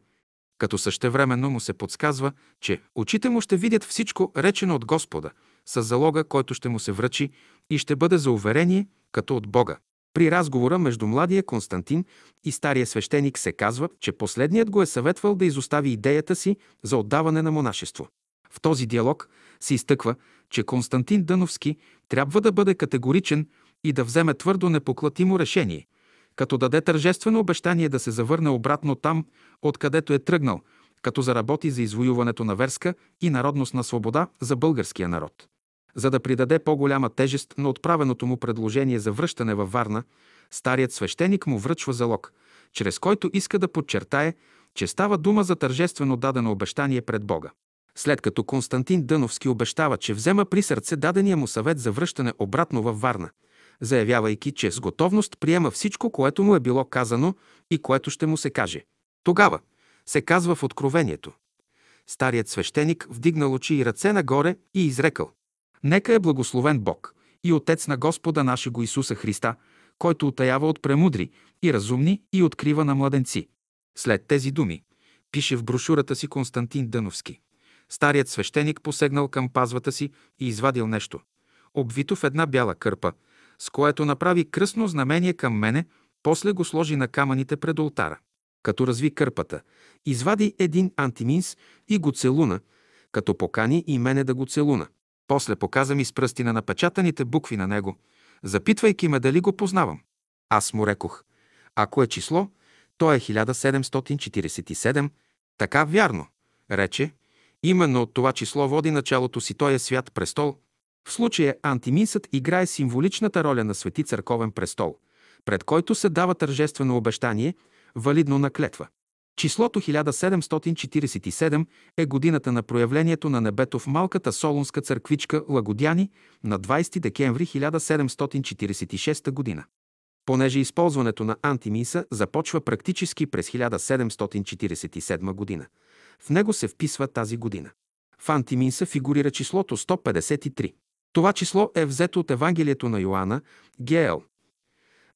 като същевременно му се подсказва, че очите му ще видят всичко речено от Господа, с залога, който ще му се връчи и ще бъде за уверение, като от Бога. При разговора между младия Константин и стария свещеник се казва, че последният го е съветвал да изостави идеята си за отдаване на монашество. В този диалог се изтъква, че Константин Дъновски трябва да бъде категоричен и да вземе твърдо непоклатимо решение, като даде тържествено обещание да се завърне обратно там, откъдето е тръгнал, като заработи за извоюването на верска и народностна свобода за българския народ. За да придаде по-голяма тежест на отправеното му предложение за връщане във Варна, старият свещеник му връчва залог, чрез който иска да подчертае, че става дума за тържествено дадено обещание пред Бога. След като Константин Дъновски обещава, че взема при сърце дадения му съвет за връщане обратно във Варна, заявявайки, че с готовност приема всичко, което му е било казано и което ще му се каже. Тогава се казва в Откровението. Старият свещеник вдигнал очи и ръце нагоре и изрекал Нека е благословен Бог и Отец на Господа нашего Исуса Христа, който отаява от премудри и разумни и открива на младенци. След тези думи, пише в брошурата си Константин Дъновски. Старият свещеник посегнал към пазвата си и извадил нещо, обвито в една бяла кърпа, с което направи кръстно знамение към мене, после го сложи на камъните пред ултара. Като разви кърпата, извади един антиминс и го целуна, като покани и мене да го целуна. После показа ми с пръсти на напечатаните букви на него, запитвайки ме дали го познавам. Аз му рекох, ако е число, то е 1747. Така вярно, рече. Именно от това число води началото си той е свят престол. В случая антиминсът играе символичната роля на свети църковен престол, пред който се дава тържествено обещание, валидно на клетва. Числото 1747 е годината на проявлението на небето в малката солунска църквичка Лагодяни на 20 декември 1746 година. Понеже използването на антимиса започва практически през 1747 година. В него се вписва тази година. В антиминса фигурира числото 153. Това число е взето от Евангелието на Йоанна, ГЛ,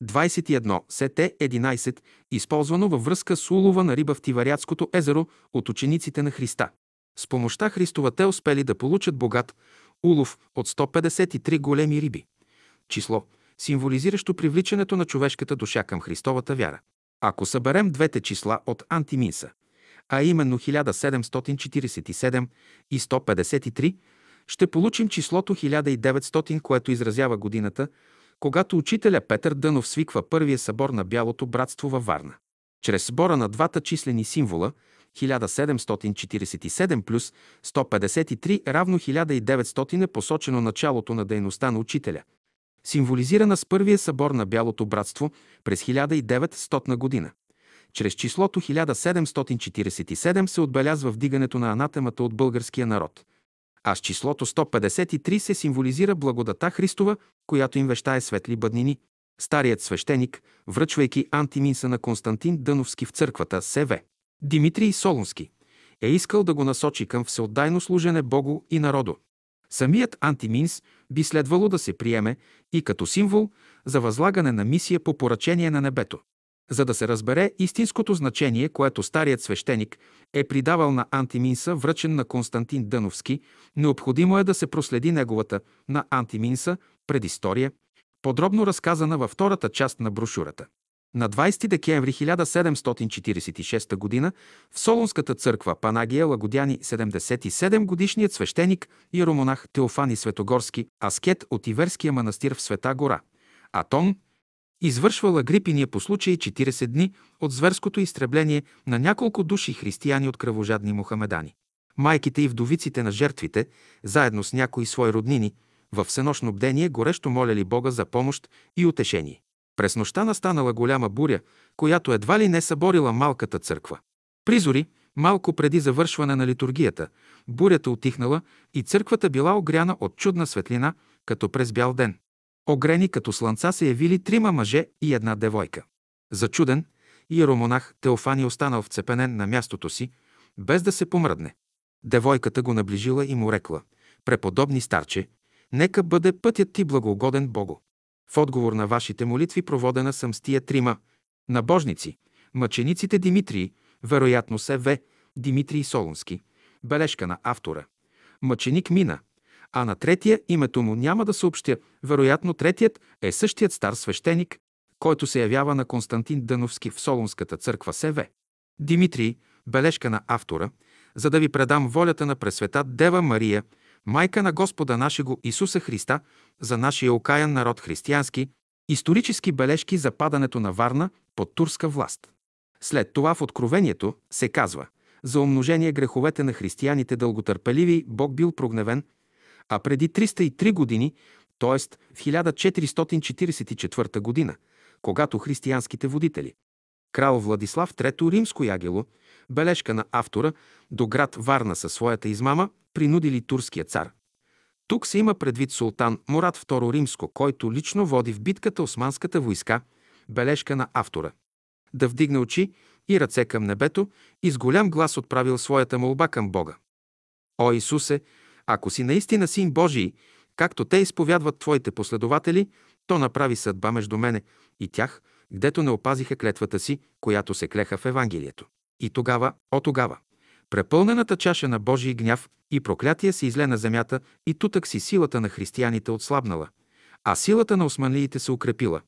21. СТ 11, използвано във връзка с улова на риба в Тиварятското езеро от учениците на Христа. С помощта Христова те успели да получат богат улов от 153 големи риби. Число, символизиращо привличането на човешката душа към Христовата вяра. Ако съберем двете числа от Антиминса, а именно 1747 и 153, ще получим числото 1900, което изразява годината, когато учителя Петър Дънов свиква първия събор на Бялото братство във Варна. Чрез сбора на двата числени символа 1747 плюс 153 равно 1900 е посочено началото на дейността на учителя, символизирана с първия събор на Бялото братство през 1900 година. Чрез числото 1747 се отбелязва вдигането на анатемата от българския народ. А с числото 153 се символизира благодата Христова, която им вещае светли бъднини. Старият свещеник, връчвайки антиминса на Константин Дъновски в църквата СВ, Димитрий Солунски, е искал да го насочи към всеотдайно служене Богу и народу. Самият антиминс би следвало да се приеме и като символ за възлагане на мисия по поръчение на небето. За да се разбере истинското значение, което старият свещеник е придавал на антиминса, връчен на Константин Дъновски, необходимо е да се проследи неговата на антиминса предистория, подробно разказана във втората част на брошурата. На 20 декември 1746 г. в Солунската църква Панагия Лагодяни 77 годишният свещеник и ромонах Теофани Светогорски, аскет от Иверския манастир в Света гора, Атон, извършвала грипиния по случай 40 дни от зверското изтребление на няколко души християни от кръвожадни мухамедани. Майките и вдовиците на жертвите, заедно с някои свои роднини, в всенощно бдение горещо моляли Бога за помощ и утешение. През нощта настанала голяма буря, която едва ли не съборила малката църква. Призори, малко преди завършване на литургията, бурята отихнала и църквата била огряна от чудна светлина, като през бял ден. Огрени като слънца се явили трима мъже и една девойка. Зачуден, иеромонах Теофани останал вцепенен на мястото си, без да се помръдне. Девойката го наближила и му рекла, «Преподобни старче, нека бъде пътят ти благогоден Богу. В отговор на вашите молитви проводена съм с тия трима набожници, мъчениците Димитрии, вероятно се В. Димитрий Солунски, бележка на автора. Мъченик мина, а на третия името му няма да съобщя. Вероятно третият е същият стар свещеник, който се явява на Константин Дъновски в Солунската църква СВ. Димитрий, бележка на автора, за да ви предам волята на Пресвета Дева Мария – майка на Господа нашего Исуса Христа, за нашия окаян народ християнски, исторически бележки за падането на Варна под турска власт. След това в Откровението се казва за умножение греховете на християните дълготърпеливи Бог бил прогневен, а преди 303 години, т.е. в 1444 година, когато християнските водители, крал Владислав III Римско ягело, бележка на автора, до град Варна със своята измама, принудили турския цар. Тук се има предвид султан Мурат II Римско, който лично води в битката османската войска, бележка на автора. Да вдигне очи и ръце към небето и с голям глас отправил своята молба към Бога. О Исусе, ако си наистина син Божий, както те изповядват Твоите последователи, то направи съдба между мене и тях, гдето не опазиха клетвата си, която се клеха в Евангелието. И тогава, о тогава, препълнената чаша на Божий гняв и проклятие се изле на земята и тутък си силата на християните отслабнала, а силата на османлиите се укрепила.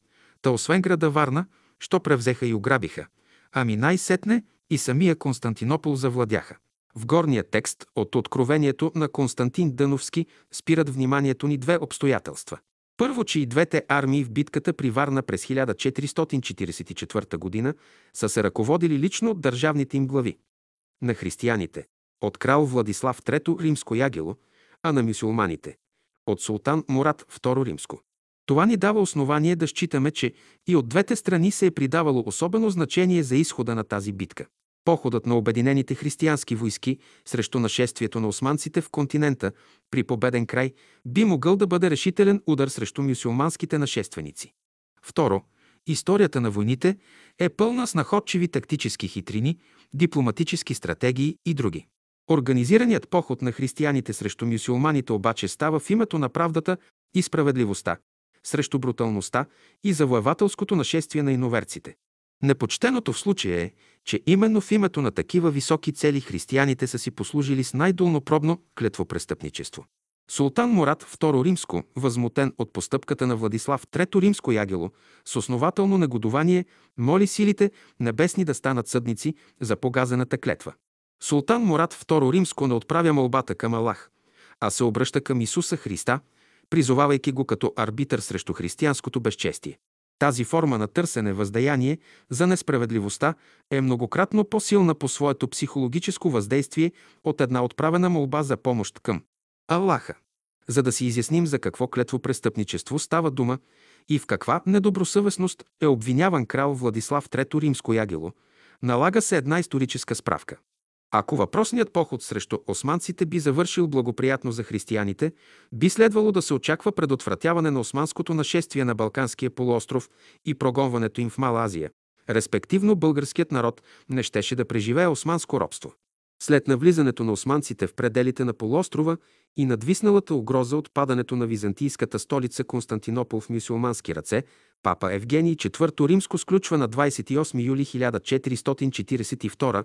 Та освен града Варна, що превзеха и ограбиха, ами най-сетне и самия Константинопол завладяха. В горния текст от Откровението на Константин Дъновски спират вниманието ни две обстоятелства. Първо, че и двете армии в битката при Варна през 1444 г. са се ръководили лично от държавните им глави. На християните – от крал Владислав III римско ягело, а на мюсюлманите – от султан Мурат II римско. Това ни дава основание да считаме, че и от двете страни се е придавало особено значение за изхода на тази битка. Походът на обединените християнски войски срещу нашествието на османците в континента при победен край би могъл да бъде решителен удар срещу мюсюлманските нашественици. Второ, историята на войните е пълна с находчиви тактически хитрини, дипломатически стратегии и други. Организираният поход на християните срещу мюсюлманите обаче става в името на правдата и справедливостта, срещу бруталността и завоевателското нашествие на иноверците. Непочтеното в случая е, че именно в името на такива високи цели християните са си послужили с най-долнопробно клетвопрестъпничество. Султан Мурат II Римско, възмутен от постъпката на Владислав III Римско Ягело, с основателно негодование моли силите небесни да станат съдници за погазената клетва. Султан Мурат II Римско не отправя молбата към Аллах, а се обръща към Исуса Христа, призовавайки го като арбитър срещу християнското безчестие. Тази форма на търсене въздаяние за несправедливостта е многократно по-силна по своето психологическо въздействие от една отправена молба за помощ към Аллаха. За да си изясним за какво клетво престъпничество става дума и в каква недобросъвестност е обвиняван крал Владислав III Римско Ягело, налага се една историческа справка. Ако въпросният поход срещу османците би завършил благоприятно за християните, би следвало да се очаква предотвратяване на османското нашествие на Балканския полуостров и прогонването им в Мала Азия. Респективно българският народ не щеше да преживее османско робство. След навлизането на османците в пределите на полуострова и надвисналата угроза от падането на византийската столица Константинопол в мюсюлмански ръце, папа Евгений IV Римско сключва на 28 юли 1442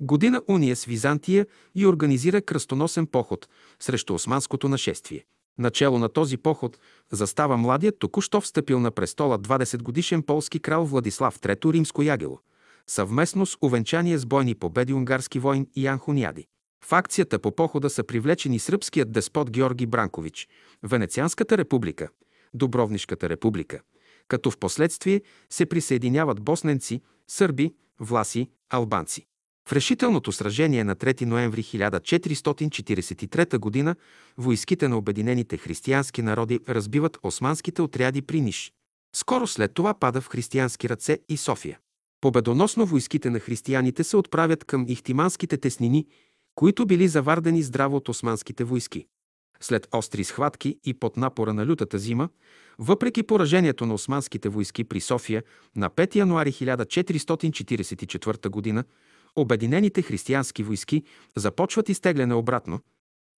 година уния с Византия и организира кръстоносен поход срещу османското нашествие. Начало на този поход застава младият току-що встъпил на престола 20 годишен полски крал Владислав III Римско Ягело, съвместно с увенчание с бойни победи унгарски войн и Анхуняди. В акцията по похода са привлечени сръбският деспот Георги Бранкович, Венецианската република, Добровнишката република, като в последствие се присъединяват босненци, сърби, власи, албанци. В решителното сражение на 3 ноември 1443 г. войските на Обединените християнски народи разбиват османските отряди при Ниш. Скоро след това пада в християнски ръце и София. Победоносно войските на християните се отправят към ихтиманските теснини, които били завардени здраво от османските войски. След остри схватки и под напора на лютата зима, въпреки поражението на османските войски при София на 5 януари 1444 г., Обединените християнски войски започват изтегляне обратно,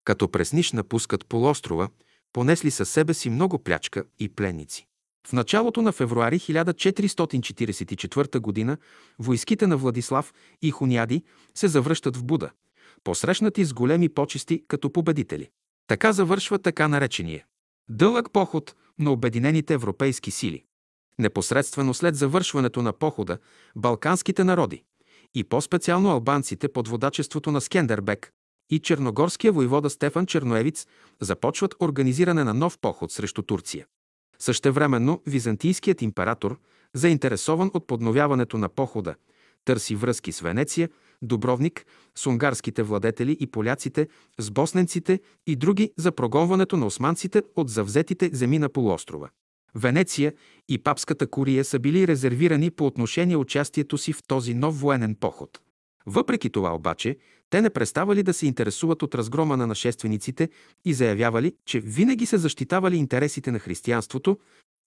като през Ниш напускат полуострова, понесли със себе си много плячка и пленници. В началото на февруари 1444 г. войските на Владислав и Хуняди се завръщат в Буда, посрещнати с големи почести като победители. Така завършва така наречения дълъг поход на Обединените европейски сили. Непосредствено след завършването на похода, балканските народи, и по-специално албанците под водачеството на Скендербек и черногорския войвода Стефан Черноевиц започват организиране на нов поход срещу Турция. Същевременно византийският император, заинтересован от подновяването на похода, търси връзки с Венеция, Дубровник, с унгарските владетели и поляците, с босненците и други за прогонването на османците от завзетите земи на полуострова. Венеция и папската курия са били резервирани по отношение участието си в този нов военен поход. Въпреки това обаче, те не преставали да се интересуват от разгрома на нашествениците и заявявали, че винаги са защитавали интересите на християнството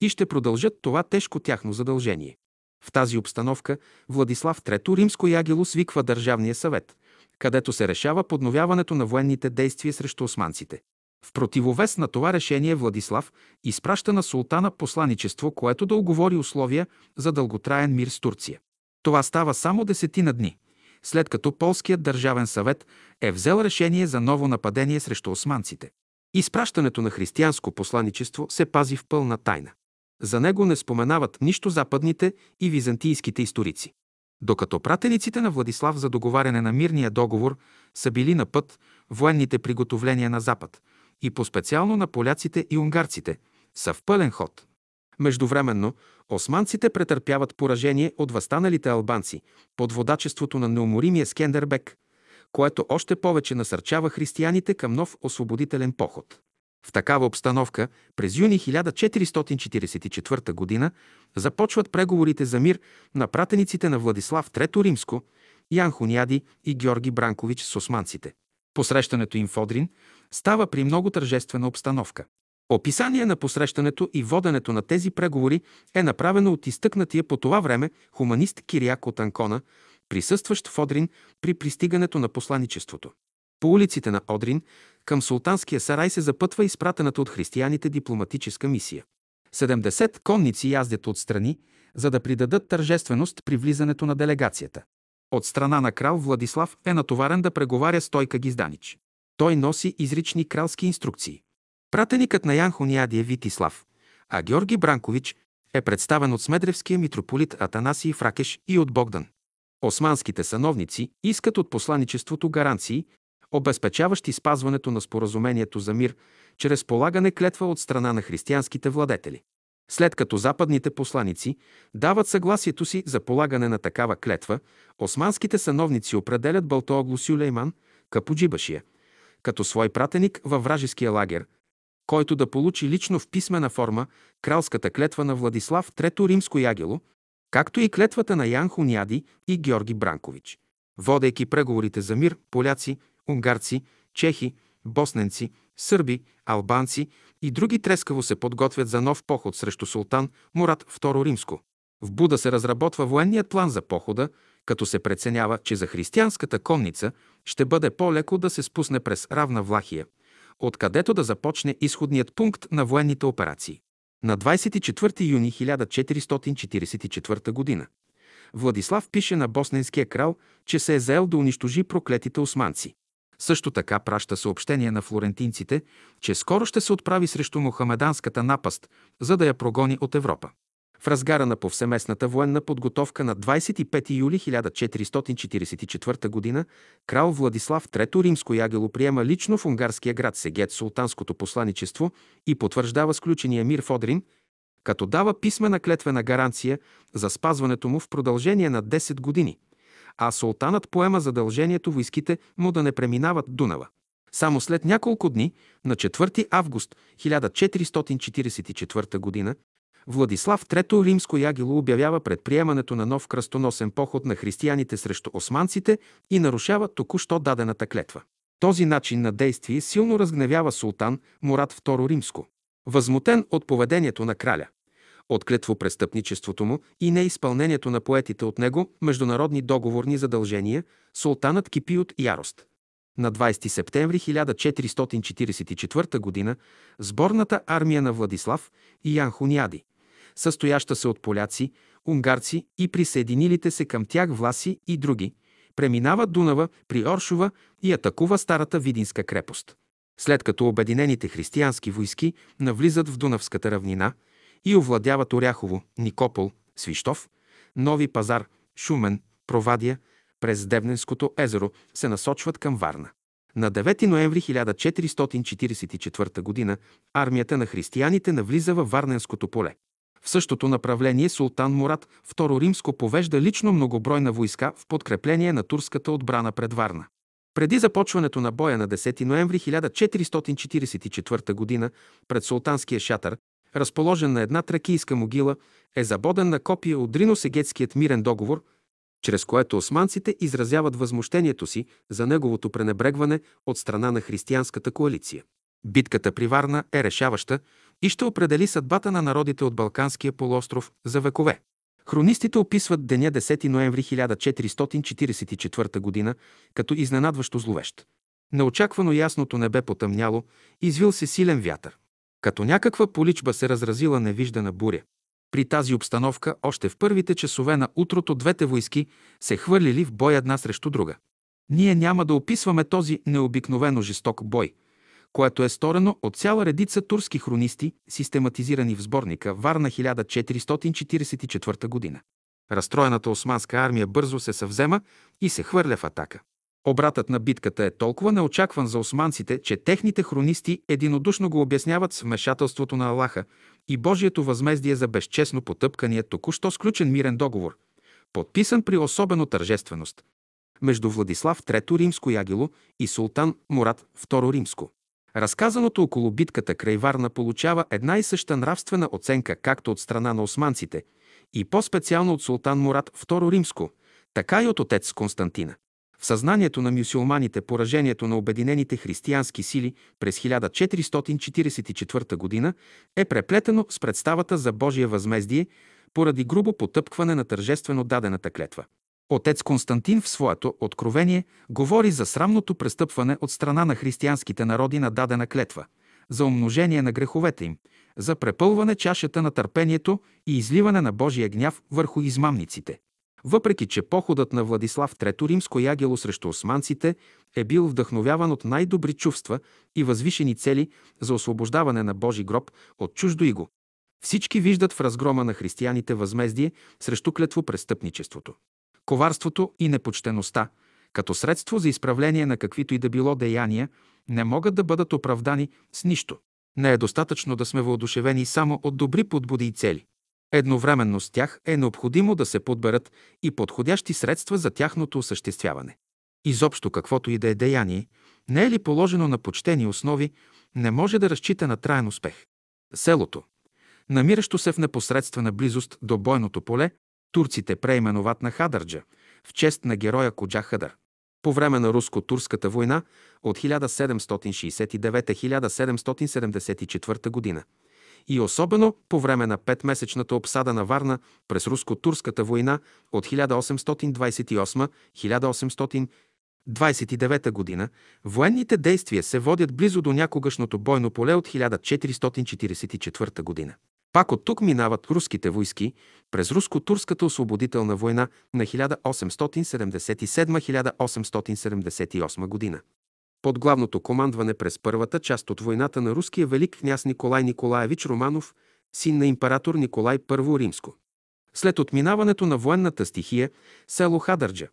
и ще продължат това тежко тяхно задължение. В тази обстановка Владислав III Римско Ягело свиква Държавния съвет, където се решава подновяването на военните действия срещу османците. В противовес на това решение Владислав изпраща на султана посланичество, което да оговори условия за дълготраен мир с Турция. Това става само десетина дни, след като Полският държавен съвет е взел решение за ново нападение срещу османците. Изпращането на християнско посланичество се пази в пълна тайна. За него не споменават нищо западните и византийските историци. Докато пратениците на Владислав за договаряне на мирния договор са били на път, военните приготовления на Запад – и по-специално на поляците и унгарците, са в пълен ход. Междувременно, османците претърпяват поражение от възстаналите албанци под водачеството на неуморимия Скендербек, което още повече насърчава християните към нов освободителен поход. В такава обстановка през юни 1444 г. започват преговорите за мир на пратениците на Владислав III Римско, Ян Хуняди и Георги Бранкович с османците. Посрещането им в Одрин става при много тържествена обстановка. Описание на посрещането и воденето на тези преговори е направено от изтъкнатия по това време хуманист Кириак от Анкона, присъстващ в Одрин при пристигането на посланичеството. По улиците на Одрин към султанския сарай се запътва изпратената от християните дипломатическа мисия. 70 конници яздят отстрани, за да придадат тържественост при влизането на делегацията. От страна на крал Владислав е натоварен да преговаря Стойка Гизданич. Той носи изрични кралски инструкции. Пратеникът на Ян Хуниади е Витислав, а Георги Бранкович е представен от Смедревския митрополит Атанасий Фракеш и от Богдан. Османските сановници искат от посланичеството гаранции, обезпечаващи спазването на споразумението за мир, чрез полагане клетва от страна на християнските владетели. След като западните посланици дават съгласието си за полагане на такава клетва, османските сановници определят Балтооглу Сюлейман, Капуджибашия, като свой пратеник във вражеския лагер, който да получи лично в писмена форма кралската клетва на Владислав Трето Римско Ягело, както и клетвата на Ян Хуняди и Георги Бранкович. Водейки преговорите за мир, поляци, унгарци, чехи, босненци, сърби, албанци и други трескаво се подготвят за нов поход срещу султан Мурат II Римско. В Буда се разработва военният план за похода, като се преценява, че за християнската конница ще бъде по-леко да се спусне през равна Влахия, откъдето да започне изходният пункт на военните операции. На 24 юни 1444 г. Владислав пише на босненския крал, че се е заел да унищожи проклетите османци. Също така праща съобщение на флорентинците, че скоро ще се отправи срещу мухамеданската напаст, за да я прогони от Европа. В разгара на повсеместната военна подготовка на 25 юли 1444 г. крал Владислав III Римско ягело приема лично в унгарския град Сегет султанското посланичество и потвърждава сключения мир в Одрин, като дава писмена клетвена гаранция за спазването му в продължение на 10 години – а султанът поема задължението войските му да не преминават Дунава. Само след няколко дни, на 4 август 1444 г., Владислав III Римско ягело обявява предприемането на нов кръстоносен поход на християните срещу османците и нарушава току-що дадената клетва. Този начин на действие силно разгневява султан Мурат II Римско. Възмутен от поведението на краля, от клетвопрестъпничеството му и неизпълнението на поетите от него международни договорни задължения, султанът кипи от ярост. На 20 септември 1444 г. сборната армия на Владислав и Ян Хуняди, състояща се от поляци, унгарци и присъединилите се към тях власи и други, преминава Дунава при Оршова и атакува старата Видинска крепост. След като обединените християнски войски навлизат в Дунавската равнина – и овладяват Оряхово, Никопол, Свищов, Нови пазар, Шумен, Провадия, през Девненското езеро се насочват към Варна. На 9 ноември 1444 г. армията на християните навлиза във Варненското поле. В същото направление султан Мурат II Римско повежда лично многобройна войска в подкрепление на турската отбрана пред Варна. Преди започването на боя на 10 ноември 1444 г. пред султанския шатър, разположен на една тракийска могила, е забоден на копия от Дриносегетският мирен договор, чрез което османците изразяват възмущението си за неговото пренебрегване от страна на християнската коалиция. Битката при Варна е решаваща и ще определи съдбата на народите от Балканския полуостров за векове. Хронистите описват деня 10 ноември 1444 г. като изненадващо зловещ. Неочаквано ясното небе потъмняло, извил се силен вятър. Като някаква поличба се разразила невиждана буря. При тази обстановка още в първите часове на утрото двете войски се хвърлили в бой една срещу друга. Ние няма да описваме този необикновено жесток бой, което е сторено от цяла редица турски хронисти, систематизирани в сборника Варна 1444 година. Разстроената османска армия бързо се съвзема и се хвърля в атака. Обратът на битката е толкова неочакван за османците, че техните хронисти единодушно го обясняват с вмешателството на Аллаха и Божието възмездие за безчестно потъпкания току-що сключен мирен договор, подписан при особено тържественост между Владислав III Римско Ягело и султан Мурат II Римско. Разказаното около битката край Варна получава една и съща нравствена оценка както от страна на османците и по-специално от султан Мурат II Римско, така и от отец Константина. В съзнанието на мюсюлманите поражението на обединените християнски сили през 1444 г. е преплетено с представата за Божие възмездие поради грубо потъпкване на тържествено дадената клетва. Отец Константин в своето откровение говори за срамното престъпване от страна на християнските народи на дадена клетва, за умножение на греховете им, за препълване чашата на търпението и изливане на Божия гняв върху измамниците. Въпреки, че походът на Владислав III римско ягело срещу османците е бил вдъхновяван от най-добри чувства и възвишени цели за освобождаване на Божи гроб от чуждо иго, всички виждат в разгрома на християните възмездие срещу клетво престъпничеството. Коварството и непочтеността, като средство за изправление на каквито и да било деяния, не могат да бъдат оправдани с нищо. Не е достатъчно да сме въодушевени само от добри подбуди и цели. Едновременно с тях е необходимо да се подберат и подходящи средства за тяхното осъществяване. Изобщо каквото и да е деяние, не е ли положено на почтени основи, не може да разчита на траен успех. Селото, намиращо се в непосредствена близост до бойното поле, турците преименуват на Хадърджа, в чест на героя Коджа Хадър. По време на руско-турската война от 1769-1774 година и особено по време на петмесечната обсада на Варна през руско-турската война от 1828-1829 година, военните действия се водят близо до някогашното бойно поле от 1444 година. Пак от тук минават руските войски през руско-турската освободителна война на 1877-1878 година. Под главното командване през първата част от войната на руския велик княз Николай Николаевич Романов, син на император Николай I Римско. След отминаването на военната стихия, село Хадърджа,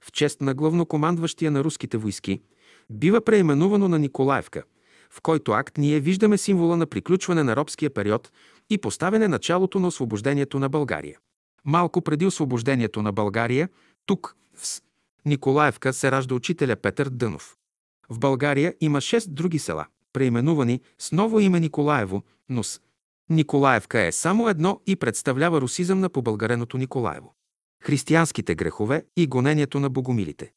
в чест на главнокомандващия на руските войски, бива преименувано на Николаевка, в който акт ние виждаме символа на приключване на робския период и поставяне началото на освобождението на България. Малко преди освобождението на България, тук, в С. Николаевка, се ражда учителя Петър Дънов. В България има шест други села, преименувани с ново име Николаево, но с Николаевка е само едно и представлява русизъм на побългареното Николаево. Християнските грехове и гонението на богомилите.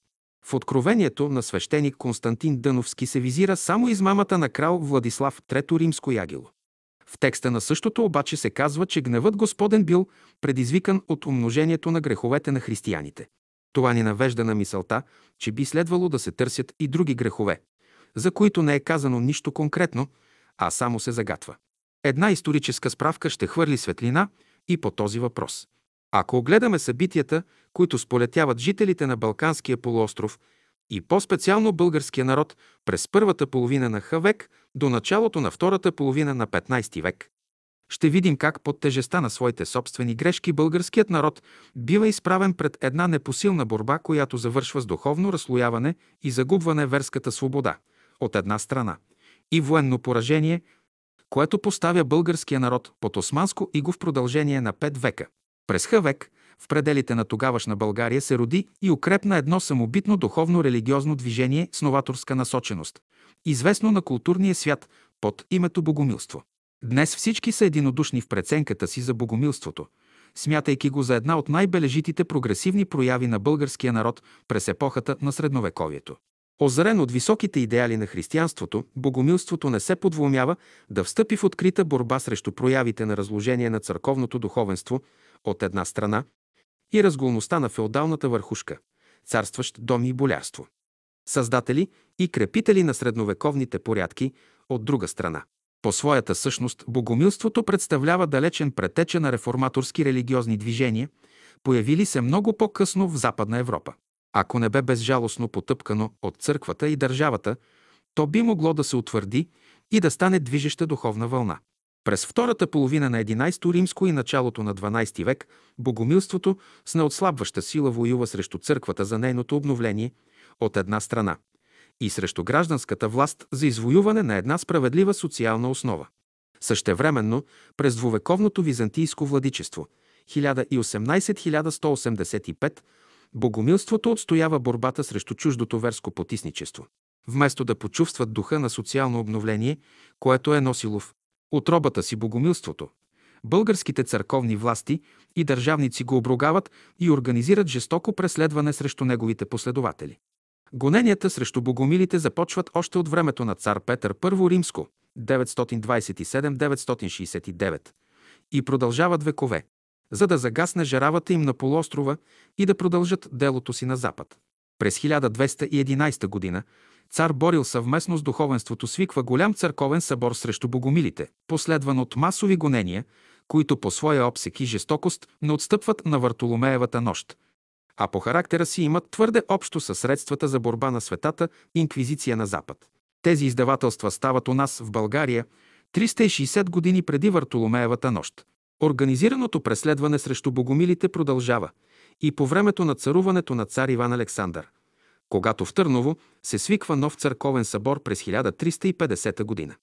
В откровението на свещеник Константин Дъновски се визира само измамата на крал Владислав III римско ягело. В текста на същото обаче се казва, че гневът Господен бил предизвикан от умножението на греховете на християните. Това ни навежда на мисълта, че би следвало да се търсят и други грехове, за които не е казано нищо конкретно, а само се загатва. Една историческа справка ще хвърли светлина и по този въпрос. Ако огледаме събитията, които сполетяват жителите на Балканския полуостров и по-специално българския народ през първата половина на Х век до началото на втората половина на 15 век. Ще видим как под тежеста на своите собствени грешки българският народ бива изправен пред една непосилна борба, която завършва с духовно разслояване и загубване верската свобода от една страна и военно поражение, което поставя българския народ под османско иго в продължение на 5 века. През Х век в пределите на тогавашна България се роди и укрепна едно самобитно духовно-религиозно движение с новаторска насоченост, известно на културния свят под името Богомилство. Днес всички са единодушни в преценката си за богомилството, смятайки го за една от най-бележитите прогресивни прояви на българския народ през епохата на Средновековието. Озарен от високите идеали на християнството, богомилството не се подвумява да встъпи в открита борба срещу проявите на разложение на църковното духовенство от една страна и разголността на феодалната върхушка, царстващ дом и болярство. Създатели и крепители на средновековните порядки от друга страна. По своята същност богомилството представлява далечен претеча на реформаторски религиозни движения, появили се много по-късно в Западна Европа. Ако не бе безжалостно потъпкано от църквата и държавата, то би могло да се утвърди и да стане движеща духовна вълна. През втората половина на 11 римско и началото на 12 век богомилството с неотслабваща сила воюва срещу църквата за нейното обновление от една страна и срещу гражданската власт за извоюване на една справедлива социална основа. Същевременно, през двувековното византийско владичество 1018-1185 богомилството отстоява борбата срещу чуждото верско потисничество. Вместо да почувстват духа на социално обновление, което е носило в отробата си богомилството, българските църковни власти и държавници го обругават и организират жестоко преследване срещу неговите последователи. Гоненията срещу богомилите започват още от времето на цар Петър I Римско 927-969 и продължават векове, за да загасне жаравата им на полуострова и да продължат делото си на запад. През 1211 година цар Борил съвместно с духовенството свиква голям църковен събор срещу богомилите, последван от масови гонения, които по своя обсек и жестокост не отстъпват на Вартоломеевата нощ, а по характера си имат твърде общо със средствата за борба на светата инквизиция на Запад. Тези издавателства стават у нас в България 360 години преди Вартоломеевата нощ. Организираното преследване срещу богомилите продължава и по времето на царуването на цар Иван Александър, когато в Търново се свиква нов църковен събор през 1350 година.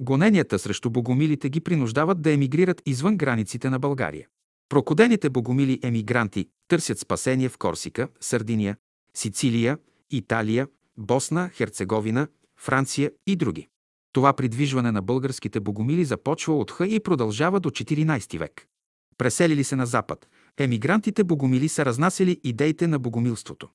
Гоненията срещу богомилите ги принуждават да емигрират извън границите на България. Прокодените богомили емигранти търсят спасение в Корсика, Сардиния, Сицилия, Италия, Босна, Херцеговина, Франция и други. Това придвижване на българските богомили започва от Х и продължава до 14 век. Преселили се на запад, емигрантите богомили са разнасяли идеите на богомилството.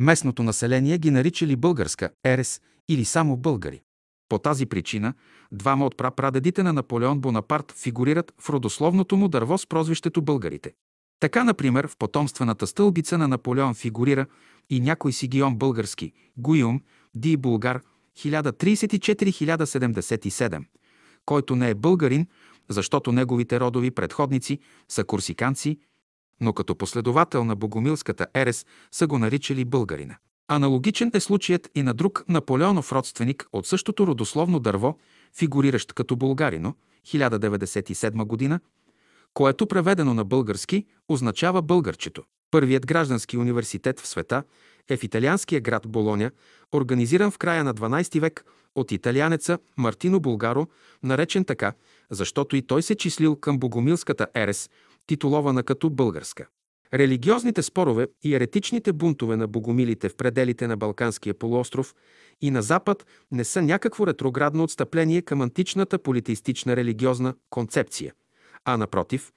Местното население ги наричали българска ерес или само българи. По тази причина двама от прапрадедите на Наполеон Бонапарт фигурират в родословното му дърво с прозвището българите. Така, например, в потомствената стълбица на Наполеон фигурира и някой Сигион български, Гуюм, Ди Булгар, 1034-1077, който не е българин, защото неговите родови предходници са курсиканци, но като последовател на богомилската ерес са го наричали българина. Аналогичен е случаят и на друг Наполеонов родственик от същото родословно дърво, фигуриращ като българино, 1097 година, което преведено на български означава българчето. Първият граждански университет в света е в италианския град Болоня, организиран в края на 12 век от италианеца Мартино Булгаро, наречен така, защото и той се числил към богомилската ерес, титулована като българска. Религиозните спорове и еретичните бунтове на богомилите в пределите на Балканския полуостров и на Запад не са някакво ретроградно отстъпление към античната политеистична религиозна концепция, а напротив,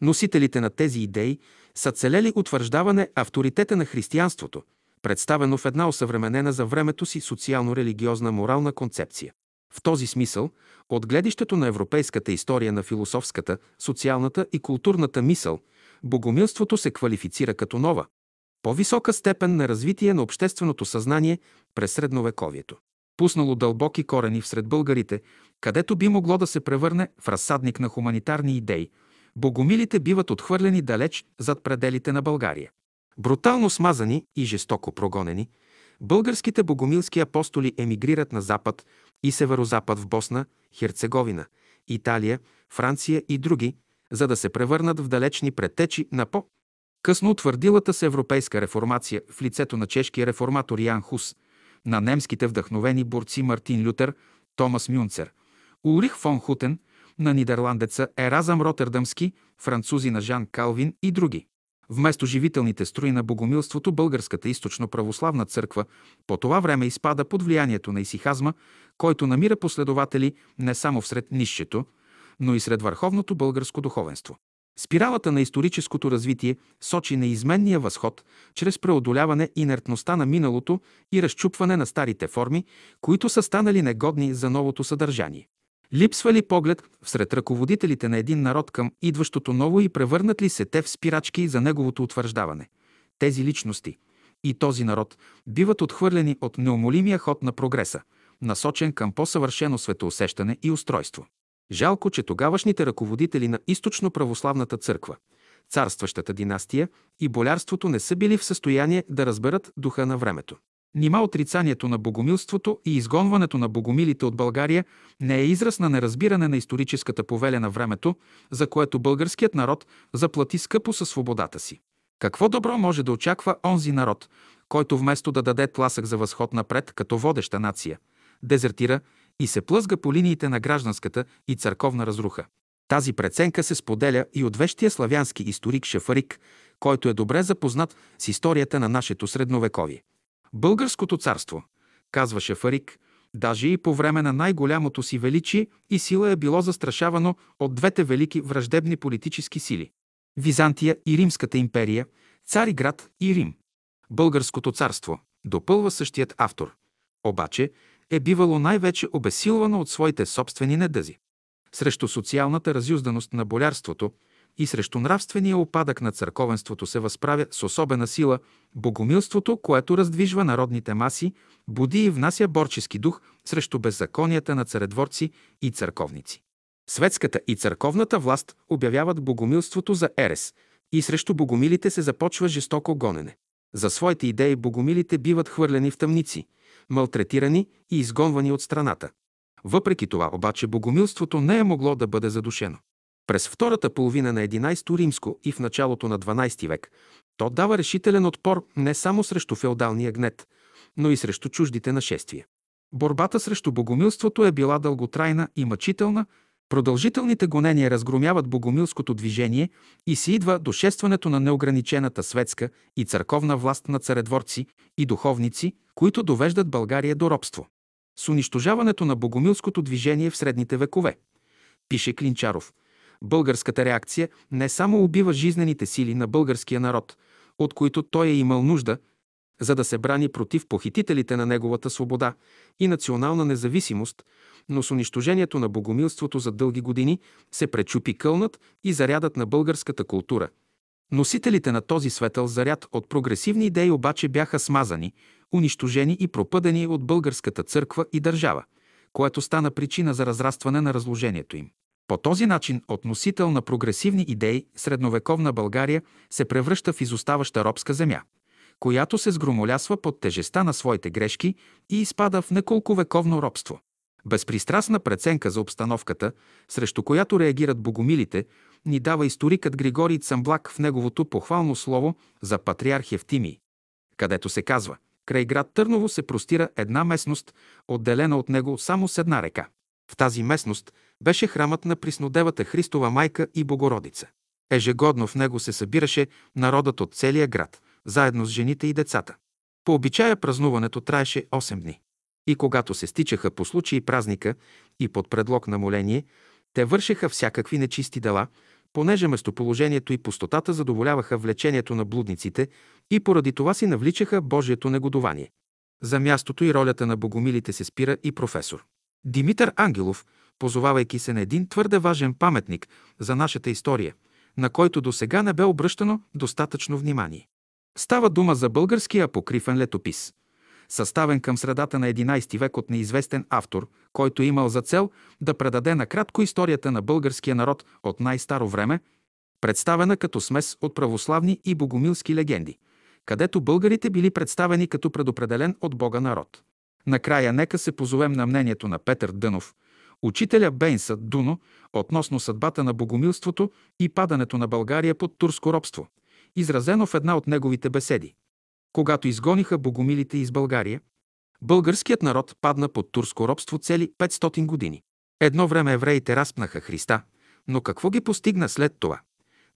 носителите на тези идеи са целели утвърждаване авторитета на християнството, представено в една осъвременена за времето си социално-религиозна морална концепция. В този смисъл, от гледището на европейската история на философската, социалната и културната мисъл, богомилството се квалифицира като нова, по-висока степен на развитие на общественото съзнание през средновековието. Пуснало дълбоки корени всред българите, където би могло да се превърне в разсадник на хуманитарни идеи, богомилите биват отхвърлени далеч зад пределите на България. Брутално смазани и жестоко прогонени, българските богомилски апостоли емигрират на запад и северозапад в Босна, Херцеговина, Италия, Франция и други, за да се превърнат в далечни предтечи на по късно утвърдилата се европейска реформация в лицето на чешкия реформатор Ян Хус, на немските вдъхновени борци Мартин Лютер, Томас Мюнцер, Улрих фон Хутен, на нидерландеца Еразъм Ротердамски, французи на Жан Калвин и други. Вместо живителните строи на богомилството, Българската източно-православна църква по това време изпада под влиянието на исихазма, който намира последователи не само всред нището, но и сред върховното българско духовенство. Спиралата на историческото развитие сочи неизменния възход чрез преодоляване инертността на миналото и разчупване на старите форми, които са станали негодни за новото съдържание. Липсва ли поглед всред ръководителите на един народ към идващото ново и превърнат ли се те в спирачки за неговото утвърждаване? Тези личности и този народ биват отхвърлени от неумолимия ход на прогреса, насочен към по-съвършено светоусещане и устройство. Жалко, че тогавашните ръководители на източно-православната църква, царстващата династия и болярството не са били в състояние да разберат духа на времето. Нима отрицанието на богомилството и изгонването на богомилите от България не е израз на неразбиране на историческата повеля на времето, за което българският народ заплати скъпо със свободата си. Какво добро може да очаква онзи народ, който вместо да даде тласък за възход напред като водеща нация, дезертира и се плъзга по линиите на гражданската и църковна разруха. Тази преценка се споделя и от вещия славянски историк Шафарик, който е добре запознат с историята на нашето средновековие. Българското царство, казва Шафарик, даже и по време на най-голямото си величие и сила е било застрашавано от двете велики враждебни политически сили – Византия и Римската империя, Цариград и Рим. Българското царство, допълва същият автор, обаче е бивало най-вече обесилвано от своите собствени недъзи. Срещу социалната разюзданост на болярството и срещу нравствения опадък на църковенството се възправя с особена сила богомилството, което раздвижва народните маси, буди и внася борчески дух срещу беззаконията на царедворци и църковници. Светската и църковната власт обявяват богомилството за ерес и срещу богомилите се започва жестоко гонене. За своите идеи богомилите биват хвърлени в тъмници, малтретирани и изгонвани от страната. Въпреки това обаче богомилството не е могло да бъде задушено. През втората половина на 11 римско и в началото на 12 век то дава решителен отпор не само срещу феодалния гнет, но и срещу чуждите нашествия. Борбата срещу богомилството е била дълготрайна и мъчителна, продължителните гонения разгромяват богомилското движение и се идва до шестването на неограничената светска и църковна власт на царедворци и духовници, които довеждат България до робство. С унищожаването на богомилското движение в средните векове, пише Клинчаров, българската реакция не само убива жизнените сили на българския народ, от които той е имал нужда, за да се брани против похитителите на неговата свобода и национална независимост, но с унищожението на богомилството за дълги години се пречупи кълнат и зарядът на българската култура. Носителите на този светъл заряд от прогресивни идеи обаче бяха смазани, унищожени и пропъдени от българската църква и държава, което стана причина за разрастване на разложението им. По този начин от носител на прогресивни идеи средновековна България се превръща в изоставаща робска земя, която се сгромолясва под тежеста на своите грешки и изпада в неколковековно робство. Безпристрастна преценка за обстановката, срещу която реагират богомилите, ни дава историкът Григорий Цамблак в неговото похвално слово за патриарх Евтимий, където се казва Край град Търново се простира една местност, отделена от него само с една река. В тази местност беше храмът на Приснодевата Христова майка и Богородица. Ежегодно в него се събираше народът от целия град, заедно с жените и децата. По обичая празнуването траеше 8 дни. И когато се стичаха по случай празника и под предлог на моление, те вършеха всякакви нечисти дела, понеже местоположението и пустотата задоволяваха влечението на блудниците и поради това си навличаха Божието негодование. За мястото и ролята на богомилите се спира и професор. Димитър Ангелов, позовавайки се на един твърде важен паметник за нашата история, на който до сега не бе обръщано достатъчно внимание. Става дума за българския апокрифен летопис, съставен към средата на 11 век от неизвестен автор, който имал за цел да предаде накратко историята на българския народ от най-старо време, представена като смес от православни и богомилски легенди, където българите били представени като предопределен от Бога народ. Накрая нека се позовем на мнението на Петър Дънов, учителя Бейнса Дуно, относно съдбата на богомилството и падането на България под турско робство, изразено в една от неговите беседи. Когато изгониха богомилите из България, българският народ падна под турско робство цели 500 години. Едно време евреите разпнаха Христа, но какво ги постигна след това?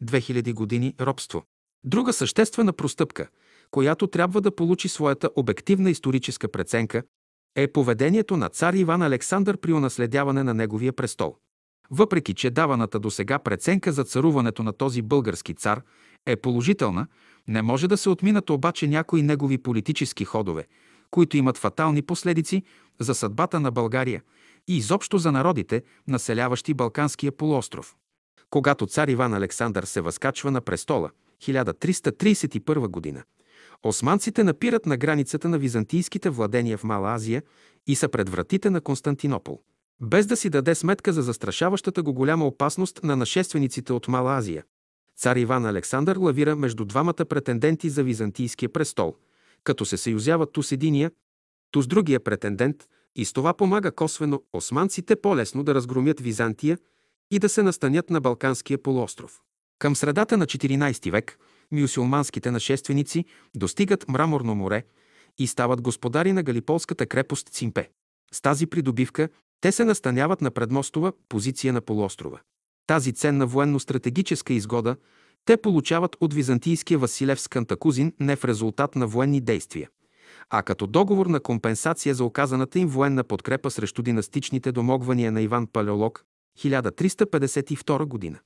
2000 години робство. Друга съществена простъпка, която трябва да получи своята обективна историческа преценка, е поведението на цар Иван Александър при унаследяване на неговия престол. Въпреки, че даваната до сега преценка за царуването на този български цар е положителна, не може да се отминат обаче някои негови политически ходове, които имат фатални последици за съдбата на България и изобщо за народите, населяващи Балканския полуостров. Когато цар Иван Александър се възкачва на престола, 1331 година, османците напират на границата на византийските владения в Мала Азия и са пред вратите на Константинопол. Без да си даде сметка за застрашаващата го голяма опасност на нашествениците от Мала Азия, Цар Иван Александър лавира между двамата претенденти за византийския престол, като се съюзяват ту с единия, ту с другия претендент и с това помага косвено османците по-лесно да разгромят Византия и да се настанят на Балканския полуостров. Към средата на 14 век мюсюлманските нашественици достигат Мраморно море и стават господари на галиполската крепост Цимпе. С тази придобивка те се настаняват на предмостова позиция на полуострова. Тази ценна военно-стратегическа изгода те получават от византийския Василев с Кантакузин не в резултат на военни действия, а като договор на компенсация за оказаната им военна подкрепа срещу династичните домогвания на Иван Палеолог 1352 година.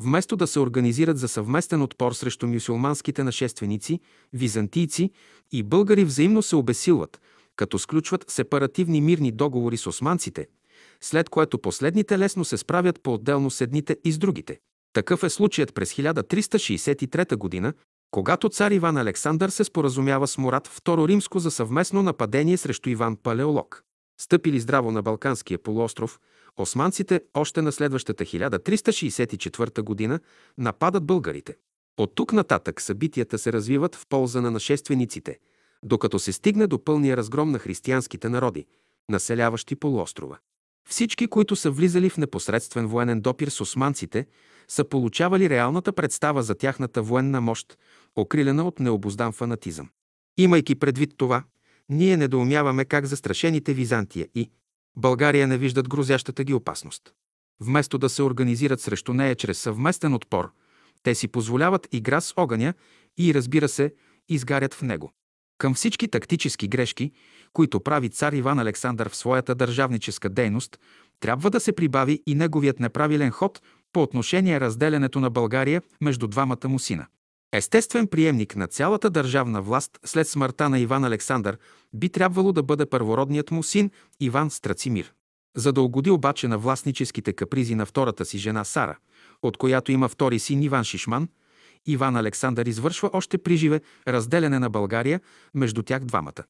Вместо да се организират за съвместен отпор срещу мюсюлманските нашественици, византийци и българи взаимно се обесилват, като сключват сепаративни мирни договори с османците – след което последните лесно се справят по-отделно с едните и с другите. Такъв е случаят през 1363 г., когато цар Иван Александър се споразумява с Мурат II Римско за съвместно нападение срещу Иван Палеолог. Стъпили здраво на Балканския полуостров, османците още на следващата 1364 г. нападат българите. От тук нататък събитията се развиват в полза на нашествениците, докато се стигне до пълния разгром на християнските народи, населяващи полуострова. Всички, които са влизали в непосредствен военен допир с османците, са получавали реалната представа за тяхната военна мощ, окрилена от необоздан фанатизъм. Имайки предвид това, ние недоумяваме как застрашените Византия и България не виждат грозящата ги опасност. Вместо да се организират срещу нея чрез съвместен отпор, те си позволяват игра с огъня и, разбира се, изгарят в него. Към всички тактически грешки, които прави цар Иван Александър в своята държавническа дейност, трябва да се прибави и неговият неправилен ход по отношение разделянето на България между двамата му сина. Естествен приемник на цялата държавна власт след смъртта на Иван Александър би трябвало да бъде първородният му син Иван Страцимир. За да угоди обаче на властническите капризи на втората си жена Сара, от която има втори син Иван Шишман, Иван Александър извършва още приживе разделяне на България между тях двамата.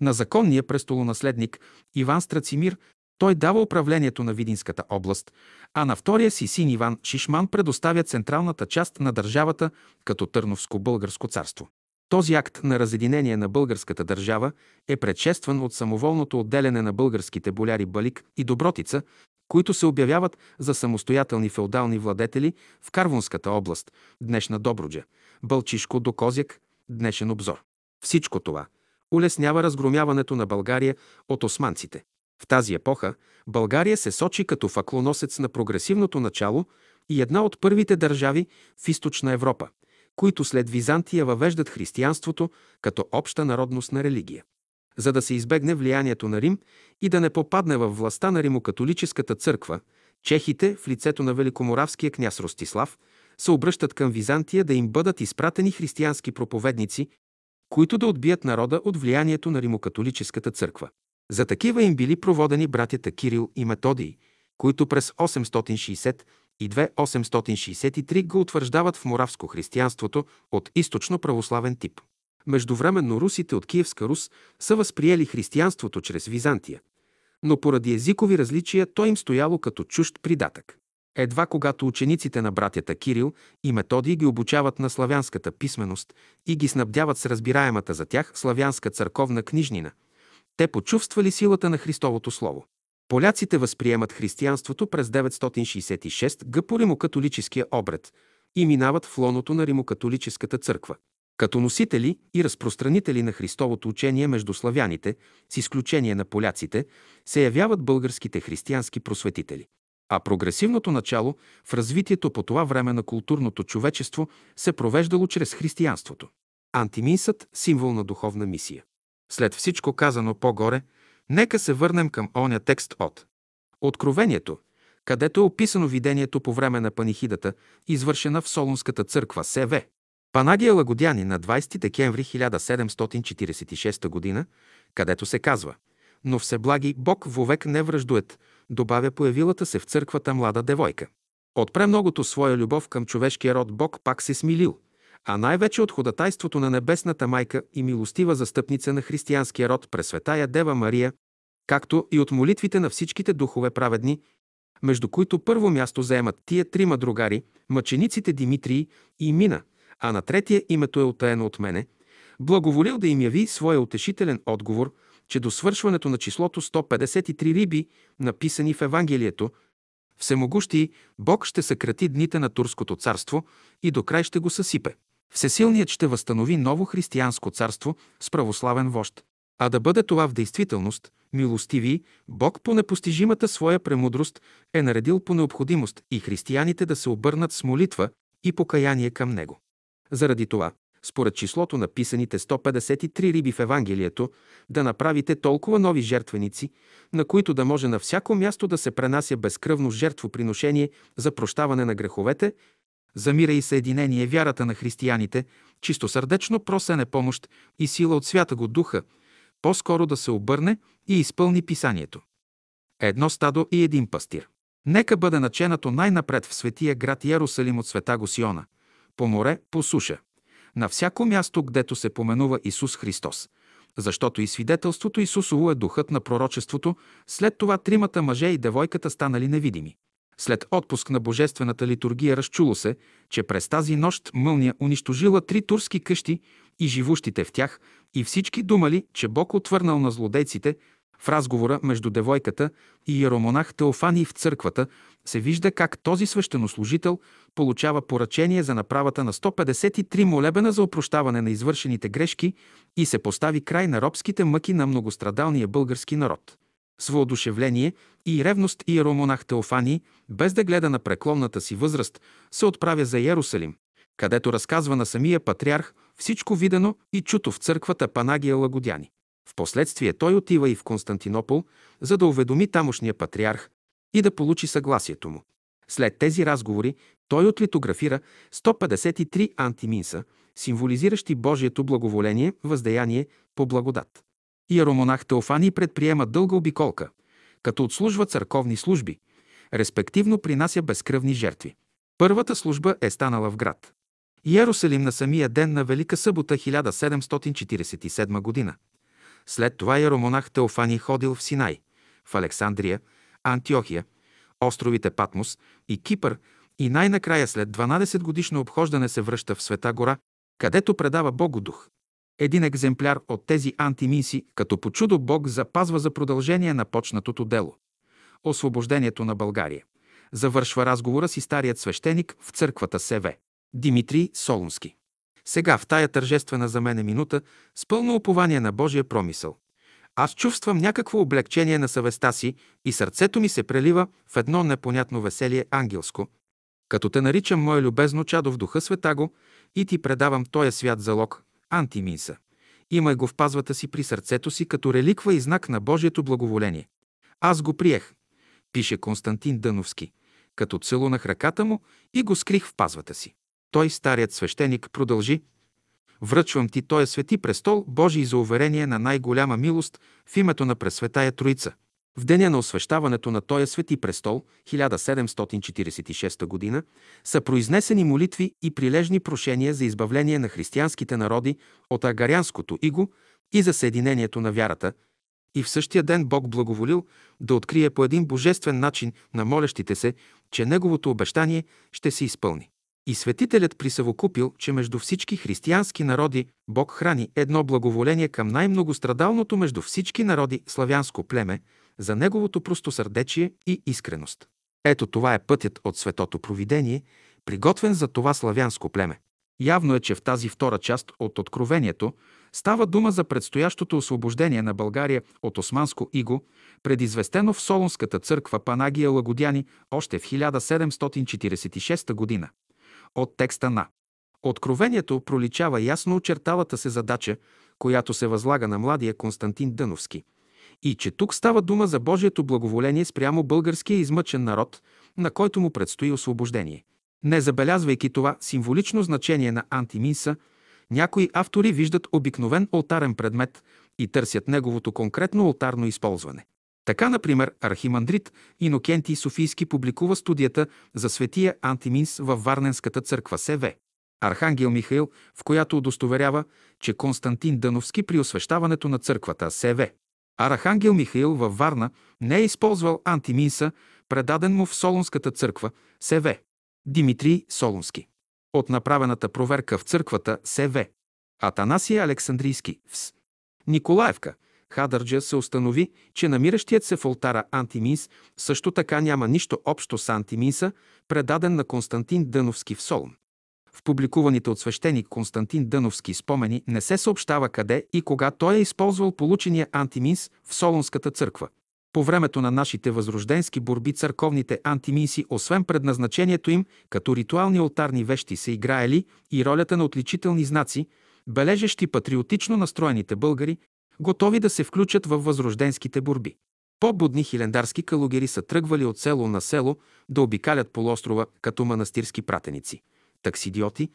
На законния престолонаследник Иван Страцимир той дава управлението на Видинската област, а на втория си син Иван Шишман предоставя централната част на държавата като Търновско-българско царство. Този акт на разединение на българската държава е предшестван от самоволното отделяне на българските боляри Балик и Добротица, които се обявяват за самостоятелни феодални владетели в Карвунската област, днешна Добруджа, Бълчишко до Козяк, днешен обзор. Всичко това улеснява разгромяването на България от османците. В тази епоха България се сочи като факлоносец на прогресивното начало и една от първите държави в източна Европа, които след Византия въвеждат християнството като обща народностна религия. За да се избегне влиянието на Рим и да не попадне във властта на римокатолическата църква, чехите в лицето на великоморавския княз Ростислав се обръщат към Византия да им бъдат изпратени християнски проповедници, които да отбият народа от влиянието на римокатолическата църква. За такива им били проводени братята Кирил и Методий, които през 862-863 го утвърждават в моравско християнството от източно православен тип. Междувременно русите от Киевска Рус са възприели християнството чрез Византия, но поради езикови различия то им стояло като чужд придатък. Едва когато учениците на братята Кирил и Методий ги обучават на славянската писменост и ги снабдяват с разбираемата за тях славянска църковна книжнина – те почувствали силата на Христовото Слово. Поляците възприемат християнството през 966 г по римокатолическия обред и минават в лоното на римокатолическата църква. Като носители и разпространители на Христовото учение между славяните, с изключение на поляците, се явяват българските християнски просветители. А прогресивното начало в развитието по това време на културното човечество се провеждало чрез християнството. Антиминсът – символ на духовна мисия. След всичко казано по-горе, нека се върнем към оня текст от Откровението, където е описано видението по време на панихидата, извършена в Солунската църква СВ. Панагия Лагодяни на 20 декември 1746 г., където се казва «Но всеблаги Бог вовек не връждует», добавя появилата се в църквата млада девойка. От премногото своя любов към човешкия род Бог пак се смилил – а най-вече от ходатайството на Небесната майка и милостива застъпница на християнския род Пресветая Дева Мария, както и от молитвите на всичките духове праведни, между които първо място заемат тия трима другари, мъчениците Димитрий и Мина, а на третия името е отаено от мене, благоволил да им яви своя утешителен отговор, че до свършването на числото 153 риби, написани в Евангелието, Всемогущи Бог ще съкрати дните на Турското царство и до край ще го съсипе. Всесилният ще възстанови ново християнско царство с православен вожд. А да бъде това в действителност, милостиви, Бог по непостижимата своя премудрост е наредил по необходимост и християните да се обърнат с молитва и покаяние към Него. Заради това, според числото на писаните 153 риби в Евангелието, да направите толкова нови жертвеници, на които да може на всяко място да се пренася безкръвно жертвоприношение за прощаване на греховете за мира и съединение вярата на християните, чисто сърдечно просене помощ и сила от свята го духа, по-скоро да се обърне и изпълни писанието. Едно стадо и един пастир. Нека бъде наченато най-напред в светия град Ярусалим от света го Сиона, по море, по суша, на всяко място, гдето се поменува Исус Христос. Защото и свидетелството Исусово е духът на пророчеството, след това тримата мъже и девойката станали невидими. След отпуск на божествената литургия разчуло се, че през тази нощ мълния унищожила три турски къщи и живущите в тях, и всички думали, че Бог отвърнал на злодейците, в разговора между девойката и иеромонах Теофаний в църквата се вижда как този свещенослужител получава поръчение за направата на 153 молебена за опрощаване на извършените грешки и се постави край на робските мъки на многострадалния български народ. С въодушевление и ревност иеромонах Теофаний, без да гледа на преклонната си възраст, се отправя за Ярусалим, където разказва на самия патриарх всичко видено и чуто в църквата Панагия Лагодяни. Впоследствие той отива и в Константинопол, за да уведоми тамошния патриарх и да получи съгласието му. След тези разговори той отлитографира 153 антиминса, символизиращи Божието благоволение, въздаяние по благодат. Иеромонах Теофани предприема дълга обиколка, като отслужва църковни служби, респективно принася безкръвни жертви. Първата служба е станала в град. Иерусалим на самия ден на Велика събота 1747 година. След това иеромонах Теофани ходил в Синай, в Александрия, Антиохия, островите Патмос и Кипър и най-накрая след 12 годишно обхождане се връща в Света гора, където предава Богу дух. Един екземпляр от тези антимиси, като по чудо Бог запазва за продължение на почнатото дело. Освобождението на България. Завършва разговора си старият свещеник в църквата СВ. Димитрий Солунски. Сега в тая тържествена за мене минута, с пълно упование на Божия промисъл, аз чувствам някакво облегчение на съвестта си и сърцето ми се прелива в едно непонятно веселие ангелско, като те наричам мое любезно чадо в духа света го и ти предавам тоя свят залог, антиминса. Имай го в пазвата си при сърцето си като реликва и знак на Божието благоволение. Аз го приех, пише Константин Дъновски, като целунах ръката му и го скрих в пазвата си. Той, старият свещеник, продължи. Връчвам ти този свети престол, Божий за уверение на най-голяма милост в името на Пресветая Троица. В деня на освещаването на този свети престол, 1746 г., са произнесени молитви и прилежни прошения за избавление на християнските народи от агарянското иго и за съединението на вярата, и в същия ден Бог благоволил да открие по един божествен начин на молещите се, че Неговото обещание ще се изпълни. И светителят присъвокупил, че между всички християнски народи Бог храни едно благоволение към най-многострадалното между всички народи славянско племе за неговото простосърдечие и искреност. Ето това е пътят от светото провидение, приготвен за това славянско племе. Явно е, че в тази втора част от Откровението става дума за предстоящото освобождение на България от османско иго, предизвестено в Солунската църква Панагия Лагодяни още в 1746 година от текста на Откровението проличава ясно очерталата се задача, която се възлага на младия Константин Дъновски. И че тук става дума за Божието благоволение спрямо българския измъчен народ, на който му предстои освобождение. Не забелязвайки това символично значение на антиминса, някои автори виждат обикновен алтарен предмет и търсят неговото конкретно алтарно използване. Така, например, архимандрит Инокентий Софийски публикува студията за светия Антиминс във Варненската църква СВ. Архангел Михаил, в която удостоверява, че Константин Дъновски при освещаването на църквата СВ. Архангел Михаил във Варна не е използвал антиминса, предаден му в Солунската църква СВ. Димитрий Солунски. От направената проверка в църквата СВ. Атанасия Александрийски ВС. Николаевка – Хадърджа се установи, че намиращият се в алтара антиминс също така няма нищо общо с антиминса, предаден на Константин Дъновски в Солун. В публикуваните от свещеник Константин Дъновски спомени не се съобщава къде и кога той е използвал получения антиминс в Солунската църква. По времето на нашите възрожденски борби църковните антиминси, освен предназначението им като ритуални алтарни вещи, са играели и ролята на отличителни знаци, бележещи патриотично настроените българи, готови да се включат в възрожденските борби. По-будни хилендарски калугери са тръгвали от село на село да обикалят полуострова като манастирски пратеници, таксидиоти,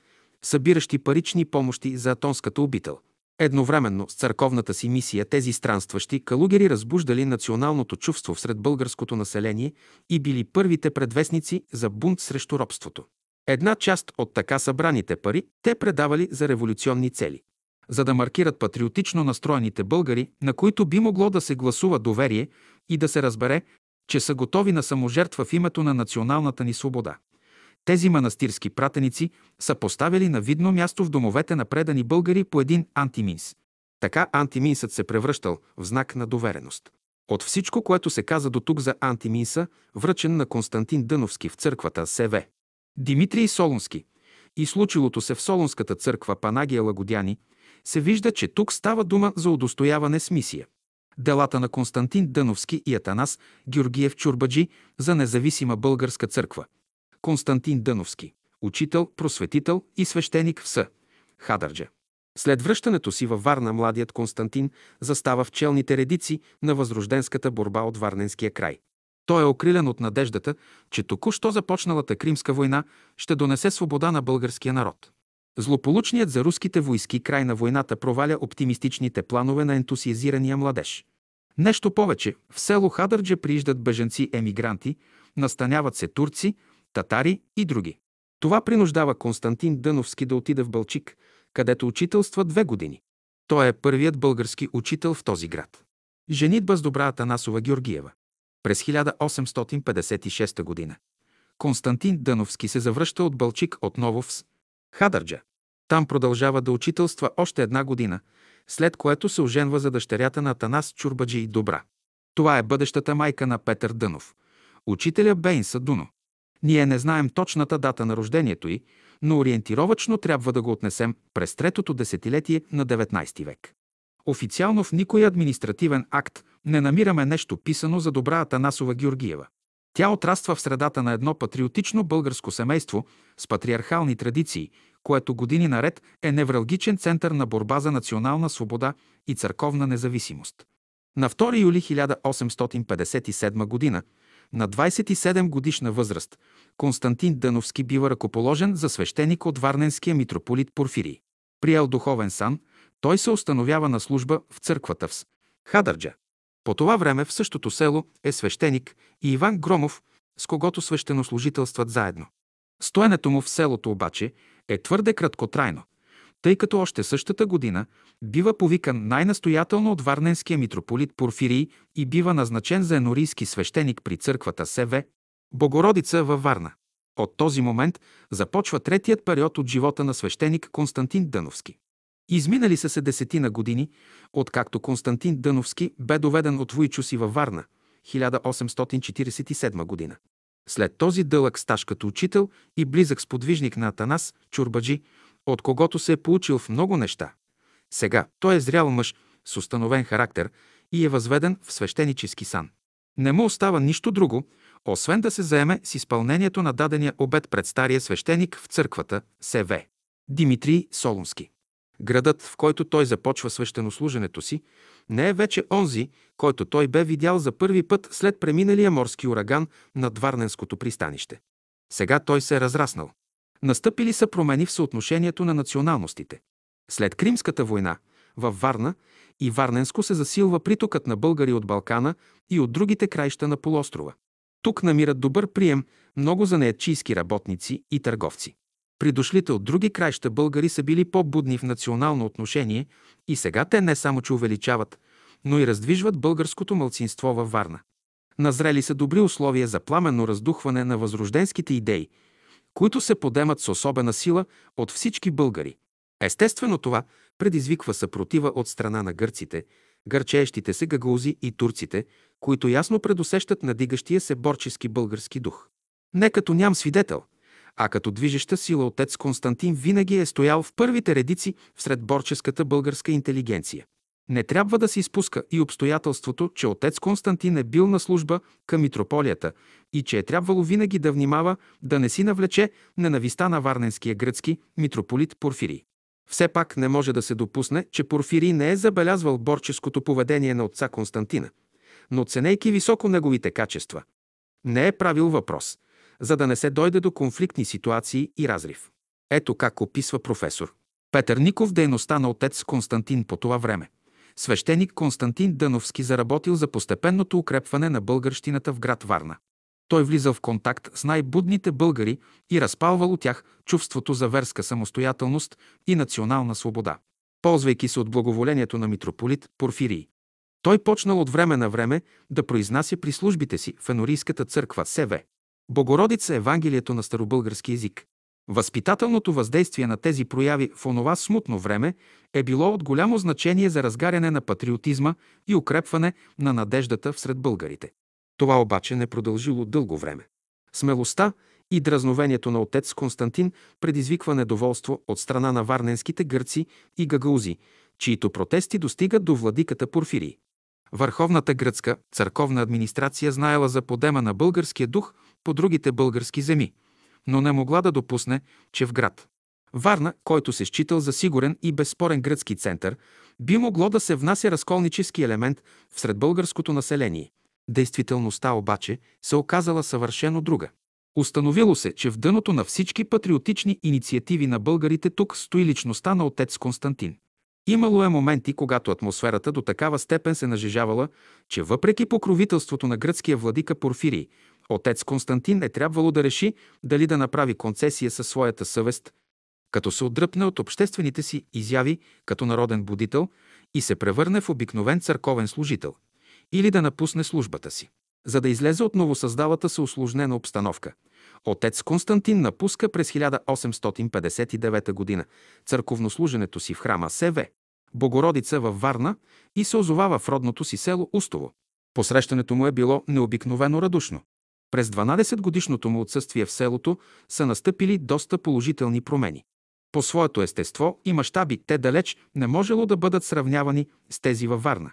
събиращи парични помощи за атонската обител. Едновременно с църковната си мисия тези странстващи калугери разбуждали националното чувство сред българското население и били първите предвестници за бунт срещу робството. Една част от така събраните пари те предавали за революционни цели. За да маркират патриотично настроените българи, на които би могло да се гласува доверие и да се разбере, че са готови на саможертва в името на националната ни свобода. Тези манастирски пратеници са поставили на видно място в домовете на предани българи по един антиминс. Така антиминсът се превръщал в знак на довереност. От всичко, което се каза до тук за антиминса, връчен на Константин Дъновски в църквата СВ. Димитрий Солунски и случилото се в Солунската църква Панагия Лагодяни, се вижда, че тук става дума за удостояване с мисия. Делата на Константин Дъновски и Атанас Георгиев Чурбаджи за независима българска църква – Константин Дъновски, учител, просветител и свещеник в С. Хадърджа. След връщането си във Варна, младият Константин застава в челните редици на възрожденската борба от Варненския край. Той е окрилен от надеждата, че току-що започналата Кримска война ще донесе свобода на българския народ. Злополучният за руските войски край на войната проваля оптимистичните планове на ентусиазирания младеж. Нещо повече, в село Хадърджа прииждат бежанци-емигранти, настаняват се турци, татари и други. Това принуждава Константин Дъновски да отиде в Бълчик, където учителства две години. Той е първият български учител в този град. Женитба с добра Атанасова Георгиева. През 1856 година. Константин Дъновски се завръща от Бълчик отново в Хадърджа. Там продължава да учителства още една година, след което се оженва за дъщерята на Атанас Чурбаджи и Добра. Това е бъдещата майка на Петър Дънов, учителя Бейнса Дуно. Ние не знаем точната дата на рождението й, но ориентировачно трябва да го отнесем през третото десетилетие на 19 век. Официално в никой административен акт не намираме нещо писано за добра Атанасова Георгиева. Тя отраства в средата на едно патриотично българско семейство с патриархални традиции, което години наред е невралгичен център на борба за национална свобода и църковна независимост. На 2 юли 1857 г. На 27 годишна възраст Константин Дъновски бива ръкоположен за свещеник от Варненския митрополит Порфирий. Приел духовен сан, той се установява на служба в църквата в Хадърджа. По това време в същото село е свещеник и Иван Громов, с когото свещенослужителстват заедно. Стоенето му в селото обаче е твърде краткотрайно – тъй като още същата година бива повикан най-настоятелно от Варненския митрополит Порфирий и бива назначен за енорийски свещеник при църквата СВ Богородица във Варна. От този момент започва третият период от живота на свещеник Константин Дъновски. Изминали са се десетина години, откакто Константин Дъновски бе доведен от Войчо си във Варна, 1847 година. След този дълъг стаж като учител и близък сподвижник на Атанас Чурбаджи, от когото се е получил в много неща. Сега той е зрял мъж с установен характер и е възведен в свещенически сан. Не му остава нищо друго, освен да се заеме с изпълнението на дадения обед пред стария свещеник в църквата СВ. Димитрий Солунски. Градът, в който той започва свещенослуженето си, не е вече онзи, който той бе видял за първи път след преминалия морски ураган над Варненското пристанище. Сега той се е разраснал. Настъпили са промени в съотношението на националностите. След Кримската война, във Варна и Варненско се засилва притокът на българи от Балкана и от другите краища на полуострова. Тук намират добър прием много занаятчийски работници и търговци. Придошлите от други краища българи са били по-будни в национално отношение и сега те не само че увеличават, но и раздвижват българското мълцинство във Варна. Назрели са добри условия за пламенно раздухване на възрожденските идеи – които се подемат с особена сила от всички българи. Естествено това предизвиква съпротива от страна на гърците, гърчеещите се гагаузи и турците, които ясно предусещат надигащия се борчески български дух. Не като ням свидетел, а като движеща сила отец Константин винаги е стоял в първите редици всред борческата българска интелигенция. Не трябва да се изпуска и обстоятелството, че отец Константин е бил на служба към митрополията и че е трябвало винаги да внимава да не си навлече ненависта на варненския гръцки митрополит Порфирий. Все пак не може да се допусне, че Порфирий не е забелязвал борческото поведение на отца Константина, но ценейки високо неговите качества, не е правил въпрос, за да не се дойде до конфликтни ситуации и разрив. Ето как описва професор Петър Ников дейността на отец Константин по това време. Свещеник Константин Дъновски заработил за постепенното укрепване на българщината в град Варна. Той влизал в контакт с най-будните българи и разпалвал от тях чувството за верска самостоятелност и национална свобода. Ползвайки се от благоволението на митрополит Порфирий, той почнал от време на време да произнася при службите си в Енорийската църква СВ. Богородица Евангелието на старобългарски език. Възпитателното въздействие на тези прояви в онова смутно време е било от голямо значение за разгаряне на патриотизма и укрепване на надеждата всред българите. Това обаче не продължило дълго време. Смелостта и дразновението на отец Константин предизвиква недоволство от страна на варненските гърци и гагаузи, чието протести достигат до владиката Порфирий. Върховната гръцка църковна администрация знаела за подема на българския дух по другите български земи, но не могла да допусне, че в град Варна, който се считал за сигурен и безспорен гръцки център, би могло да се внася разколнически елемент всред българското население. Действителността обаче се оказала съвършено друга. Установило се, че в дъното на всички патриотични инициативи на българите тук стои личността на отец Константин. Имало е моменти, когато атмосферата до такава степен се нажежавала, че въпреки покровителството на гръцкия владика Порфирий, отец Константин е трябвало да реши дали да направи концесия със своята съвест, като се отдръпне от обществените си изяви като народен будител и се превърне в обикновен църковен служител, или да напусне службата си. За да излезе от новосъздалата се усложнена обстановка, отец Константин напуска през 1859 г. църковнослуженето си в храма СВ, Богородица във Варна и се озовава в родното си село Устово. Посрещането му е било необикновено радушно. През 12-годишното му отсъствие в селото са настъпили доста положителни промени. По своето естество и мащаби те далеч не можело да бъдат сравнявани с тези във Варна.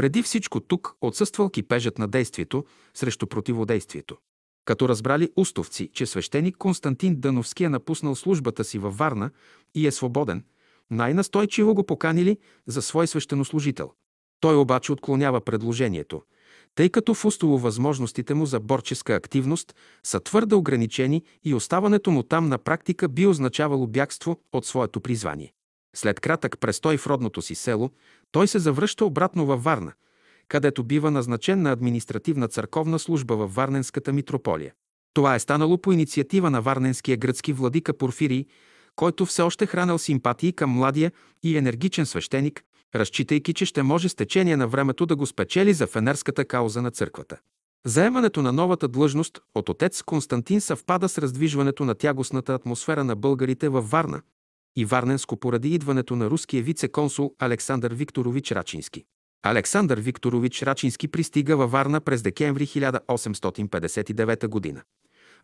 Преди всичко тук отсъствал кипежът на действието срещу противодействието. Като разбрали устовци, че свещеник Константин Дъновски е напуснал службата си във Варна и е свободен, най-настойчиво го поканили за свой свещенослужител. Той обаче отклонява предложението, тъй като в Устово възможностите му за борческа активност са твърде ограничени и оставането му там на практика би означавало бягство от своето призвание. След кратък престой в родното си село, той се завръща обратно във Варна, където бива назначен на административна църковна служба във Варненската митрополия. Това е станало по инициатива на варненския гръцки владика Порфирий, който все още хранил симпатии към младия и енергичен свещеник, разчитайки, че ще може с течение на времето да го спечели за фенерската кауза на църквата. Заемането на новата длъжност от отец Константин съвпада с раздвижването на тягостната атмосфера на българите във Варна и Варненско поради идването на руския вице-консул Александър Викторович Рачински. Александър Викторович Рачински пристига във Варна през декември 1859 г.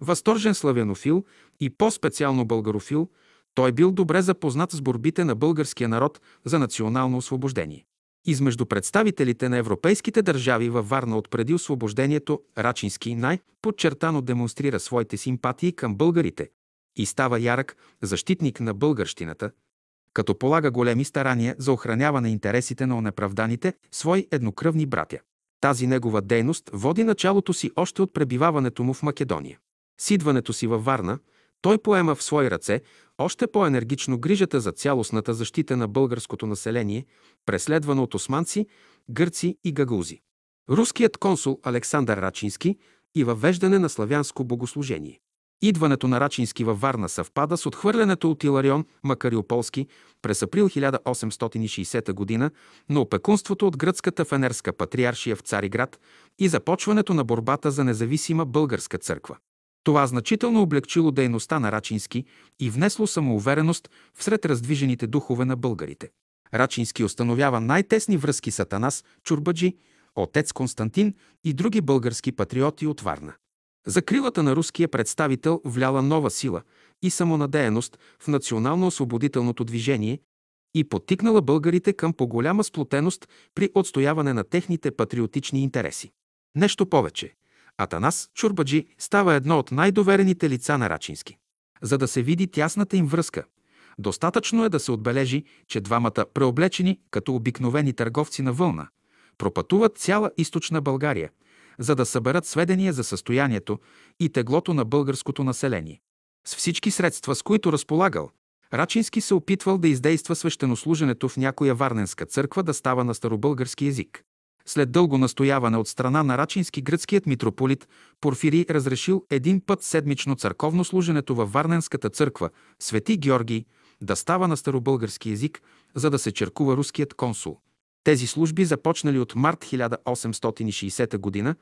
Възторжен славянофил и по-специално българофил, той бил добре запознат с борбите на българския народ за национално освобождение. Измежду представителите на европейските държави във Варна отпреди освобождението Рачински най-подчертано демонстрира своите симпатии към българите и става ярък защитник на българщината, като полага големи старания за охраняване интересите на онеправданите свои еднокръвни братя. Тази негова дейност води началото си още от пребиваването му в Македония. С идването си във Варна, той поема в свои ръце още по-енергично грижата за цялостната защита на българското население, преследвано от османци, гърци и гагаузи. Руският консул Александър Рачински и въвеждане на славянско богослужение. Идването на Рачински във Варна съвпада с отхвърлянето от Иларион Макариополски през април 1860 г. на опекунството от гръцката фенерска патриаршия в Цариград и започването на борбата за независима българска църква. Това значително облегчило дейността на Рачински и внесло самоувереност всред раздвижените духове на българите. Рачински установява най-тесни връзки с Атанас Чурбаджи, отец Константин и други български патриоти от Варна. Закрилата на руския представител вляла нова сила и самонадеяност в национално-освободителното движение и подтикнала българите към по-голяма сплотеност при отстояване на техните патриотични интереси. Нещо повече. Атанас Чурбаджи става едно от най-доверените лица на Рачински. За да се види тясната им връзка, достатъчно е да се отбележи, че двамата преоблечени като обикновени търговци на вълна пропътуват цяла източна България – за да съберат сведения за състоянието и теглото на българското население. С всички средства, с които разполагал, Рачински се опитвал да издейства свещенослуженето в някоя варненска църква да става на старобългарски език. След дълго настояване от страна на Рачински гръцкият митрополит Порфирий разрешил един път седмично църковно служенето във Варненската църква Свети Георгий да става на старобългарски език, за да се черкува руският консул. Тези служби започнали от март 1860 г.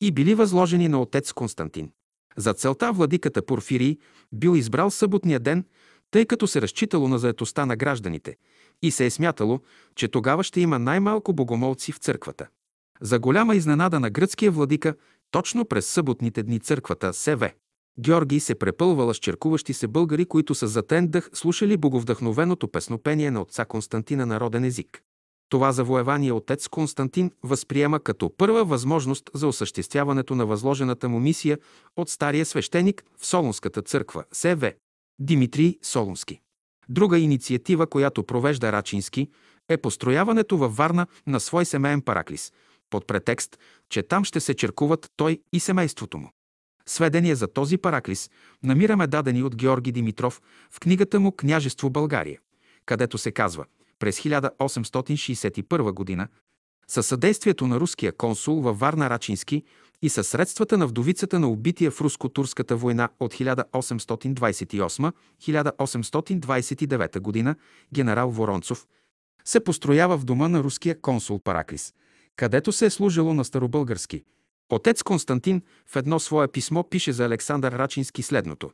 и били възложени на отец Константин. За целта владиката Порфирий бил избрал съботния ден, тъй като се разчитало на заетостта на гражданите и се е смятало, че тогава ще има най-малко богомолци в църквата. За голяма изненада на гръцкия владика, точно през съботните дни църквата СВ. Георгий се препълвала с черкуващи се българи, които с затен дъх слушали боговдъхновеното песнопение на отца Константина народен език. Това завоевание отец Константин възприема като първа възможност за осъществяването на възложената му мисия от стария свещеник в Солунската църква СВ. Димитрий Солунски. Друга инициатива, която провежда Рачински, е построяването във Варна на свой семейен параклис, под претекст, че там ще се черкуват той и семейството му. Сведения за този параклис намираме дадени от Георги Димитров в книгата му «Княжество България», където се казва през 1861 г. със съдействието на руския консул във Варна Рачински и със средствата на вдовицата на убития в руско-турската война от 1828-1829 г. генерал Воронцов, се построява в дома на руския консул Параклис, където се е служило на старобългарски. Отец Константин в едно свое писмо пише за Александър Рачински следното.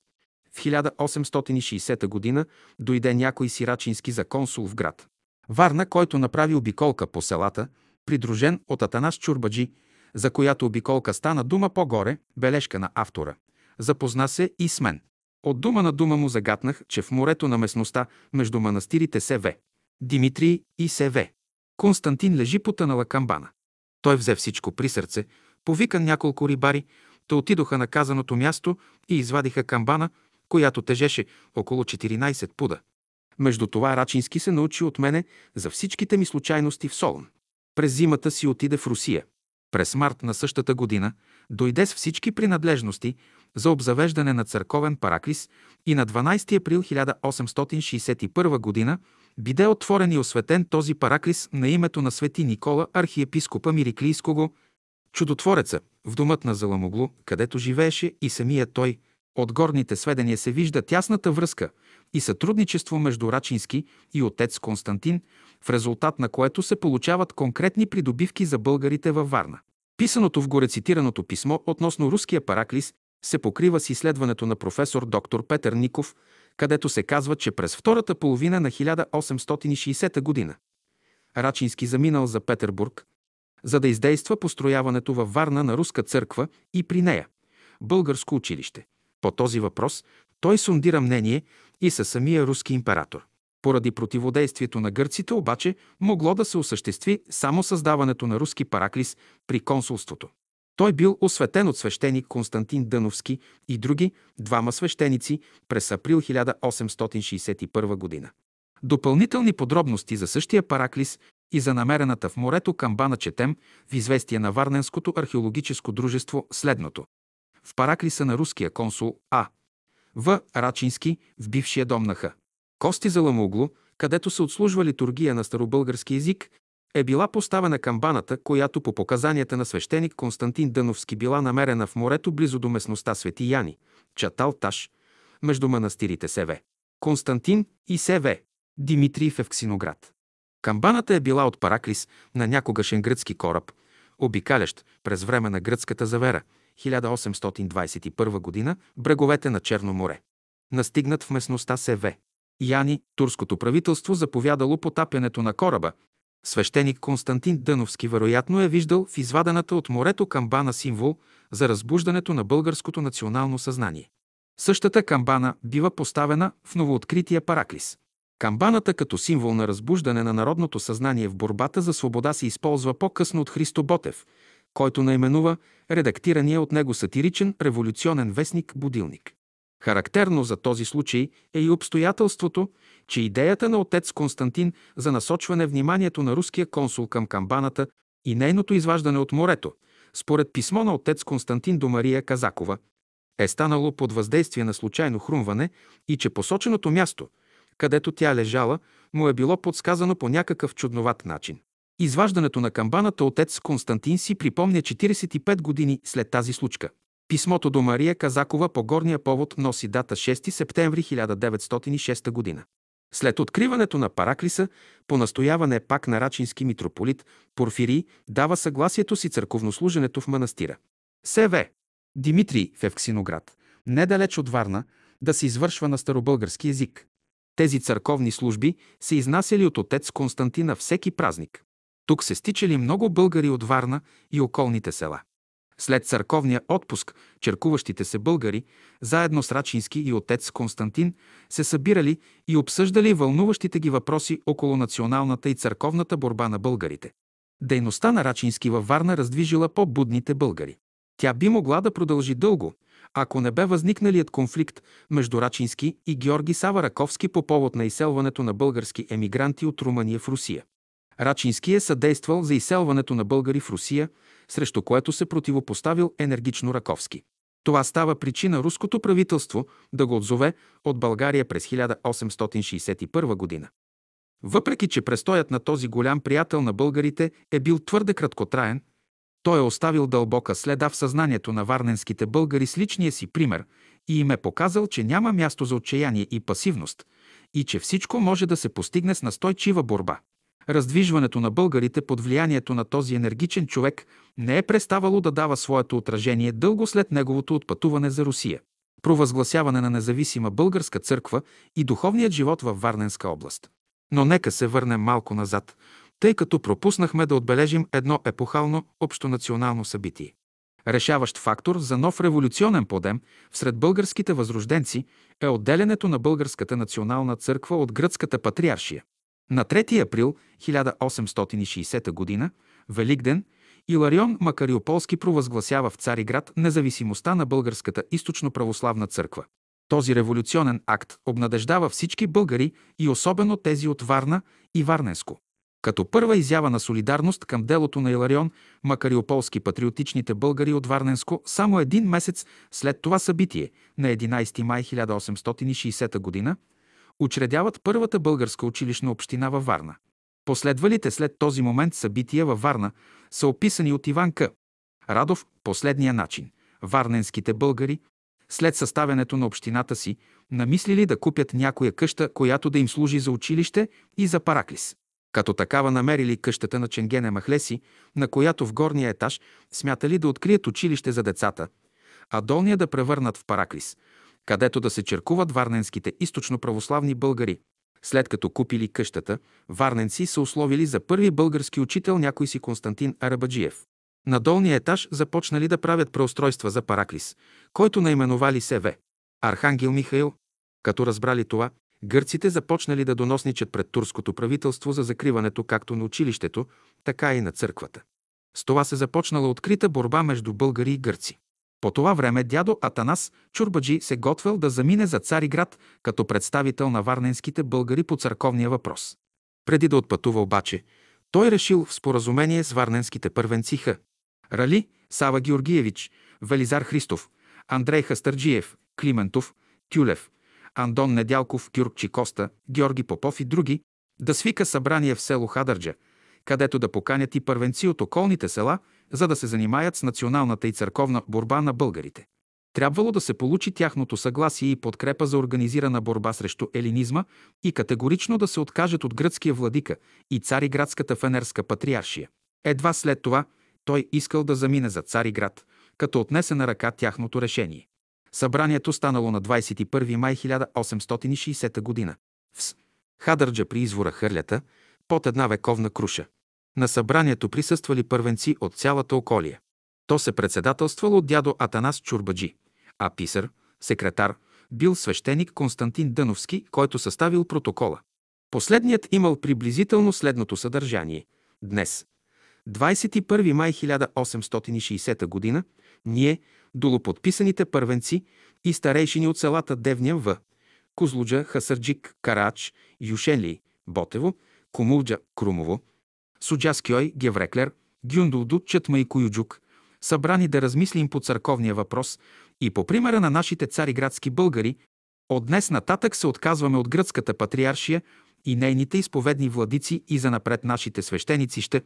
В 1860 г. дойде някой си Рачински за консул в град. Варна, който направи обиколка по селата, придружен от Атанас Чурбаджи, за която обиколка стана дума по-горе, бележка на автора. Запозна се и с мен. От дума на дума му загатнах, че в морето на местността между манастирите СВ, Димитрий и СВ, Константин лежи потънала камбана. Той взе всичко при сърце, повика няколко рибари, те отидоха на казаното място и извадиха камбана, която тежеше около 14 пуда. Между това Рачински се научи от мене за всичките ми случайности в Солон. През зимата си отиде в Русия. През март на същата година дойде с всички принадлежности за обзавеждане на църковен параклис и на 12 април 1861 г. биде отворен и осветен този параклис на името на свети Никола, архиепископа Мириклийского, чудотвореца, в домът на Заламоглу, където живееше и самия той. От горните сведения се вижда тясната връзка и сътрудничество между Рачински и отец Константин, в резултат на което се получават конкретни придобивки за българите във Варна. Писаното в горецитираното писмо относно руския параклис се покрива с изследването на професор доктор Петър Ников, където се казва, че през втората половина на 1860 година Рачински заминал за Петербург, за да издейства построяването във Варна на руска църква и при нея – българско училище. По този въпрос той сундира мнение и със самия руски император. Поради противодействието на гърците обаче могло да се осъществи само създаването на руски параклис при консулството. Той бил осветен от свещеник Константин Дъновски и други двама свещеници през април 1861 година. Допълнителни подробности за същия параклис и за намерената в морето камбана четем в известие на Варненското археологическо дружество следното. В параклиса на руския консул А. В. Рачински в бившия дом на Х. Кости за Ламугло, където се отслужва литургия на старобългарски език, е била поставена камбаната, която по показанията на свещеник Константин Дъновски била намерена в морето близо до местността Свети Яни, Чатал Таш, между манастирите Севе. Константин и Севе, Димитрий в Евксиноград. Камбаната е била от Параклис на някогашен гръцки кораб, обикалящ през време на гръцката завера, 1821 г. бреговете на Черно море. Настигнат в местността Севе. Яни, турското правителство заповядало потапянето на кораба. Свещеник Константин Дъновски вероятно е виждал в извадената от морето камбана символ за разбуждането на българското национално съзнание. Същата камбана бива поставена в новооткрития Параклис. Камбаната като символ на разбуждане на народното съзнание в борбата за свобода се използва по-късно от Христо Ботев, който наименува редактирания от него сатиричен революционен вестник «Будилник». Характерно за този случай е и обстоятелството, че идеята на отец Константин за насочване вниманието на руския консул към камбаната и нейното изваждане от морето, според писмо на отец Константин до Мария Казакова, е станало под въздействие на случайно хрумване и че посоченото място, където тя лежала, му е било подсказано по някакъв чудноват начин. Изваждането на камбаната отец Константин си припомня 45 години след тази случка. Писмото до Мария Казакова по горния повод носи дата 6 септември 1906 година. След откриването на Параклиса, по настояване пак на рачински митрополит, Порфирий дава съгласието си църковнослуженето в манастира. С.В. Димитрий в Евксиноград, недалеч от Варна, да се извършва на старобългарски язик. Тези църковни служби се изнасяли от отец Константина всеки празник. Тук се стичали много българи от Варна и околните села. След църковния отпуск, черкуващите се българи, заедно с Рачински и отец Константин, се събирали и обсъждали вълнуващите ги въпроси около националната и църковната борба на българите. Дейността на Рачински във Варна раздвижила по-будните българи. Тя би могла да продължи дълго, ако не бе възникналият конфликт между Рачински и Георги Сава Раковски по повод на изселването на български емигранти от Румъния в Русия. Рачински е съдействал за изселването на българи в Русия, срещу което се противопоставил енергично Раковски. Това става причина руското правителство да го отзове от България през 1861 година. Въпреки, че престоят на този голям приятел на българите е бил твърде краткотраен, той е оставил дълбока следа в съзнанието на варненските българи с личния си пример и им е показал, че няма място за отчаяние и пасивност и че всичко може да се постигне с настойчива борба. Раздвижването на българите под влиянието на този енергичен човек не е преставало да дава своето отражение дълго след неговото отпътуване за Русия. Провъзгласяване на независима българска църква и духовният живот във Варненска област. Но нека се върнем малко назад, тъй като пропуснахме да отбележим едно епохално общонационално събитие. Решаващ фактор за нов революционен подем сред българските възрожденци е отделянето на Българската национална църква от гръцката патриаршия. На 3 април 1860 г. Великден Иларион Макариополски провъзгласява в Цариград независимостта на Българската източно-православна църква. Този революционен акт обнадеждава всички българи и особено тези от Варна и Варненско. Като първа изява на солидарност към делото на Иларион, Макариополски патриотичните българи от Варненско само един месец след това събитие, на 11 май 1860 г., учредяват първата българска училищна община във Варна. Последвалите след този момент събития във Варна са описани от Иван К. Радов последния начин. Варненските българи, след съставянето на общината си, намислили да купят някоя къща, която да им служи за училище и за параклис. Като такава намерили къщата на Ченгене Махлеси, на която в горния етаж смятали да открият училище за децата, а долния да превърнат в параклис, където да се черкуват варненските източно-православни българи. След като купили къщата, варненци са условили за първи български учител някой си Константин Арабаджиев. На долния етаж започнали да правят преустройства за Параклис, който наименовали СВ. Архангел Михаил. Като разбрали това, гърците започнали да доносничат пред турското правителство за закриването както на училището, така и на църквата. С това се започнала открита борба между българи и гърци. По това време дядо Атанас Чурбаджи се готвел да замине за Цариград като представител на варненските българи по църковния въпрос. Преди да отпътува обаче, той решил в споразумение с варненските първенци Х. Рали, Сава Георгиевич, Велизар Христов, Андрей Хастърджиев, Климентов, Тюлев, Андон Недялков, Гюркчи Коста, Георги Попов и други, да свика събрание в село Хадърджа, където да поканят и първенци от околните села – за да се занимаят с националната и църковна борба на българите. Трябвало да се получи тяхното съгласие и подкрепа за организирана борба срещу елинизма и категорично да се откажат от гръцкия владика и Цариградската фенерска патриаршия. Едва след това той искал да замине за Цариград, като отнесе на ръка тяхното решение. Събранието станало на 21 май 1860 г. В С. Хадърджа при извора Хърлята, под една вековна круша. На събранието присъствали първенци от цялата околия. То се председателствало от дядо Атанас Чурбаджи, а писар, секретар, бил свещеник Константин Дъновски, който съставил протокола. Последният имал приблизително следното съдържание. Днес, 21 май 1860 г., ние, долоподписаните първенци и старейшини от селата Девня В, Козлуджа, Хасърджик, Карач, Юшенли, Ботево, Комулджа, Крумово, Суджаскьой, Гевреклер, Гюндулду, Чатма и Куюджук, събрани да размислим по църковния въпрос и по примера на нашите цариградски българи, От днес нататък се отказваме от гръцката патриаршия и нейните изповедни владици и занапред нашите свещеници ще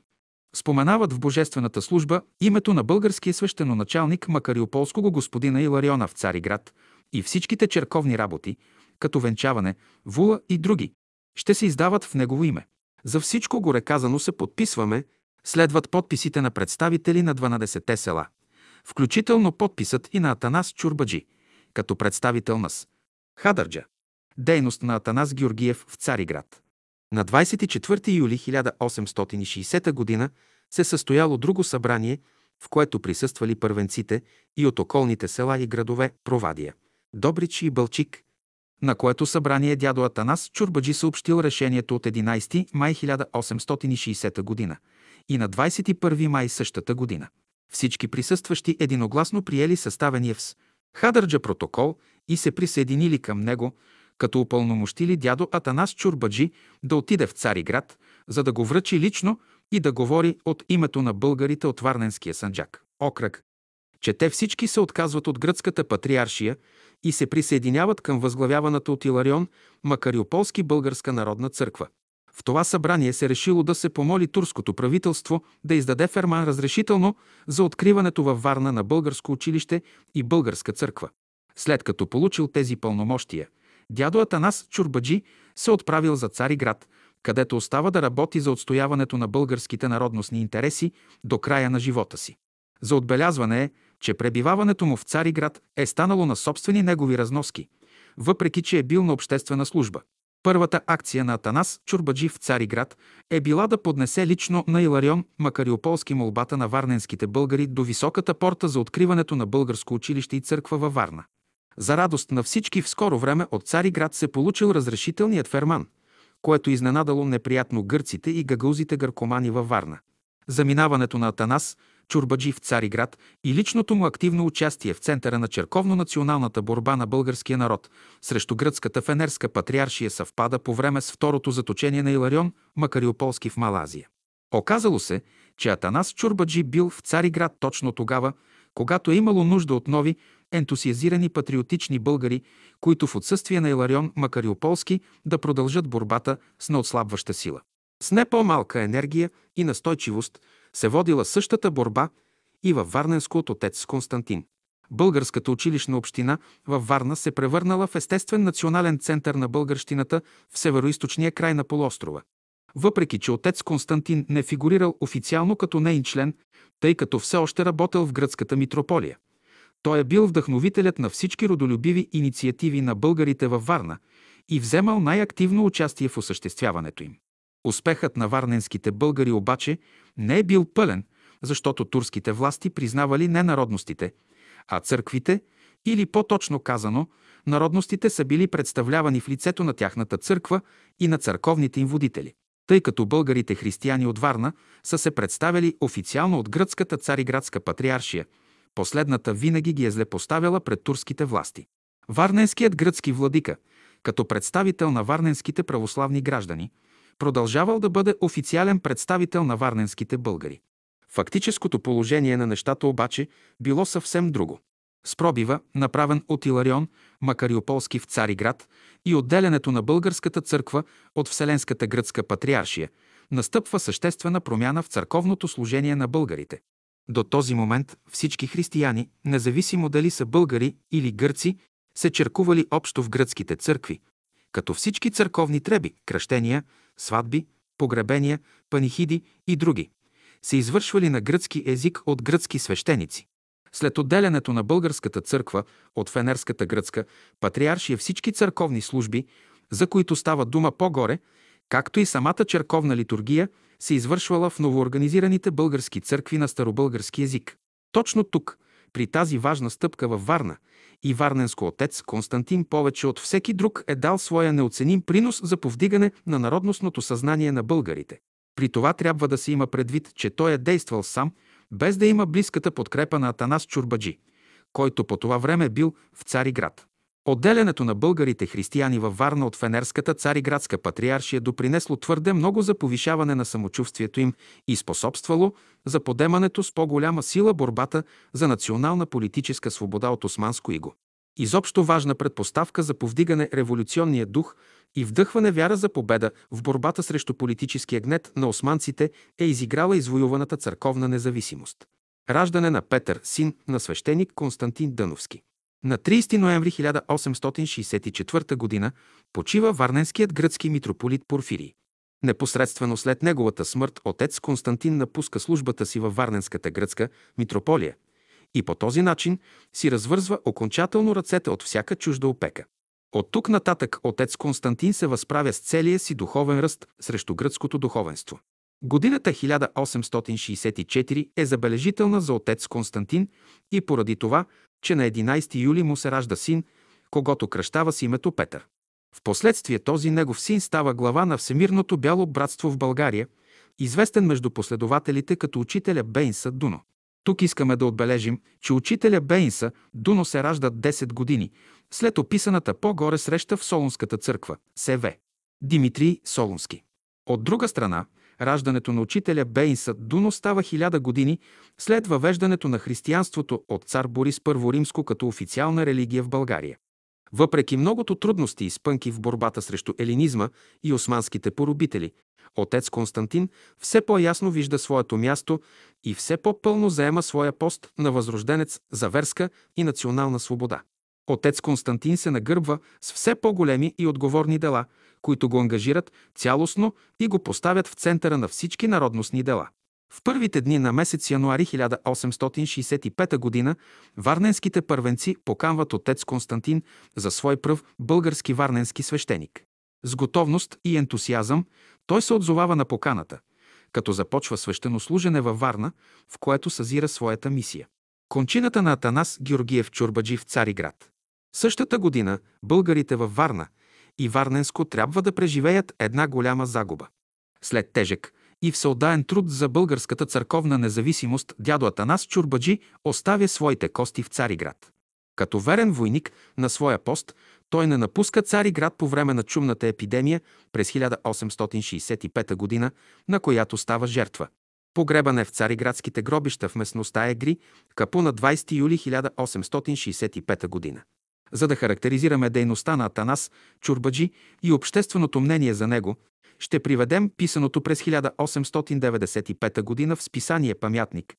споменават в божествената служба името на българския свещеноначалник Макариополского господина Илариона в Цариград и всичките черковни работи, като венчаване, вула и други, ще се издават в негово име. За всичко горе казано се подписваме, следват подписите на представители на 12-те села, включително подписът и на Атанас Чурбаджи, като представител на С. Хадърджа. Дейност на Атанас Георгиев в Цариград. На 24 юли 1860 г. се състояло друго събрание, в което присъствали първенците и от околните села и градове Провадия, Добрич и Бълчик, на което събрание дядо Атанас Чурбаджи съобщил решението от 11 май 1860 г. и на 21 май същата година. Всички присъстващи единогласно приели съставения в Хадърджа протокол и се присъединили към него, като упълномощили дядо Атанас Чурбаджи да отиде в Цариград, за да го връчи лично и да говори от името на българите от Варненския санджак. Окръг, че те всички се отказват от гръцката патриаршия и се присъединяват към възглавяваната от Иларион Макариополски българска народна църква. В това събрание се решило да се помоли турското правителство да издаде ферман разрешително за откриването във Варна на българско училище и българска църква. След като получил тези пълномощия, дядо Атанас Чурбаджи се отправил за Цариград, където остава да работи за отстояването на българските народностни интереси до края на живота си. За отбелязване е, че пребиваването му в Цариград е станало на собствени негови разноски, въпреки че е бил на обществена служба. Първата акция на Атанас Чурбаджи в Цариград е била да поднесе лично на Иларион Макариополски молбата на варненските българи до високата порта за откриването на българско училище и църква във Варна. За радост на всички в скоро време от Цариград се получил разрешителният ферман, което изненадало неприятно гърците и гагаузите гъркомани във Варна. Заминаването на Атанас Чурбаджи в Цариград и личното му активно участие в центъра на черковно-националната борба на българския народ срещу гръцката фенерска патриаршия съвпада по време с второто заточение на Иларион Макариополски в Малазия. Оказало се, че Атанас Чурбаджи бил в Цариград точно тогава, когато е имало нужда от нови, ентусиазирани патриотични българи, които в отсъствие на Иларион Макариополски да продължат борбата с неотслабваща сила. С не по-малка енергия и настойчивост се водила същата борба и във Варненско от отец Константин. Българската училищна община във Варна се превърнала в естествен национален център на българщината в североизточния край на полуострова. Въпреки, че отец Константин не фигурирал официално като нейн член, тъй като все още работел в гръцката митрополия. Той е бил вдъхновителят на всички родолюбиви инициативи на българите във Варна и вземал най-активно участие в осъществяването им. Успехът на варненските българи обаче не е бил пълен, защото турските власти признавали не народностите, а църквите, или по-точно казано, народностите са били представлявани в лицето на тяхната църква и на църковните им водители. Тъй като българите християни от Варна са се представили официално от гръцката цариградска патриаршия, последната винаги ги е злепоставяла пред турските власти. Варненският гръцки владика, като представител на варненските православни граждани, продължавал да бъде официален представител на варненските българи. Фактическото положение на нещата обаче било съвсем друго. С пробива, направен от Иларион Макариополски в Цариград и отделянето на българската църква от Вселенската гръцка патриаршия, настъпва съществена промяна в църковното служение на българите. До този момент всички християни, независимо дали са българи или гърци, се черкували общо в гръцките църкви, като всички църковни треби, кръщения, сватби, погребения, панихиди и други, се извършвали на гръцки език от гръцки свещеници. След отделянето на българската църква от фенерската гръцка патриаршия всички църковни служби, за които става дума по-горе, както и самата черковна литургия, се извършвала в новоорганизираните български църкви на старобългарски език. Точно тук, при тази важна стъпка във Варна, и Варненско отец Константин повече от всеки друг е дал своя неоценим принос за повдигане на народностното съзнание на българите. При това трябва да се има предвид, че той е действал сам, без да има близката подкрепа на Атанас Чурбаджи, който по това време бил в Цариград. Отделянето на българите християни във Варна от Фенерската цариградска патриаршия допринесло твърде много за повишаване на самочувствието им и способствало за подемането с по-голяма сила борбата за национална политическа свобода от османско иго. Изобщо важна предпоставка за повдигане революционния дух и вдъхване вяра за победа в борбата срещу политическия гнет на османците е изиграла извоюваната църковна независимост. Раждане на Петър, син на свещеник Константин Дъновски. На 30 ноември 1864 г. почива варненският гръцки митрополит Порфирий. Непосредствено след неговата смърт отец Константин напуска службата си във Варненската гръцка митрополия и по този начин си развързва окончателно ръцете от всяка чужда опека. От тук нататък отец Константин се възправя с целия си духовен ръст срещу гръцкото духовенство. Годината 1864 е забележителна за отец Константин и поради това, че на 11 юли му се ражда син, когато кръщава с името Петър. Впоследствие този негов син става глава на Всемирното бяло братство в България, известен между последователите като учителя Бейнса Дуно. Тук искаме да отбележим, че учителя Бейнса Дуно се ражда 10 години след описаната по-горе среща в Солунската църква, СВ. Димитрий Солунски. От друга страна, раждането на учителя Бейнса Дуно става хиляда години след въвеждането на християнството от цар Борис I Римско като официална религия в България. Въпреки многото трудности и спънки в борбата срещу елинизма и османските поробители, отец Константин все по-ясно вижда своето място и все по-пълно заема своя пост на възрожденец за верска и национална свобода. Отец Константин се нагърбва с все по-големи и отговорни дела, които го ангажират цялостно и го поставят в центъра на всички народностни дела. В първите дни на месец януари 1865 г. варненските първенци поканват отец Константин за свой пръв български варненски свещеник. С готовност и ентусиазъм той се отзовава на поканата, като започва свещенослужене във Варна, в което съзира своята мисия. Кончината на Атанас Георгиев Чурбаджи в Цариград. Същата година българите във Варна и Варненско трябва да преживеят една голяма загуба. След тежък, и всеотдаен труд за българската църковна независимост дядо Атанас Чурбаджи оставя своите кости в Цариград. Като верен войник на своя пост, той не напуска Цариград по време на чумната епидемия през 1865 г., на която става жертва. Погребан е в цариградските гробища в местността Егри, Капу на 20 юли 1865 г. За да характеризираме дейността на Атанас Чурбаджи и общественото мнение за него, ще приведем писаното през 1895 г. в списание Памятник,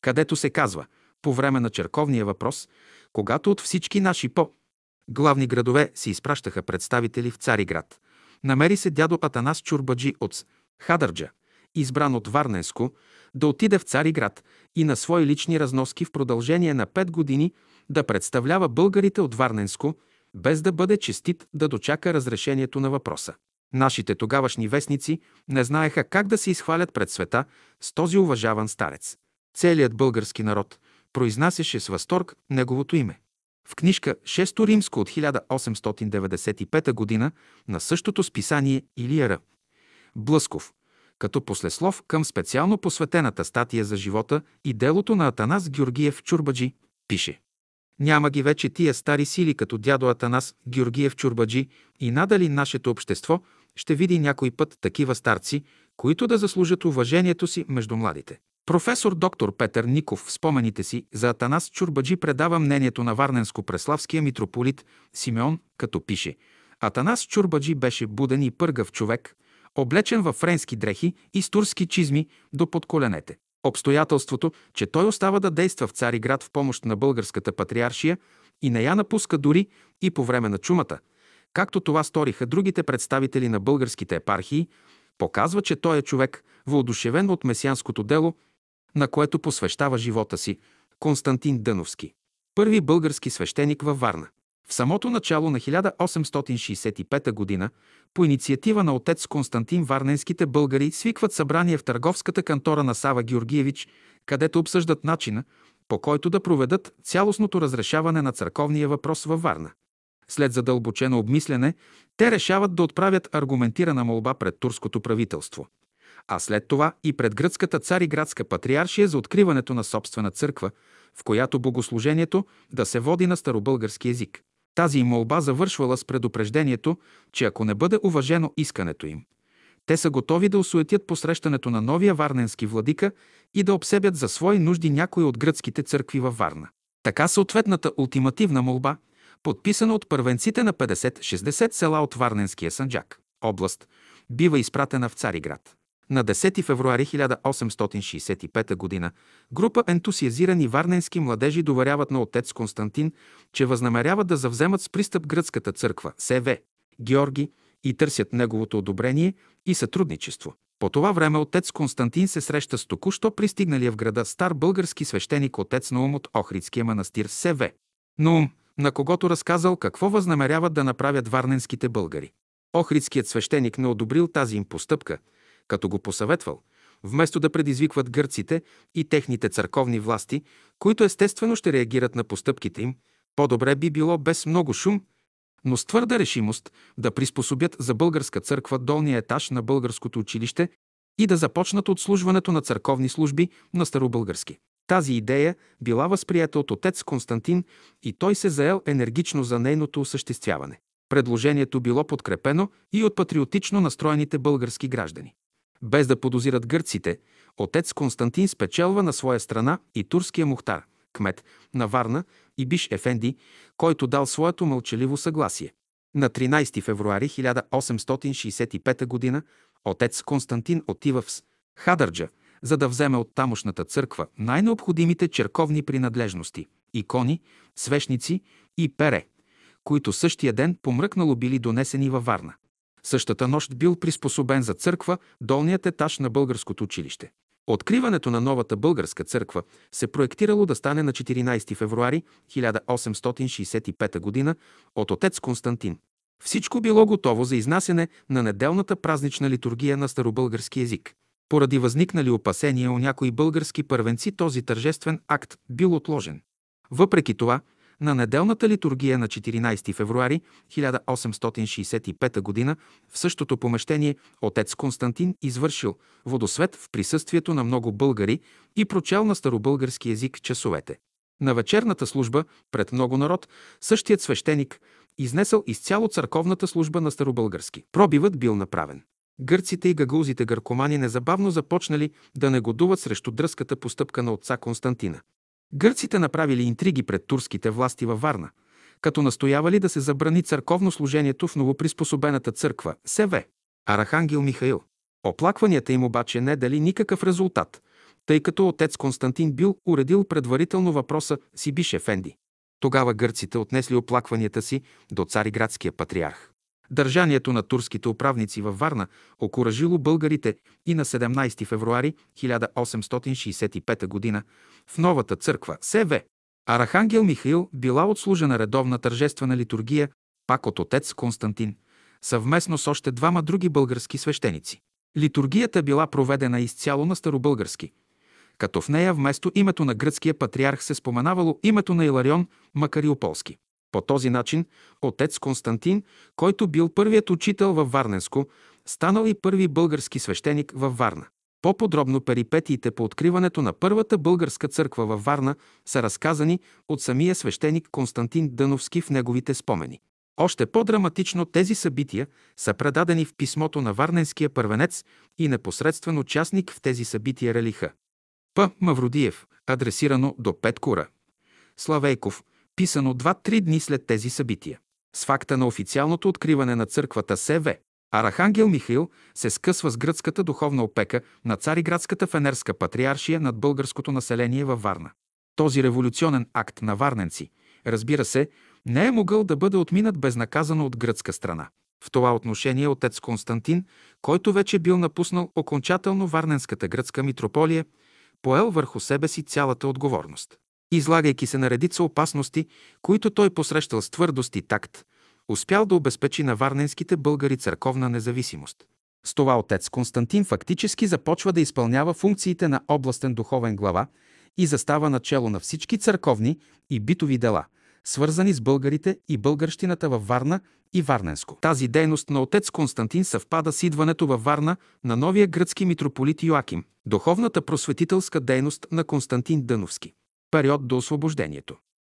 където се казва, по време на черковния въпрос, когато от всички наши по главни градове се изпращаха представители в Цариград. Намери се дядо Атанас Чурбаджи от Хадърджа, избран от Варненско, да отиде в Цариград и на свои лични разноски в продължение на пет години да представлява българите от Варненско, без да бъде честит да дочака разрешението на въпроса. Нашите тогавашни вестници не знаеха как да се изхвалят пред света с този уважаван старец. Целият български народ произнасяше с възторг неговото име. В книжка Шесто римско от 1895 г. на същото списание Илияра Блъсков, като послеслов към специално посветената статия за живота и делото на Атанас Георгиев Чурбаджи, пише Няма ги вече тия стари сили като дядо Атанас Георгиев Чурбаджи и надали нашето общество – ще види някой път такива старци, които да заслужат уважението си между младите. Професор доктор Петър Ников в спомените си за Атанас Чурбаджи предава мнението на Варненско-Преславския митрополит Симеон, като пише Атанас Чурбаджи беше буден и пъргав човек, облечен във френски дрехи и с турски чизми до подколенете. Обстоятелството, че той остава да действа в Цариград в помощ на българската патриаршия и не я напуска дори и по време на чумата – както това сториха другите представители на българските епархии, показва, че той е човек, въодушевен от месианското дело, на което посвещава живота си Константин Дъновски. Първи български свещеник във Варна. В самото начало на 1865 г. по инициатива на отец Константин Варненските българи свикват събрание в търговската кантора на Сава Георгиевич, където обсъждат начина, по който да проведат цялостното разрешаване на църковния въпрос във Варна. След задълбочено обмислене, те решават да отправят аргументирана молба пред турското правителство, а след това и пред гръцката цариградска патриаршия за откриването на собствена църква, в която богослужението да се води на старобългарски език. Тази молба завършвала с предупреждението, че ако не бъде уважено искането им, те са готови да осуетят посрещането на новия варненски владика и да обсебят за свои нужди някои от гръцките църкви във Варна. Така съответната ултимативна молба подписана от първенците на 50-60 села от Варненския Санджак, област, бива изпратена в Цариград. На 10 февруари 1865 г. група ентусиазирани варненски младежи доверяват на отец Константин, че възнамеряват да завземат с пристъп гръцката църква СВ Георги и търсят неговото одобрение и сътрудничество. По това време отец Константин се среща с току-що пристигналия в града стар български свещеник отец Наум от Охридския манастир СВ. Наум, на когото разказал какво възнамеряват да направят варненските българи. Охридският свещеник не одобрил тази им постъпка, като го посъветвал, вместо да предизвикват гърците и техните църковни власти, които естествено ще реагират на постъпките им, по-добре би било без много шум, но с твърда решимост да приспособят за българска църква долния етаж на българското училище и да започнат отслужването на църковни служби на старобългарски. Тази идея била възприята от отец Константин и той се заел енергично за нейното осъществяване. Предложението било подкрепено и от патриотично настроените български граждани. Без да подозират гърците, отец Константин спечелва на своя страна и турския мухтар, кмет на Варна и Биш Ефенди, който дал своето мълчаливо съгласие. На 13 февруари 1865 г. отец Константин отива в Хадърджа, за да вземе от тамошната църква най-необходимите черковни принадлежности – икони, свещници и пере, които същия ден помръкнало били донесени във Варна. Същата нощ бил приспособен за църква долният етаж на българското училище. Откриването на новата българска църква се проектирало да стане на 14 февруари 1865 г. от отец Константин. Всичко било готово за изнасяне на неделната празнична литургия на старобългарски език. Поради възникнали опасения у някои български първенци този тържествен акт бил отложен. Въпреки това, на неделната литургия на 14 февруари 1865 г. в същото помещение отец Константин извършил водосвет в присъствието на много българи и прочел на старобългарски език часовете. На вечерната служба пред много народ същият свещеник изнесъл изцяло църковната служба на старобългарски. Пробивът бил направен. Гърците и гагулзите гъркомани незабавно започнали да негодуват срещу дръзката постъпка на отца Константина. Гърците направили интриги пред турските власти във Варна, като настоявали да се забрани църковно служението в новоприспособената църква СВ. Арахангел Михаил. Оплакванията им обаче не дали никакъв резултат, тъй като отец Константин бил уредил предварително въпроса си Бише Фенди. Тогава гърците отнесли оплакванията си до цариградския патриарх. Държанието на турските управници във Варна окуражило българите и на 17 февруари 1865 г. в новата църква СВ. Арахангел Михаил била отслужена редовна тържествена литургия пак от отец Константин, съвместно с още двама други български свещеници. Литургията била проведена изцяло на старобългарски, като в нея вместо името на гръцкия патриарх се споменавало името на Иларион Макариополски. По този начин отец Константин, който бил първият учител във Варненско, станал и първи български свещеник във Варна. По-подробно перипетиите по откриването на първата българска църква във Варна са разказани от самия свещеник Константин Дъновски в неговите спомени. Още по-драматично тези събития са предадени в писмото на Варненския първенец и непосредствен участник в тези събития Релиха. П. Мавродиев, адресирано до Петкура. Славейков, писано 2-3 дни след тези събития. С факта на официалното откриване на църквата СВ, Арахангел Михаил се скъсва с гръцката духовна опека на Цариградската фенерска патриаршия над българското население във Варна. Този революционен акт на варненци, разбира се, не е могъл да бъде отминат безнаказано от гръцка страна. В това отношение отец Константин, който вече бил напуснал окончателно Варненската гръцка митрополия, поел върху себе си цялата отговорност излагайки се на редица опасности, които той посрещал с твърдост и такт, успял да обезпечи на варненските българи църковна независимост. С това отец Константин фактически започва да изпълнява функциите на областен духовен глава и застава начало на всички църковни и битови дела, свързани с българите и българщината във Варна и Варненско. Тази дейност на отец Константин съвпада с идването във Варна на новия гръцки митрополит Йоаким, духовната просветителска дейност на Константин Дъновски период до освобождението.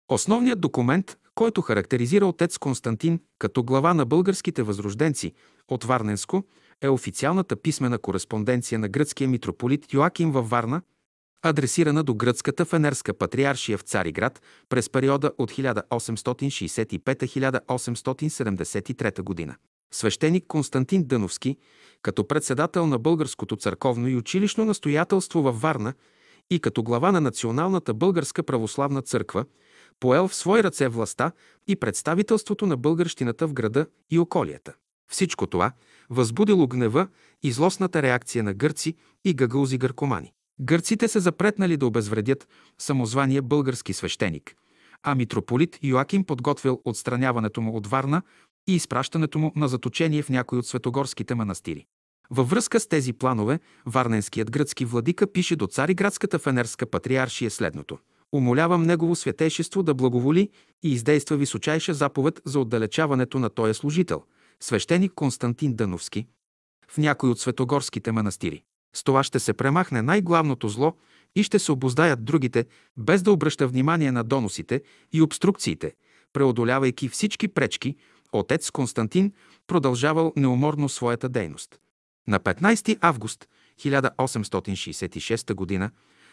Основният документ, който характеризира отец Константин като глава на българските възрожденци от Варненско, е официалната писмена кореспонденция на гръцкия митрополит Йоаким във Варна адресирана до гръцката фенерска патриаршия в Цариград през периода от 1865-1873 г. Свещеник Константин Дъновски, като председател на Българското църковно и училищно настоятелство във Варна и като глава на Националната българска православна църква, поел в свои ръце властта и представителството на българщината в града и околията. Всичко това възбудило гнева и злостната реакция на гърци и гагълзи гъркомани. Гърците се запретнали да обезвредят самозвания български свещеник, а митрополит Йоаким подготвил отстраняването му от Варна и изпращането му на заточение в някой от светогорските манастири. Във връзка с тези планове, варненският гръцки владика пише до цариградската фенерска патриаршия следното. Умолявам Негово святейшество да благоволи и издейства височайша заповед за отдалечаването на този служител, свещеник Константин Дъновски, в някой от светогорските манастири. С това ще се премахне най-главното зло и ще се обоздаят другите, без да обръща внимание на доносите и обструкциите, преодолявайки всички пречки, отец Константин продължавал неуморно своята дейност. На 15 август 1866 г.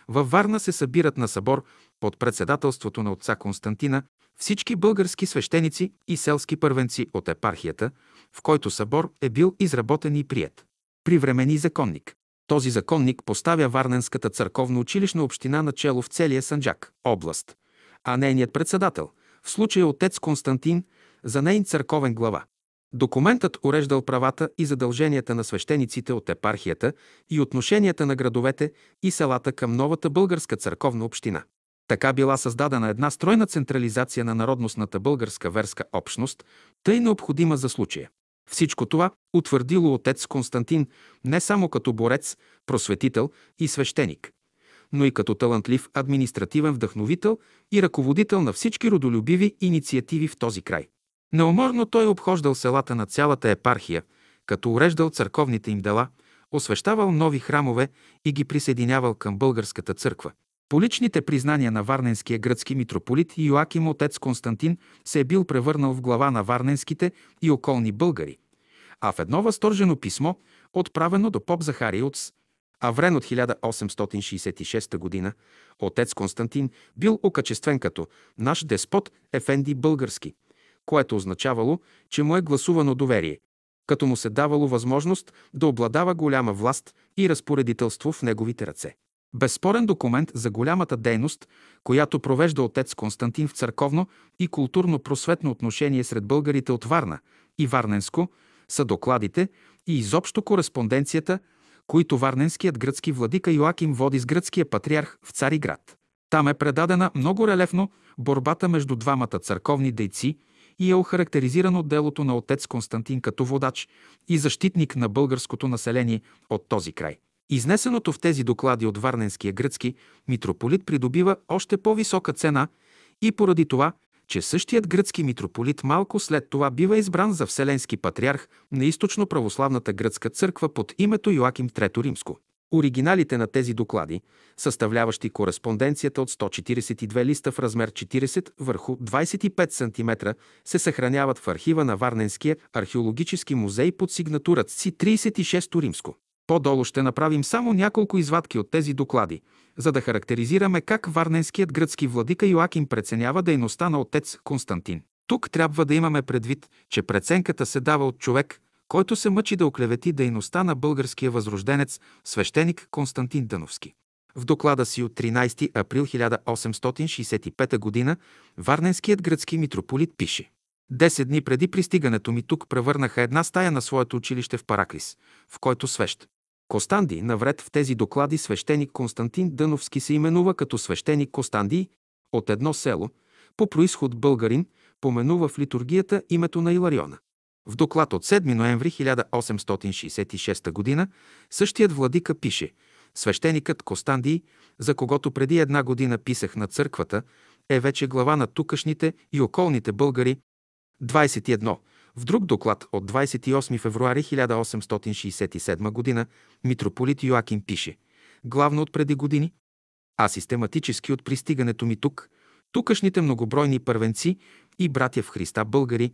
във Варна се събират на събор под председателството на отца Константина всички български свещеници и селски първенци от епархията, в който събор е бил изработен и прият. Привремени законник. Този законник поставя Варненската църковно училищна община начало в целия Санджак, област, а нейният председател, в случая отец Константин, за нейн църковен глава. Документът уреждал правата и задълженията на свещениците от епархията и отношенията на градовете и селата към новата българска църковна община. Така била създадена една стройна централизация на народностната българска верска общност, тъй необходима за случая. Всичко това утвърдило отец Константин не само като борец, просветител и свещеник, но и като талантлив административен вдъхновител и ръководител на всички родолюбиви инициативи в този край. Неуморно той обхождал селата на цялата епархия, като уреждал църковните им дела, освещавал нови храмове и ги присъединявал към българската църква. По личните признания на варненския гръцки митрополит Йоаким отец Константин се е бил превърнал в глава на варненските и околни българи, а в едно възторжено писмо, отправено до поп Захарий от Аврен от 1866 г., отец Константин бил окачествен като наш деспот Ефенди български, което означавало, че му е гласувано доверие, като му се давало възможност да обладава голяма власт и разпоредителство в неговите ръце. Безспорен документ за голямата дейност, която провежда отец Константин в църковно и културно-просветно отношение сред българите от Варна и Варненско, са докладите и изобщо кореспонденцията, които варненският гръцки владика Йоаким води с гръцкия патриарх в Цариград. Там е предадена много релефно борбата между двамата църковни дейци и е охарактеризирано делото на отец Константин като водач и защитник на българското население от този край. Изнесеното в тези доклади от Варненския гръцки митрополит придобива още по-висока цена и поради това, че същият гръцки митрополит малко след това бива избран за вселенски патриарх на източно православната гръцка църква под името Йоаким III Римско. Оригиналите на тези доклади, съставляващи кореспонденцията от 142 листа в размер 40 върху 25 см, се съхраняват в архива на Варненския археологически музей под сигнатура ЦИ 36 Римско. По-долу ще направим само няколко извадки от тези доклади, за да характеризираме как варненският гръцки владика Йоаким преценява дейността на отец Константин. Тук трябва да имаме предвид, че преценката се дава от човек, който се мъчи да оклевети дейността на българския възрожденец, свещеник Константин Дъновски. В доклада си от 13 април 1865 г. Варненският гръцки митрополит пише Десет дни преди пристигането ми тук превърнаха една стая на своето училище в Параклис, в който свещ. Костанди, навред в тези доклади свещеник Константин Дъновски се именува като свещеник Костанди от едно село, по происход българин, поменува в литургията името на Илариона. В доклад от 7 ноември 1866 г. същият владика пише Свещеникът Костандий, за когото преди една година писах на църквата, е вече глава на тукашните и околните българи. 21. В друг доклад от 28 февруари 1867 г. митрополит Йоаким пише Главно от преди години, а систематически от пристигането ми тук, тукашните многобройни първенци и братя в Христа българи,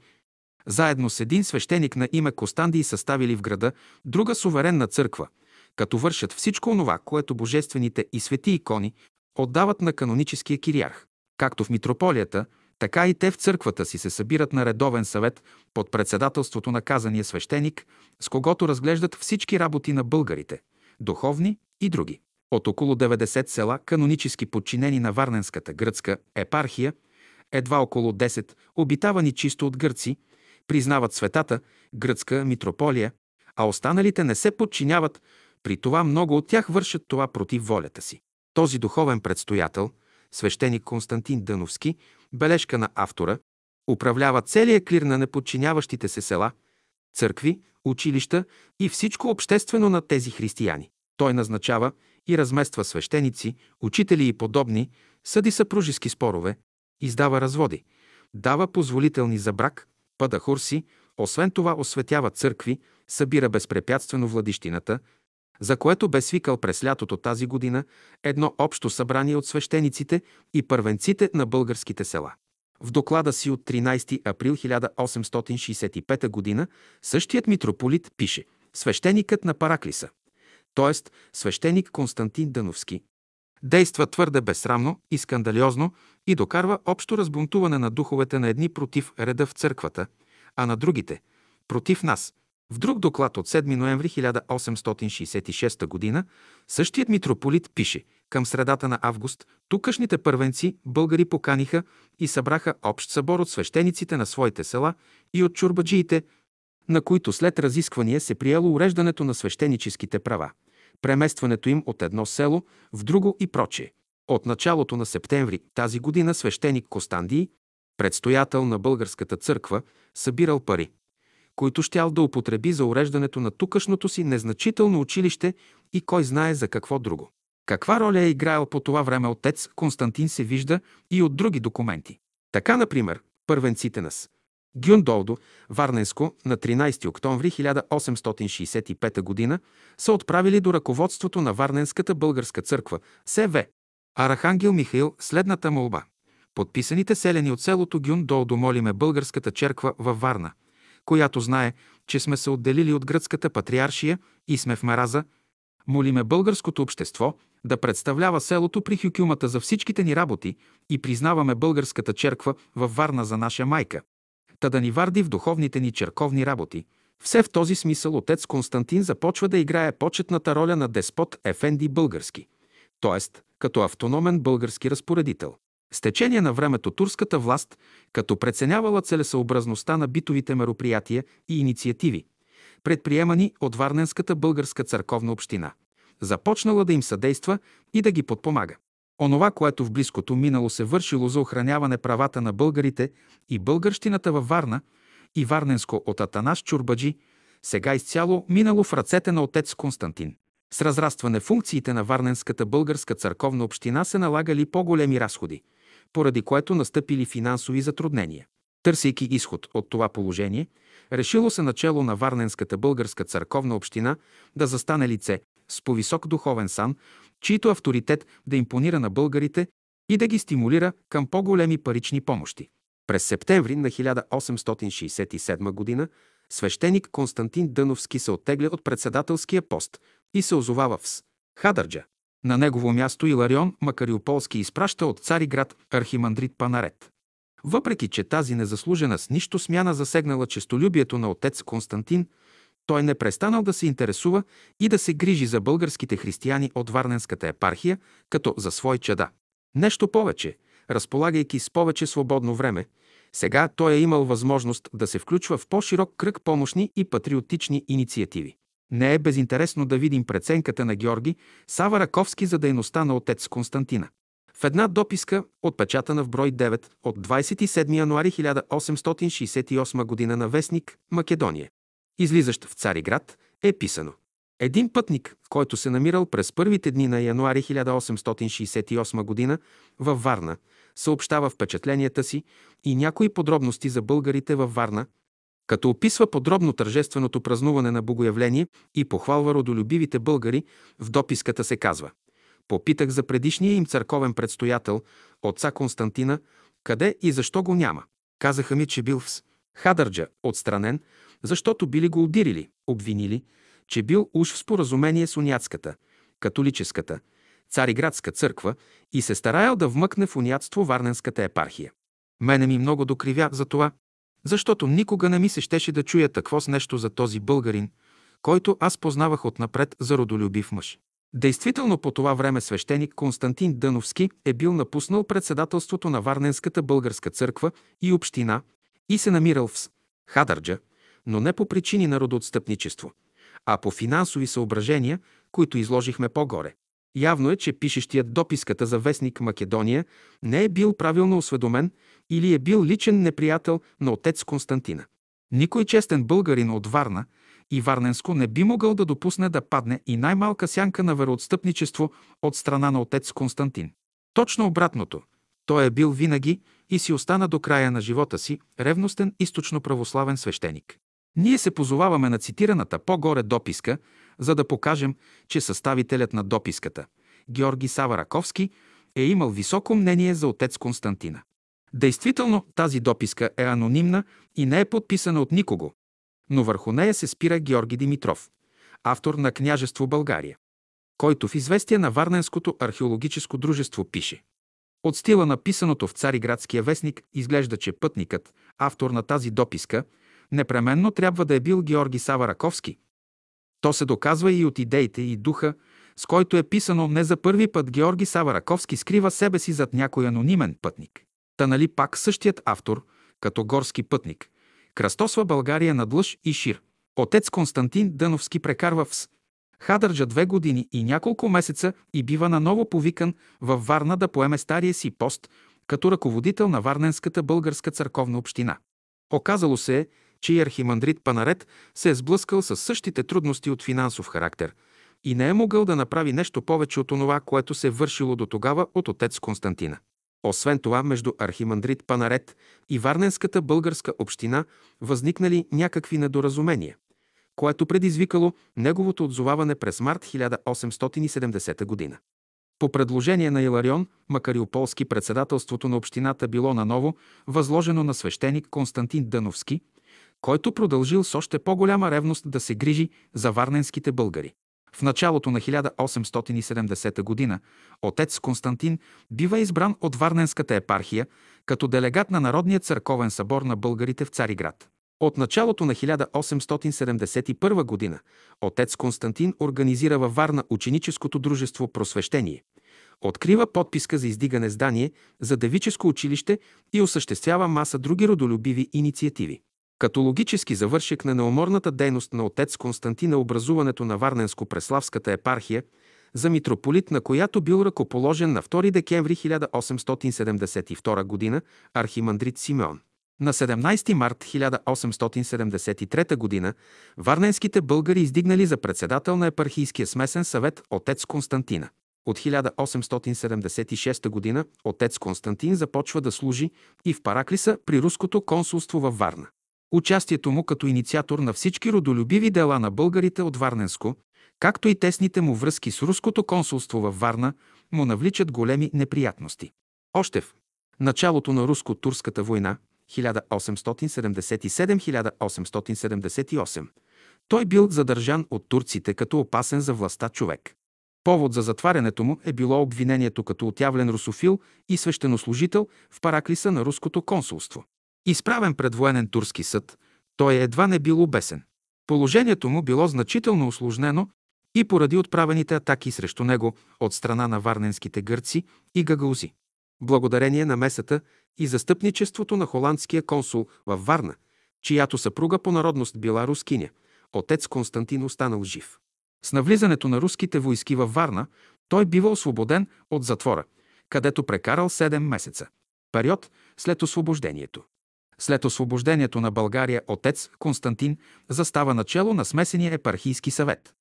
заедно с един свещеник на име Костандий съставили в града друга суверенна църква, като вършат всичко онова, което божествените и свети икони отдават на каноническия кириарх. Както в митрополията, така и те в църквата си се събират на редовен съвет под председателството на казания свещеник, с когото разглеждат всички работи на българите – духовни и други. От около 90 села, канонически подчинени на Варненската гръцка епархия, едва около 10, обитавани чисто от гърци, признават светата, гръцка митрополия, а останалите не се подчиняват, при това много от тях вършат това против волята си. Този духовен предстоятел, свещеник Константин Дъновски, бележка на автора, управлява целия клир на неподчиняващите се села, църкви, училища и всичко обществено на тези християни. Той назначава и размества свещеници, учители и подобни, съди съпружески спорове, издава разводи, дава позволителни за брак, пъда хурси, освен това осветява църкви, събира безпрепятствено владищината, за което бе свикал през лятото тази година едно общо събрание от свещениците и първенците на българските села. В доклада си от 13 април 1865 г. същият митрополит пише «Свещеникът на Параклиса», т.е. свещеник Константин Дъновски, действа твърде безсрамно и скандалиозно и докарва общо разбунтуване на духовете на едни против реда в църквата, а на другите – против нас, в друг доклад от 7 ноември 1866 г. същият митрополит пише към средата на август тукашните първенци българи поканиха и събраха общ събор от свещениците на своите села и от чурбаджиите, на които след разисквания се приело уреждането на свещеническите права, преместването им от едно село в друго и прочее. От началото на септември тази година свещеник Костандий, предстоятел на българската църква, събирал пари които щял да употреби за уреждането на тукашното си незначително училище и кой знае за какво друго. Каква роля е играел по това време отец Константин се вижда и от други документи. Така, например, първенците нас Гюндолдо, Варненско, на 13 октомври 1865 г. са отправили до ръководството на Варненската българска църква, СВ. Арахангел Михаил следната молба. Подписаните селени от селото Гюндолдо молиме българската черква във Варна – която знае, че сме се отделили от гръцката патриаршия и сме в мараза, молиме българското общество да представлява селото при хюкюмата за всичките ни работи и признаваме българската черква във Варна за наша майка, та да ни варди в духовните ни черковни работи. Все в този смисъл отец Константин започва да играе почетната роля на деспот Ефенди български, т.е. като автономен български разпоредител. С течение на времето турската власт, като преценявала целесъобразността на битовите мероприятия и инициативи, предприемани от Варненската българска църковна община, започнала да им съдейства и да ги подпомага. Онова, което в близкото минало се вършило за охраняване правата на българите и българщината във Варна и Варненско от Атанас Чурбаджи, сега изцяло минало в ръцете на отец Константин. С разрастване функциите на Варненската българска църковна община се налагали по-големи разходи – поради което настъпили финансови затруднения. Търсейки изход от това положение, решило се начало на Варненската българска църковна община да застане лице с повисок духовен сан, чийто авторитет да импонира на българите и да ги стимулира към по-големи парични помощи. През септември на 1867 г. свещеник Константин Дъновски се оттегля от председателския пост и се озовава в С. Хадърджа. На негово място Иларион Макариополски изпраща от Цариград архимандрит Панарет. Въпреки, че тази незаслужена с нищо смяна засегнала честолюбието на отец Константин, той не престанал да се интересува и да се грижи за българските християни от Варненската епархия, като за свой чада. Нещо повече, разполагайки с повече свободно време, сега той е имал възможност да се включва в по-широк кръг помощни и патриотични инициативи. Не е безинтересно да видим преценката на Георги Сава Раковски за дейността на отец Константина. В една дописка, отпечатана в брой 9 от 27 януари 1868 г. на вестник Македония, излизащ в Цариград, е писано един пътник, който се намирал през първите дни на януари 1868 г. във Варна, съобщава впечатленията си и някои подробности за българите във Варна – като описва подробно тържественото празнуване на богоявление и похвалва родолюбивите българи, в дописката се казва Попитах за предишния им църковен предстоятел, отца Константина, къде и защо го няма. Казаха ми, че бил в Хадърджа, отстранен, защото били го удирили, обвинили, че бил уж в споразумение с уняцката, католическата, цариградска църква и се стараял да вмъкне в униатство Варненската епархия. Мене ми много докривя за това, защото никога не ми се щеше да чуя такво с нещо за този българин, който аз познавах отнапред за родолюбив мъж. Действително по това време свещеник Константин Дъновски е бил напуснал председателството на Варненската българска църква и община и се намирал в Хадърджа, но не по причини на родоотстъпничество, а по финансови съображения, които изложихме по-горе. Явно е, че пишещият дописката за вестник Македония не е бил правилно осведомен или е бил личен неприятел на отец Константина. Никой честен българин от Варна и Варненско не би могъл да допусне да падне и най-малка сянка на вероотстъпничество от страна на отец Константин. Точно обратното. Той е бил винаги и си остана до края на живота си ревностен източно-православен свещеник. Ние се позоваваме на цитираната по-горе дописка, за да покажем, че съставителят на дописката, Георги Сава Раковски, е имал високо мнение за отец Константина. Действително, тази дописка е анонимна и не е подписана от никого, но върху нея се спира Георги Димитров, автор на Княжество България, който в известие на Варненското археологическо дружество пише От стила на писаното в Цариградския вестник изглежда, че пътникът, автор на тази дописка, непременно трябва да е бил Георги Сава Раковски. То се доказва и от идеите и духа, с който е писано не за първи път Георги Сава Раковски скрива себе си зад някой анонимен пътник. Та нали пак същият автор, като горски пътник, кръстосва България над лъж и шир. Отец Константин Дъновски прекарва в Хадърджа две години и няколко месеца и бива наново повикан във Варна да поеме стария си пост като ръководител на Варненската българска църковна община. Оказало се е, че и архимандрит Панарет се е сблъскал с същите трудности от финансов характер и не е могъл да направи нещо повече от онова, което се е вършило до тогава от отец Константина. Освен това, между архимандрит Панарет и Варненската българска община възникнали някакви недоразумения, което предизвикало неговото отзоваване през март 1870 година. По предложение на Иларион Макариополски председателството на общината било наново възложено на свещеник Константин Дъновски, който продължил с още по-голяма ревност да се грижи за варненските българи. В началото на 1870 г. отец Константин бива избран от Варненската епархия като делегат на Народния църковен събор на българите в Цариград. От началото на 1871 г. отец Константин организира във Варна ученическото дружество Просвещение. Открива подписка за издигане здание за девическо училище и осъществява маса други родолюбиви инициативи. Като логически завършек на неуморната дейност на отец Константина образуването на Варненско-Преславската епархия, за митрополит, на която бил ръкоположен на 2 декември 1872 г. архимандрит Симеон. На 17 март 1873 г. варненските българи издигнали за председател на епархийския смесен съвет отец Константина. От 1876 г. отец Константин започва да служи и в Параклиса при руското консулство във Варна. Участието му като инициатор на всички родолюбиви дела на българите от Варненско, както и тесните му връзки с руското консулство във Варна, му навличат големи неприятности. Още в началото на руско-турската война, 1877-1878, той бил задържан от турците като опасен за властта човек. Повод за затварянето му е било обвинението като отявлен русофил и свещенослужител в параклиса на руското консулство. Изправен пред военен турски съд, той едва не бил обесен. Положението му било значително осложнено и поради отправените атаки срещу него от страна на варненските гърци и гагаузи. Благодарение на месата и застъпничеството на холандския консул във Варна, чиято съпруга по народност била рускиня, отец Константин останал жив. С навлизането на руските войски във Варна, той бива освободен от затвора, където прекарал 7 месеца. Период след освобождението. След освобождението на България отец Константин застава начало на смесения епархийски съвет.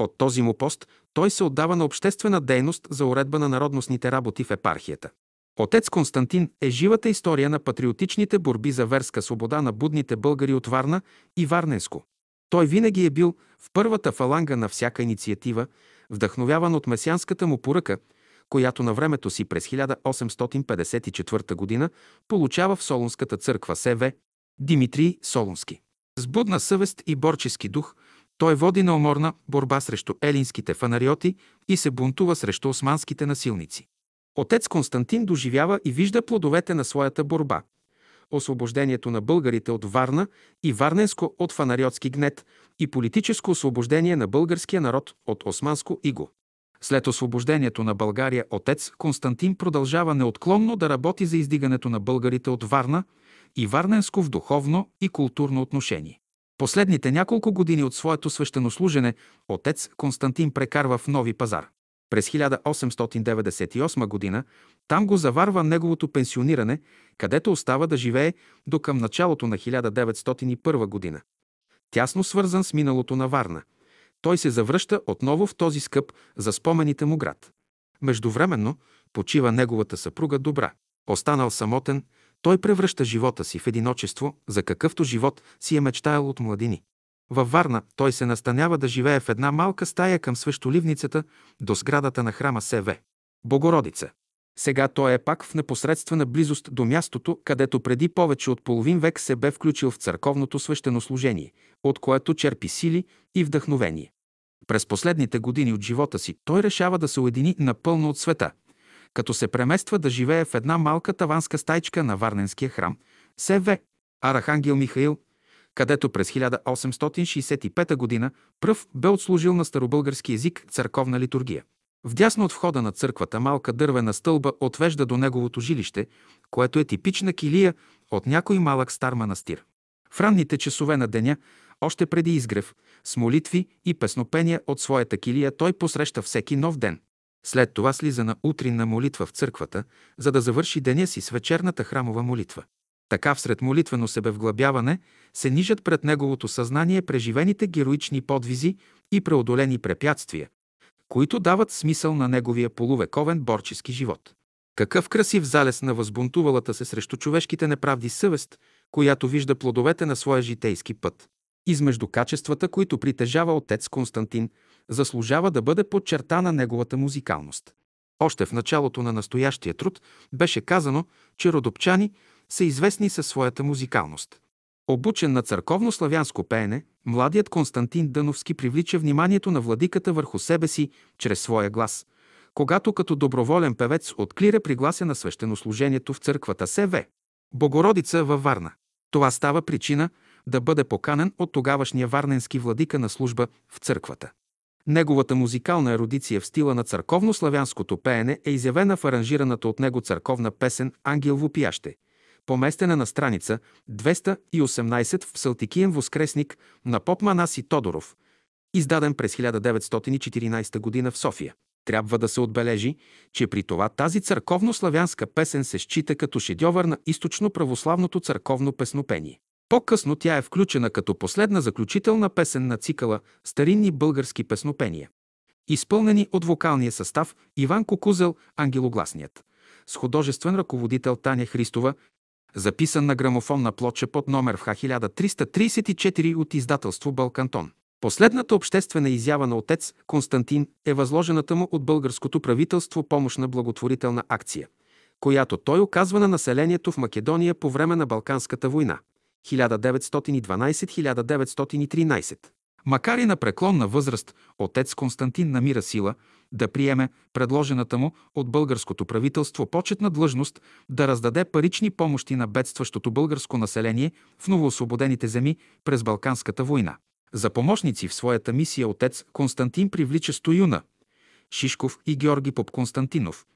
От този му пост той се отдава на обществена дейност за уредба на народностните работи в епархията. Отец Константин е живата история на патриотичните борби за верска свобода на будните българи от Варна и Варненско. Той винаги е бил в първата фаланга на всяка инициатива, вдъхновяван от месианската му поръка – която на времето си през 1854 г. получава в Солунската църква СВ Димитрий Солунски. С будна съвест и борчески дух Той води неуморна борба срещу елинските фанариоти и се бунтува срещу османските насилници. Отец Константин доживява и вижда плодовете на своята борба. Освобождението на българите от Варна и Варненско от фанариотски гнет и политическо освобождение на българския народ от османско иго. След освобождението на България отец Константин продължава неотклонно да работи за издигането на българите от Варна и Варненско в духовно и културно отношение. Последните няколко години от своето свещенослужене отец Константин прекарва в Нови пазар. През 1898 г. там го заварва неговото пенсиониране, където остава да живее до към началото на 1901 година. Тясно свързан с миналото на Варна. Той се завръща отново в този скъп за спомените му град. Междувременно почива неговата съпруга Добра. Останал самотен, той превръща живота си в единочество, за какъвто живот си е мечтаял от младини. Във Варна той се настанява да живее в една малка стая към свещоливницата до сградата на храма СВ. Богородица. Сега той е пак в непосредствена близост до мястото, където преди повече от половин век се бе включил в църковното свещенослужение, от което черпи сили и вдъхновение. През последните години от живота си той решава да се уедини напълно от света, като се премества да живее в една малка таванска стайчка на Варненския храм, СВ, Арахангел Михаил, където през 1865 г. пръв бе отслужил на старобългарски език църковна литургия. Вдясно от входа на църквата малка дървена стълба отвежда до неговото жилище, което е типична килия от някой малък стар манастир. В ранните часове на деня, още преди изгрев, с молитви и песнопения от своята килия той посреща всеки нов ден. След това слиза на утринна молитва в църквата, за да завърши деня си с вечерната храмова молитва. Така всред молитвено себевглъбяване се нижат пред неговото съзнание преживените героични подвизи и преодолени препятствия, които дават смисъл на неговия полувековен борчески живот. Какъв красив залез на възбунтувалата се срещу човешките неправди съвест, която вижда плодовете на своя житейски път. Измежду качествата, които притежава отец Константин, заслужава да бъде подчертана неговата музикалност. Още в началото на настоящия труд беше казано, че родопчани са известни със своята музикалност. Обучен на църковно-славянско пеене, младият Константин Дъновски привлича вниманието на владиката върху себе си чрез своя глас, когато като доброволен певец отклира приглася на свещенослужението в църквата СВ. Богородица във Варна. Това става причина да бъде поканен от тогавашния варненски владика на служба в църквата. Неговата музикална ерудиция в стила на църковно-славянското пеене е изявена в аранжираната от него църковна песен «Ангел вопияще», поместена на страница 218 в Псалтикиен воскресник на поп Манаси Тодоров, издаден през 1914 г. в София. Трябва да се отбележи, че при това тази църковно-славянска песен се счита като шедьовър на източно-православното църковно песнопение. По-късно тя е включена като последна заключителна песен на цикъла Старинни български песнопения. Изпълнени от вокалния състав Иван Кокузел, ангелогласният, с художествен ръководител Таня Христова, записан на грамофонна плоча под номер в Х1334 от издателство Балкантон. Последната обществена изява на отец Константин е възложената му от българското правителство помощна благотворителна акция, която той оказва на населението в Македония по време на Балканската война. 1912-1913. Макар и на преклонна възраст, отец Константин намира сила да приеме предложената му от българското правителство почетна длъжност да раздаде парични помощи на бедстващото българско население в новоосвободените земи през Балканската война. За помощници в своята мисия отец Константин привлича Стоюна, Шишков и Георги Поп Константинов,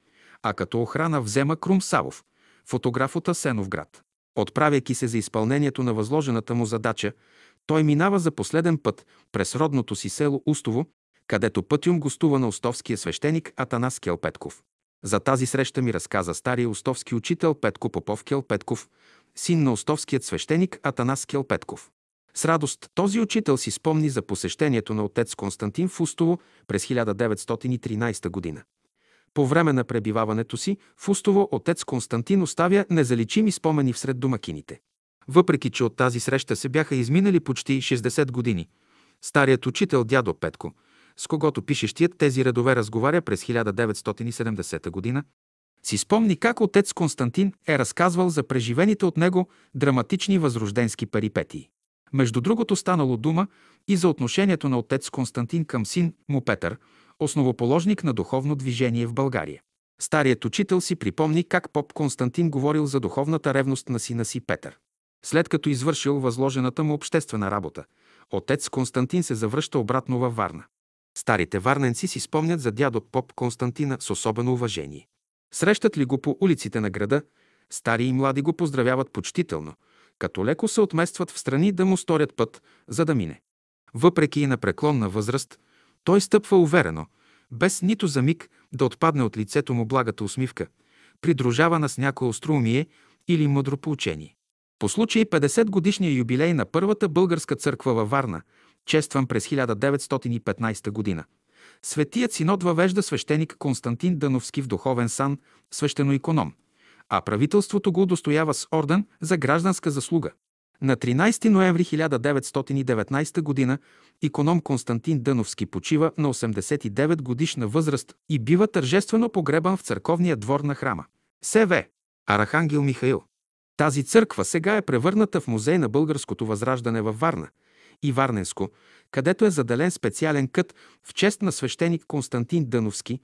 а като охрана взема Крум Савов, фотограф от Асеновград. Отправяйки се за изпълнението на възложената му задача, той минава за последен път през родното си село Устово, където пътюм гостува на устовския свещеник Атанас Келпетков. За тази среща ми разказа стария устовски учител Петко Попов Келпетков, син на устовският свещеник Атанас Келпетков. С радост този учител си спомни за посещението на отец Константин в Устово през 1913 година. По време на пребиваването си в Устово отец Константин оставя незаличими спомени всред домакините. Въпреки, че от тази среща се бяха изминали почти 60 години, старият учител дядо Петко, с когото пишещият тези редове разговаря през 1970 година, си спомни как отец Константин е разказвал за преживените от него драматични възрожденски перипетии. Между другото станало дума и за отношението на отец Константин към син му Петър, основоположник на духовно движение в България. Старият учител си припомни как поп Константин говорил за духовната ревност на сина си Петър. След като извършил възложената му обществена работа, отец Константин се завръща обратно във Варна. Старите варненци си спомнят за дядо поп Константина с особено уважение. Срещат ли го по улиците на града, стари и млади го поздравяват почтително, като леко се отместват в страни да му сторят път, за да мине. Въпреки и на преклонна възраст, той стъпва уверено, без нито за миг да отпадне от лицето му благата усмивка, придружавана с някое остроумие или мъдро поучение. По случай 50 годишния юбилей на първата българска църква във Варна, честван през 1915 година, Светият синод въвежда свещеник Константин Дъновски в духовен сан, свещено-иконом, а правителството го удостоява с орден за гражданска заслуга. На 13 ноември 1919 г. иконом Константин Дъновски почива на 89 годишна възраст и бива тържествено погребан в църковния двор на храма. СВ. Арахангел Михаил. Тази църква сега е превърната в музей на българското възраждане във Варна и Варненско, където е заделен специален кът в чест на свещеник Константин Дъновски,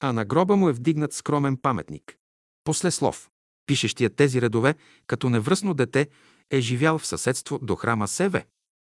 а на гроба му е вдигнат скромен паметник. После слов. Пишещият тези редове, като невръсно дете, е живял в съседство до храма Севе.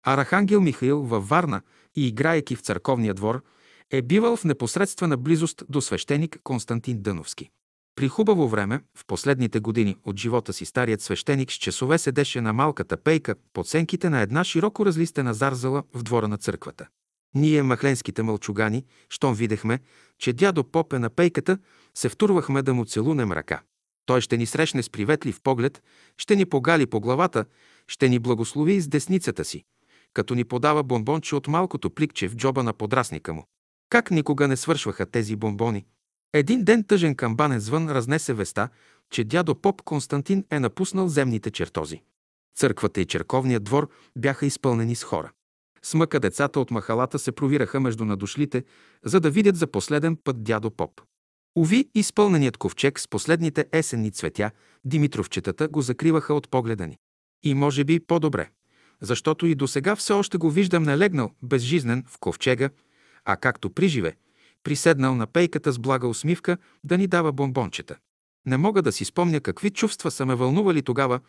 Арахангел Михаил във Варна и играейки в църковния двор, е бивал в непосредствена близост до свещеник Константин Дъновски. При хубаво време, в последните години от живота си старият свещеник с часове седеше на малката пейка под сенките на една широко разлистена зарзала в двора на църквата. Ние, махленските мълчугани, щом видехме, че дядо Поп е на пейката, се втурвахме да му целунем ръка. Той ще ни срещне с приветлив поглед, ще ни погали по главата, ще ни благослови с десницата си, като ни подава бомбонче от малкото пликче в джоба на подрасника му. Как никога не свършваха тези бомбони? Един ден тъжен камбанен звън разнесе веста, че дядо поп Константин е напуснал земните чертози. Църквата и черковният двор бяха изпълнени с хора. С мъка децата от махалата се провираха между надошлите, за да видят за последен път дядо поп. Ови, изпълненият ковчег с последните есенни цветя, Димитровчетата го закриваха от погледа ни. И може би по-добре, защото и до сега все още го виждам налегнал, безжизнен, в ковчега, а както приживе, приседнал на пейката с блага усмивка да ни дава бомбончета. Не мога да си спомня какви чувства са ме вълнували тогава,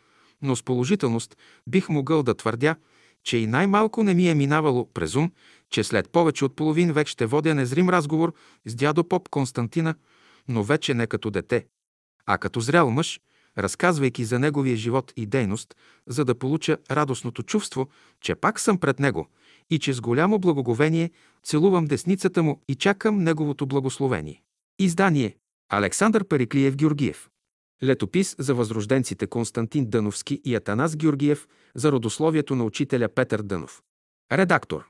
но с положителност бих могъл да твърдя, че и най-малко не ми е минавало през ум, че след повече от половин век ще водя незрим разговор с дядо поп Константина, но вече не като дете, а като зрял мъж, разказвайки за неговия живот и дейност, за да получа радостното чувство, че пак съм пред него и че с голямо благоговение целувам десницата му и чакам неговото благословение. Издание Александър Периклиев Георгиев Летопис за възрожденците Константин Дъновски и Атанас Георгиев за родословието на учителя Петър Дънов. Редактор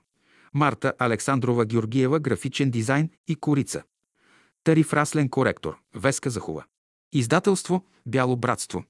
Марта Александрова Георгиева Графичен дизайн и корица. Тариф Раслен коректор. Веска Захова. Издателство Бяло братство.